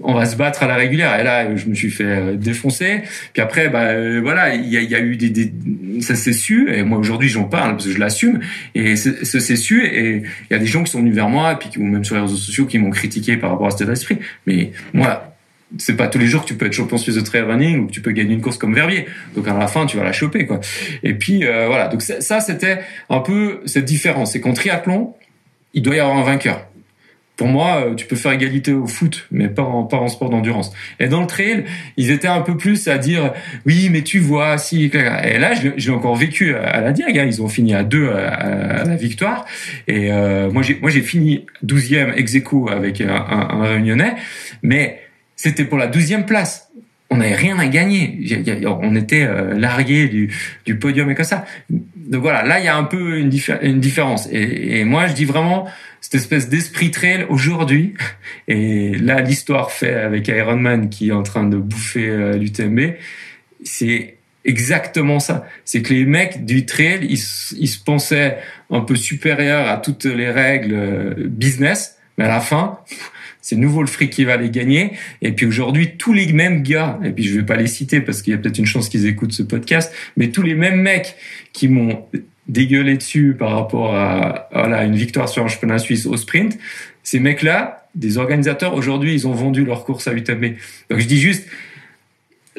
On va se battre à la régulière. Et là je me suis fait euh, défoncer. Puis après bah voilà il y a, y a, eu des, des ça s'est su. Et moi aujourd'hui j'en parle parce que je l'assume. Et ça s'est su. Et il y a des gens qui sont venus vers moi et puis ou même sur les réseaux sociaux qui m'ont critiqué par rapport à cet esprit mais moi c'est pas tous les jours que tu peux être champion suisse de trail running ou que tu peux gagner une course comme Verbier. Donc à la fin, tu vas la choper quoi. Et puis euh, voilà. Donc ça, c'était un peu cette différence. C'est qu'en triathlon, il doit y avoir un vainqueur. Pour moi, euh, tu peux faire égalité au foot, mais pas en, pas en sport d'endurance. Et dans le trail, ils étaient un peu plus à dire oui, mais tu vois, si. Et là, j'ai encore vécu à la Diag. Hein. Ils ont fini à deux à, la victoire. Et euh, moi, j'ai fini douzième ex aequo avec un, un, un réunionnais, mais c'était pour la douzième place. On n'avait rien à gagner. On était euh, largué du, podium et comme ça. Donc voilà, là il y a un peu une, différence. Et, moi je dis vraiment cette espèce d'esprit trail aujourd'hui. Et là l'histoire fait avec Ironman qui est en train de bouffer euh, l'UTMB, c'est exactement ça. C'est que les mecs du trail, ils, ils se pensaient un peu supérieurs à toutes les règles euh, business, mais à la fin c'est nouveau le fric qui va les gagner. Et puis aujourd'hui, tous les mêmes gars, et puis je vais pas les citer parce qu'il y a peut-être une chance qu'ils écoutent ce podcast, mais tous les mêmes mecs qui m'ont dégueulé dessus par rapport à voilà, une victoire sur un championnat suisse au sprint, ces mecs-là, des organisateurs, aujourd'hui, ils ont vendu leur course à UTMB. Donc je dis juste,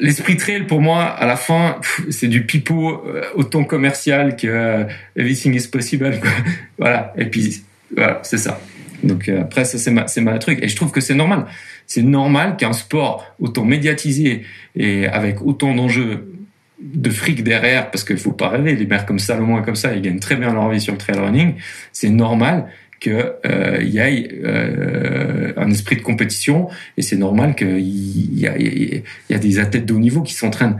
l'esprit trail pour moi à la fin c'est du pipeau euh, autant commercial que euh, everything is possible voilà et puis voilà c'est ça donc euh, après, ça c'est ma, c'est truc. Et je trouve que c'est normal. C'est normal qu'un sport autant médiatisé et avec autant d'enjeux de fric derrière, parce qu'il faut pas rêver, les maires comme Salomon et comme ça, ils gagnent très bien leur vie sur le trail running. C'est normal qu'il euh, y ait euh, un esprit de compétition et c'est normal qu'il y, y a des athlètes de haut niveau qui s'entraînent.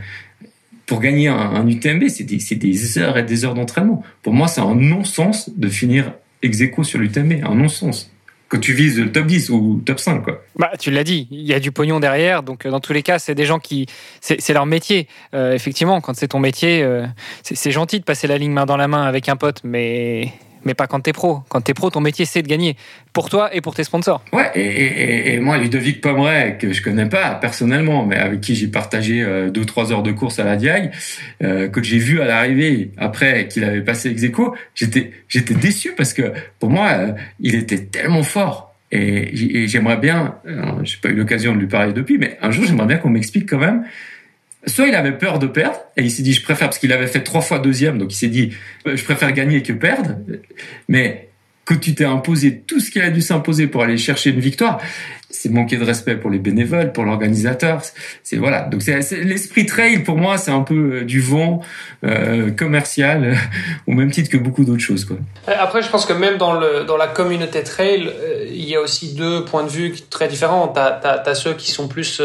Pour gagner un, UTMB, c'est des heures et des heures d'entraînement. Pour moi, c'est un non-sens de finir ex sur l'UTMB, un non-sens. Que tu vises le top 10 ou top 5, quoi. Bah, tu l'as dit, il y a du pognon derrière, donc euh, dans tous les cas, c'est des gens qui. C'est leur métier. Euh, effectivement, quand c'est ton métier, euh, c'est gentil de passer la ligne main dans la main avec un pote, mais mais pas quand t'es pro. Quand t'es pro, ton métier c'est de gagner pour toi et pour tes sponsors. Ouais, et, et, et moi, Ludovic Pomeray, que je connais pas personnellement, mais avec qui j'ai partagé euh, deux trois heures de course à la Diag, euh, que j'ai vu à l'arrivée après qu'il avait passé ex j'étais j'étais déçu parce que pour moi, euh, il était tellement fort. Et, j'aimerais bien, j'ai pas eu l'occasion de lui parler depuis, mais un jour j'aimerais bien qu'on m'explique quand même soit il avait peur de perdre et il s'est dit je préfère parce qu'il avait fait trois fois deuxième donc il s'est dit euh, je préfère gagner que perdre. Mais que tu t'es imposé tout ce qu'il a dû s'imposer pour aller chercher une victoire c'est manquer de respect pour les bénévoles pour l'organisateur. C'est voilà. Donc c'est l'esprit trail pour moi c'est un peu euh, du vent euh, commercial au même titre que beaucoup d'autres choses quoi. Après je pense que même dans le dans la communauté trail il y a aussi deux points de vue très différents. T'as as, ceux qui sont plus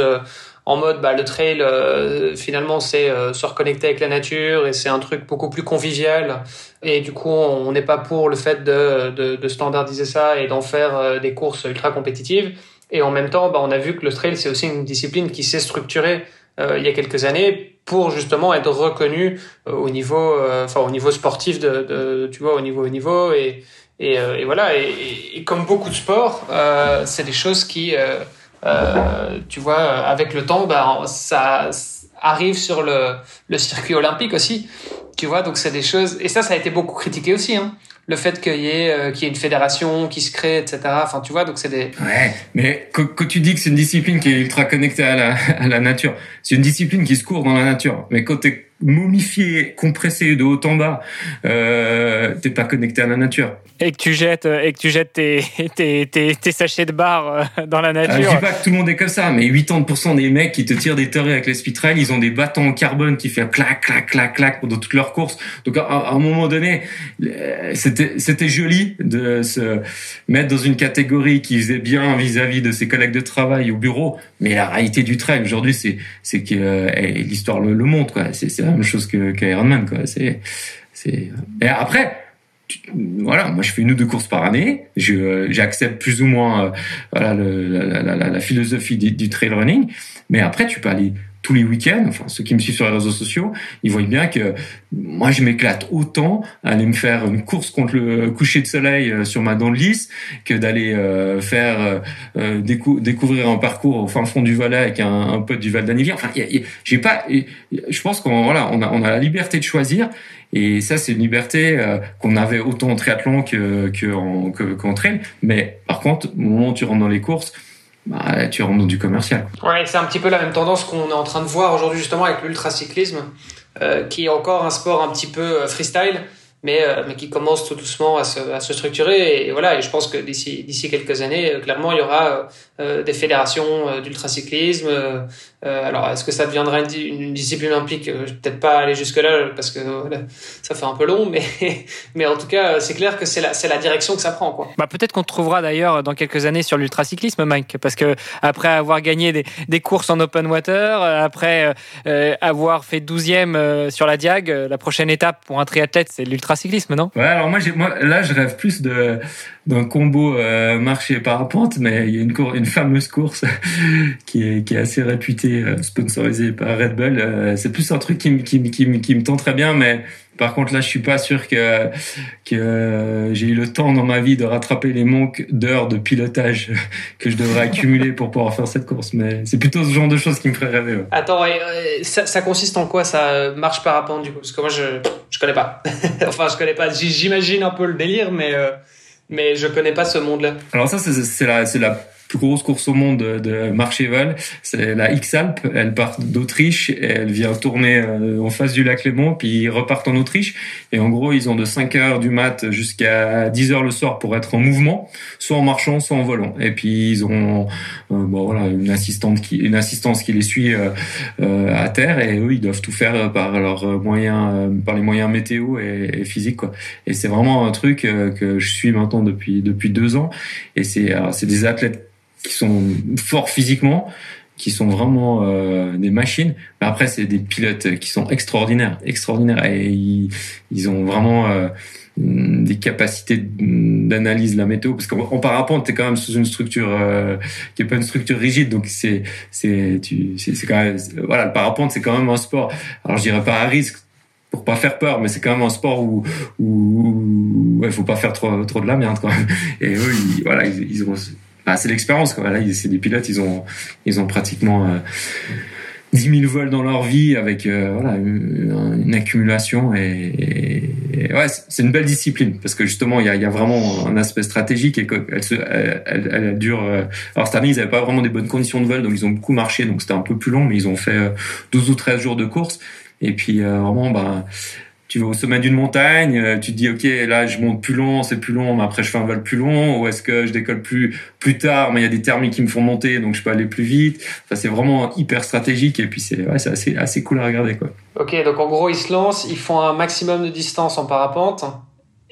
en mode bah, le trail euh, finalement c'est euh, se reconnecter avec la nature et c'est un truc beaucoup plus convivial. Et du coup on n'est pas pour le fait de, de, de standardiser ça et d'en faire euh, des courses ultra compétitives. Et en même temps bah, on a vu que le trail c'est aussi une discipline qui s'est structurée il y a quelques années pour justement être reconnu au niveau, enfin au niveau sportif de, de, tu vois, au niveau au niveau. Et et, et voilà. Et, et, comme beaucoup de sports, c'est des choses qui, tu vois, avec le temps, bah, ça arrive sur le, le circuit olympique aussi. Tu vois, donc c'est des choses. Et ça, ça a été beaucoup critiqué aussi. Hein. Le fait qu'il y, ait, euh, qu'il y ait une fédération qui se crée, etc. Enfin, tu vois, donc c'est des. Ouais, mais quand, tu dis que c'est une discipline qui est ultra connectée à la, à la nature, c'est une discipline qui se court dans la nature. Mais quand t'es momifié, compressé de haut en bas, euh, t'es pas connecté à la nature. Et que tu jettes, et que tu jettes tes, tes, tes, tes sachets de bar euh, dans la nature. Ah, je dis pas que tout le monde est comme ça, mais 80% des mecs qui te tirent des torrées avec les speedtrails, ils ont des bâtons en carbone qui font clac, clac, clac, clac pendant toute leur course. Donc à, un moment donné, c'était, c'était joli de se mettre dans une catégorie qui faisait bien vis-à-vis de ses collègues de travail au bureau, mais la réalité du trail aujourd'hui, c'est, c'est que euh, l'histoire le, le montre, quoi. C'est, la même chose que, qu'Ironman, quoi. C'est, c'est. Et après, voilà, moi je fais une ou deux courses par année. J'accepte plus ou moins euh, voilà la, la, philosophie du, trail running. Mais après, tu peux aller tous les week-ends, enfin ceux qui me suivent sur les réseaux sociaux, ils voient bien que moi je m'éclate autant à aller me faire une course contre le coucher de soleil euh, sur ma dent de lisse que d'aller euh, faire euh, découvrir un parcours au fin fond du Valais avec un, un pote du Val d'Anivier. Enfin, j'ai pas, je pense qu'on voilà, on a, on a la liberté de choisir. Et ça, c'est une liberté qu'on avait autant en triathlon que, que en, qu'en trail. Mais par contre, au moment où tu rentres dans les courses, bah, tu rentres dans du commercial. Ouais, c'est un petit peu la même tendance qu'on est en train de voir aujourd'hui justement avec l'ultracyclisme, euh, qui est encore un sport un petit peu euh, freestyle, mais, euh, mais qui commence tout doucement à se, à se structurer. Et, voilà, et je pense que d'ici quelques années, euh, clairement, il y aura euh, des fédérations d'ultracyclisme. Alors, est-ce que ça deviendra une, une discipline olympique? Je vais peut-être pas aller jusque là parce que ça fait un peu long, mais mais en tout cas, c'est clair que c'est la c'est la direction que ça prend, quoi. Bah peut-être qu'on te trouvera d'ailleurs dans quelques années sur l'ultracyclisme, Mike, parce que après avoir gagné des, des courses en open water, après avoir fait 12e sur la Diag, la prochaine étape pour un triathlète, c'est l'ultra cyclisme, non? Ouais, alors moi, moi, là, je rêve plus de d'un combo euh, marché parapente, mais il y a une, cour une fameuse course qui est, qui est assez réputée, euh, sponsorisée par Red Bull. Euh, c'est plus un truc qui, qui, qui, qui me tend très bien, mais par contre, là, je suis pas sûr que, que j'ai eu le temps dans ma vie de rattraper les manques d'heures de pilotage que je devrais accumuler pour pouvoir faire cette course. Mais c'est plutôt ce genre de choses qui me ferait rêver. Attends, ça, ça, consiste en quoi ça marche parapente du coup? Parce que moi, je je connais pas. enfin, je connais pas. J'imagine un peu le délire, mais euh, mais je connais pas ce monde-là. Alors ça, c'est la la plus grosse course au monde de Marcheval, c'est la X-Alp. Elle part d'Autriche elle vient tourner euh, en face du lac Léman, puis ils repartent en Autriche. Et en gros, ils ont de 5 heures du mat jusqu'à 10 heures le soir pour être en mouvement, soit en marchant, soit en volant. Et puis ils ont euh, bon voilà une assistante qui une assistance qui les suit euh, à terre et eux ils doivent tout faire par leurs moyens, par les moyens météo et, et physiques quoi. Et c'est vraiment un truc que je suis maintenant depuis depuis deux ans. Et c'est des athlètes qui sont forts physiquement, qui sont vraiment euh, des machines. Mais après, c'est des pilotes qui sont extraordinaires, extraordinaires, et ils, ils ont vraiment euh, des capacités d'analyse de la météo. Parce qu'en parapente, t'es quand même sous une structure euh, qui est pas une structure rigide, donc c'est c'est tu c'est quand même voilà le parapente, c'est quand même un sport. Alors je dirais pas à risque pour pas faire peur, mais c'est quand même un sport où où il faut pas faire trop trop de la merde quand. Et eux, ils, voilà, ils, ils ont bah, c'est l'expérience. Quoi. Là, c'est des pilotes, ils ont, ils ont pratiquement euh, 10 000 vols dans leur vie avec euh, voilà, une, accumulation. Et, et, ouais, c'est une belle discipline parce que justement, il y a, y a vraiment un aspect stratégique et qu'elle se, elle, elle, elle, dure. Euh, alors cette année, ils n'avaient pas vraiment des bonnes conditions de vol, donc ils ont beaucoup marché, donc c'était un peu plus long, mais ils ont fait 12 euh, ou 13 jours de course. Et puis euh, vraiment, bah, tu vas au sommet d'une montagne, euh, tu te dis ok là je monte plus long, c'est plus long, mais après je fais un vol plus long, ou est-ce que je décolle plus plus tard, mais il y a des thermiques qui me font monter, donc je peux aller plus vite. Enfin, c'est vraiment hyper stratégique et puis c'est c'est assez assez cool à regarder quoi. Ok donc en gros ils se lancent, ils font un maximum de distance en parapente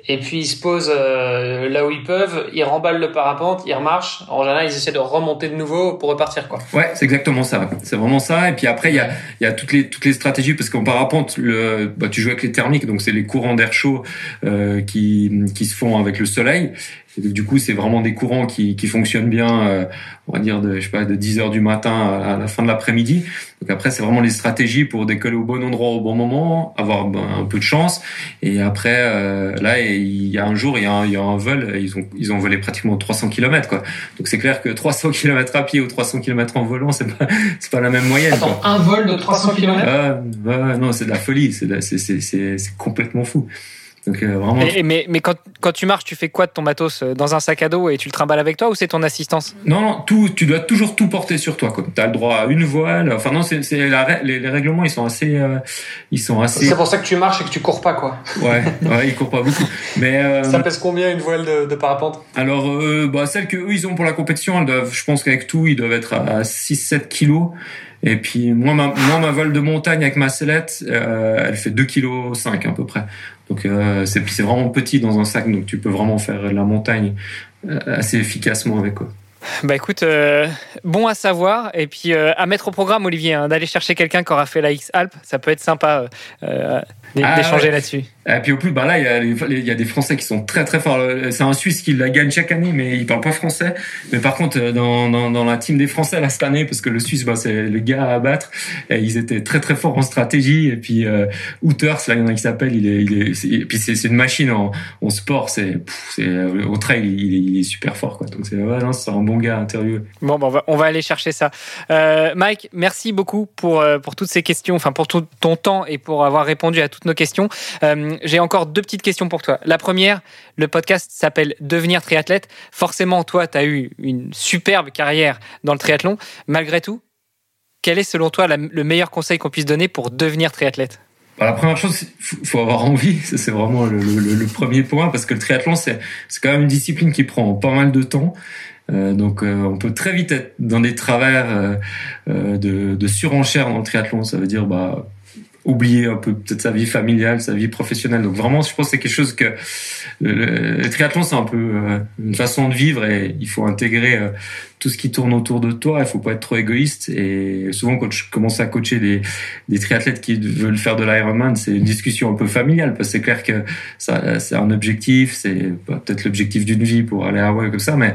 et puis ils se posent euh, là où ils peuvent, ils remballent le parapente, ils remarchent. En général, ils essaient de remonter de nouveau pour repartir, quoi. Ouais, c'est exactement ça. C'est vraiment ça. Et puis après, il y a, y a toutes les toutes les stratégies parce qu'en parapente, le, bah, tu joues avec les thermiques, donc c'est les courants d'air chaud euh, qui qui se font avec le soleil. Du coup, c'est vraiment des courants qui, qui fonctionnent bien, euh, on va dire, de, je sais pas, de 10 heures du matin à la fin de l'après-midi. Donc après, c'est vraiment les stratégies pour décoller au bon endroit au bon moment, avoir ben, un peu de chance. Et après, euh, là, il y a un jour, il y a un, il y a un vol, ils ont, ils ont volé pratiquement 300 km, quoi. Donc c'est clair que 300 km à pied ou 300 km en volant, c'est pas, c'est pas la même moyenne. Attends, un vol de 300 km ah, Non, c'est de la folie, c'est, c'est, c'est, c'est complètement fou. Donc, euh, vraiment... mais mais quand, quand, tu marches, tu fais quoi de ton matos euh, Dans un sac à dos et tu le trimbales avec toi ou c'est ton assistance Non, non, tout, tu dois toujours tout porter sur toi. Tu as le droit à une voile. Enfin, non, c'est, les, les, règlements, ils sont assez. Euh, ils sont assez... C'est pour ça que tu marches et que tu cours pas, quoi. Ouais, ouais ils courent pas beaucoup. Mais, euh, ça pèse combien une voile de, de parapente? Alors, bah, celle qu'eux, ils ont pour la compétition, elles doivent, je pense qu'avec tout, ils doivent être à 6-7 kilos. Et puis moi ma, moi, ma voile de montagne avec ma sellette, euh, elle fait 2 kg 5 à peu près. Donc euh, c'est vraiment petit dans un sac, donc tu peux vraiment faire la montagne euh, assez efficacement avec quoi. Bah écoute, euh, bon à savoir et puis à mettre au programme Olivier, hein, d'aller chercher quelqu'un qui aura fait la X Alp, ça peut être sympa ah d'échanger là-dessus. Et puis au plus, bah là, il y, a des Français qui sont très très forts. C'est un Suisse qui la gagne chaque année, mais il parle pas français. Mais par contre, euh, dans, dans, dans la team des Français là cette année, parce que le Suisse, bah, c'est le gars à battre. Et ils étaient très très forts en stratégie. Et puis euh, Hooters, là, il y en a qui s'appelle. Il est, il est, et puis c'est une machine en, en sport. C'est, c'est au trail, il est, il est, super fort. Quoi. Donc c'est ouais, c'est un bon gars intérieur. Bon, bah, on, va, on va aller chercher ça. Euh, Mike, merci beaucoup pour euh, pour toutes ces questions, enfin pour tout ton temps et pour avoir répondu à toutes nos questions. Euh, J'ai encore deux petites questions pour toi. La première, le podcast s'appelle Devenir triathlète. Forcément, toi, tu as eu une superbe carrière dans le triathlon. Malgré tout, quel est selon toi le meilleur conseil qu'on puisse donner pour devenir triathlète? Bah, la première chose, il faut avoir envie. C'est vraiment le, premier point parce que le triathlon, c'est quand même une discipline qui prend pas mal de temps. Euh, donc, euh, on peut très vite être dans des travers de, de surenchère dans le triathlon. Ça veut dire, bah, oublier un peu peut-être sa vie familiale, sa vie professionnelle. Donc vraiment, je pense que c'est quelque chose que le, triathlon, c'est un peu euh, une façon de vivre et il faut intégrer euh, tout ce qui tourne autour de toi. Il faut pas être trop égoïste. Et souvent, quand je commence à coacher des, des triathlètes qui veulent faire de l'Ironman, c'est une discussion un peu familiale parce que c'est clair que ça, c'est un objectif, c'est peut-être l'objectif d'une vie pour aller à Hawaii comme ça. Mais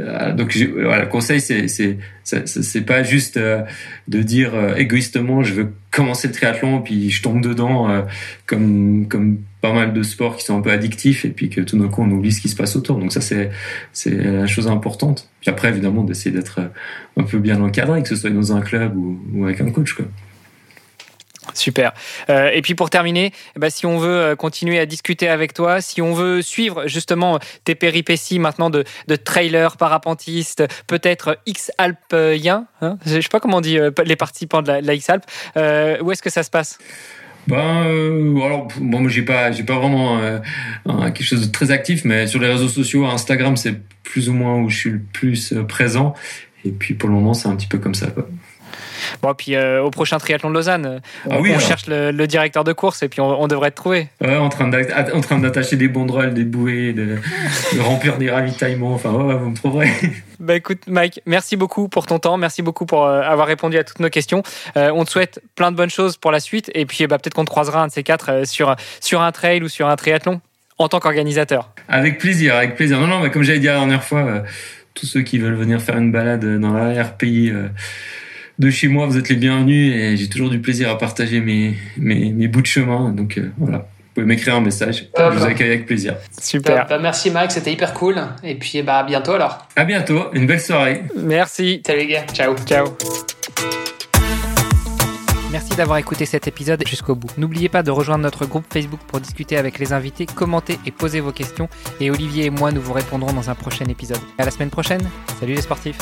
euh, donc, voilà, le conseil, c'est c'est c'est pas juste de dire égoïstement, je veux commencer le triathlon puis je tombe dedans comme comme pas mal de sports qui sont un peu addictifs et puis que tout d'un coup on oublie ce qui se passe autour. Donc ça c'est c'est la chose importante. Puis après évidemment d'essayer d'être un peu bien encadré, que ce soit dans un club ou, avec un coach quoi. Super. Euh, et puis pour terminer, ben, si on veut euh, continuer à discuter avec toi, si on veut suivre justement tes péripéties maintenant de, de trailer, parapentiste, peut-être X-Alpien, hein je ne sais pas comment on dit euh, les participants de la, X-Alp, euh, où est-ce que ça se passe? Ben, euh, alors bon, j'ai pas, j'ai pas vraiment euh, quelque chose de très actif, mais sur les réseaux sociaux, Instagram, c'est plus ou moins où je suis le plus euh, présent. Et puis pour le moment, c'est un petit peu comme ça. Quoi. Bon, puis euh, au prochain triathlon de Lausanne, on, ah on cherche le, le, directeur de course et puis on, on devrait te trouver. Ouais, en train d'attacher des banderoles, des bouées, de, de remplir des ravitaillements. Enfin, ouais, vous me trouverez. Bah écoute, Mike, merci beaucoup pour ton temps, merci beaucoup pour euh, avoir répondu à toutes nos questions. Euh, on te souhaite plein de bonnes choses pour la suite et puis bah, peut-être qu'on te croisera un de ces quatre euh, sur, sur un trail ou sur un triathlon en tant qu'organisateur. Avec plaisir, avec plaisir. Non, non, mais comme j'avais dit la dernière fois, euh, tous ceux qui veulent venir faire une balade dans la RPI de chez moi, vous êtes les bienvenus et j'ai toujours du plaisir à partager mes, mes, mes bouts de chemin. Donc euh, voilà, vous pouvez m'écrire un message. Je vous accueille avec plaisir. Super. Bah, merci Mike, c'était hyper cool. Et puis bah, à bientôt alors. À bientôt, une belle soirée. Merci. Salut les gars, ciao. Ciao. Merci d'avoir écouté cet épisode jusqu'au bout. N'oubliez pas de rejoindre notre groupe Facebook pour discuter avec les invités, commenter et poser vos questions. Et Olivier et moi, nous vous répondrons dans un prochain épisode. À la semaine prochaine. Salut les sportifs.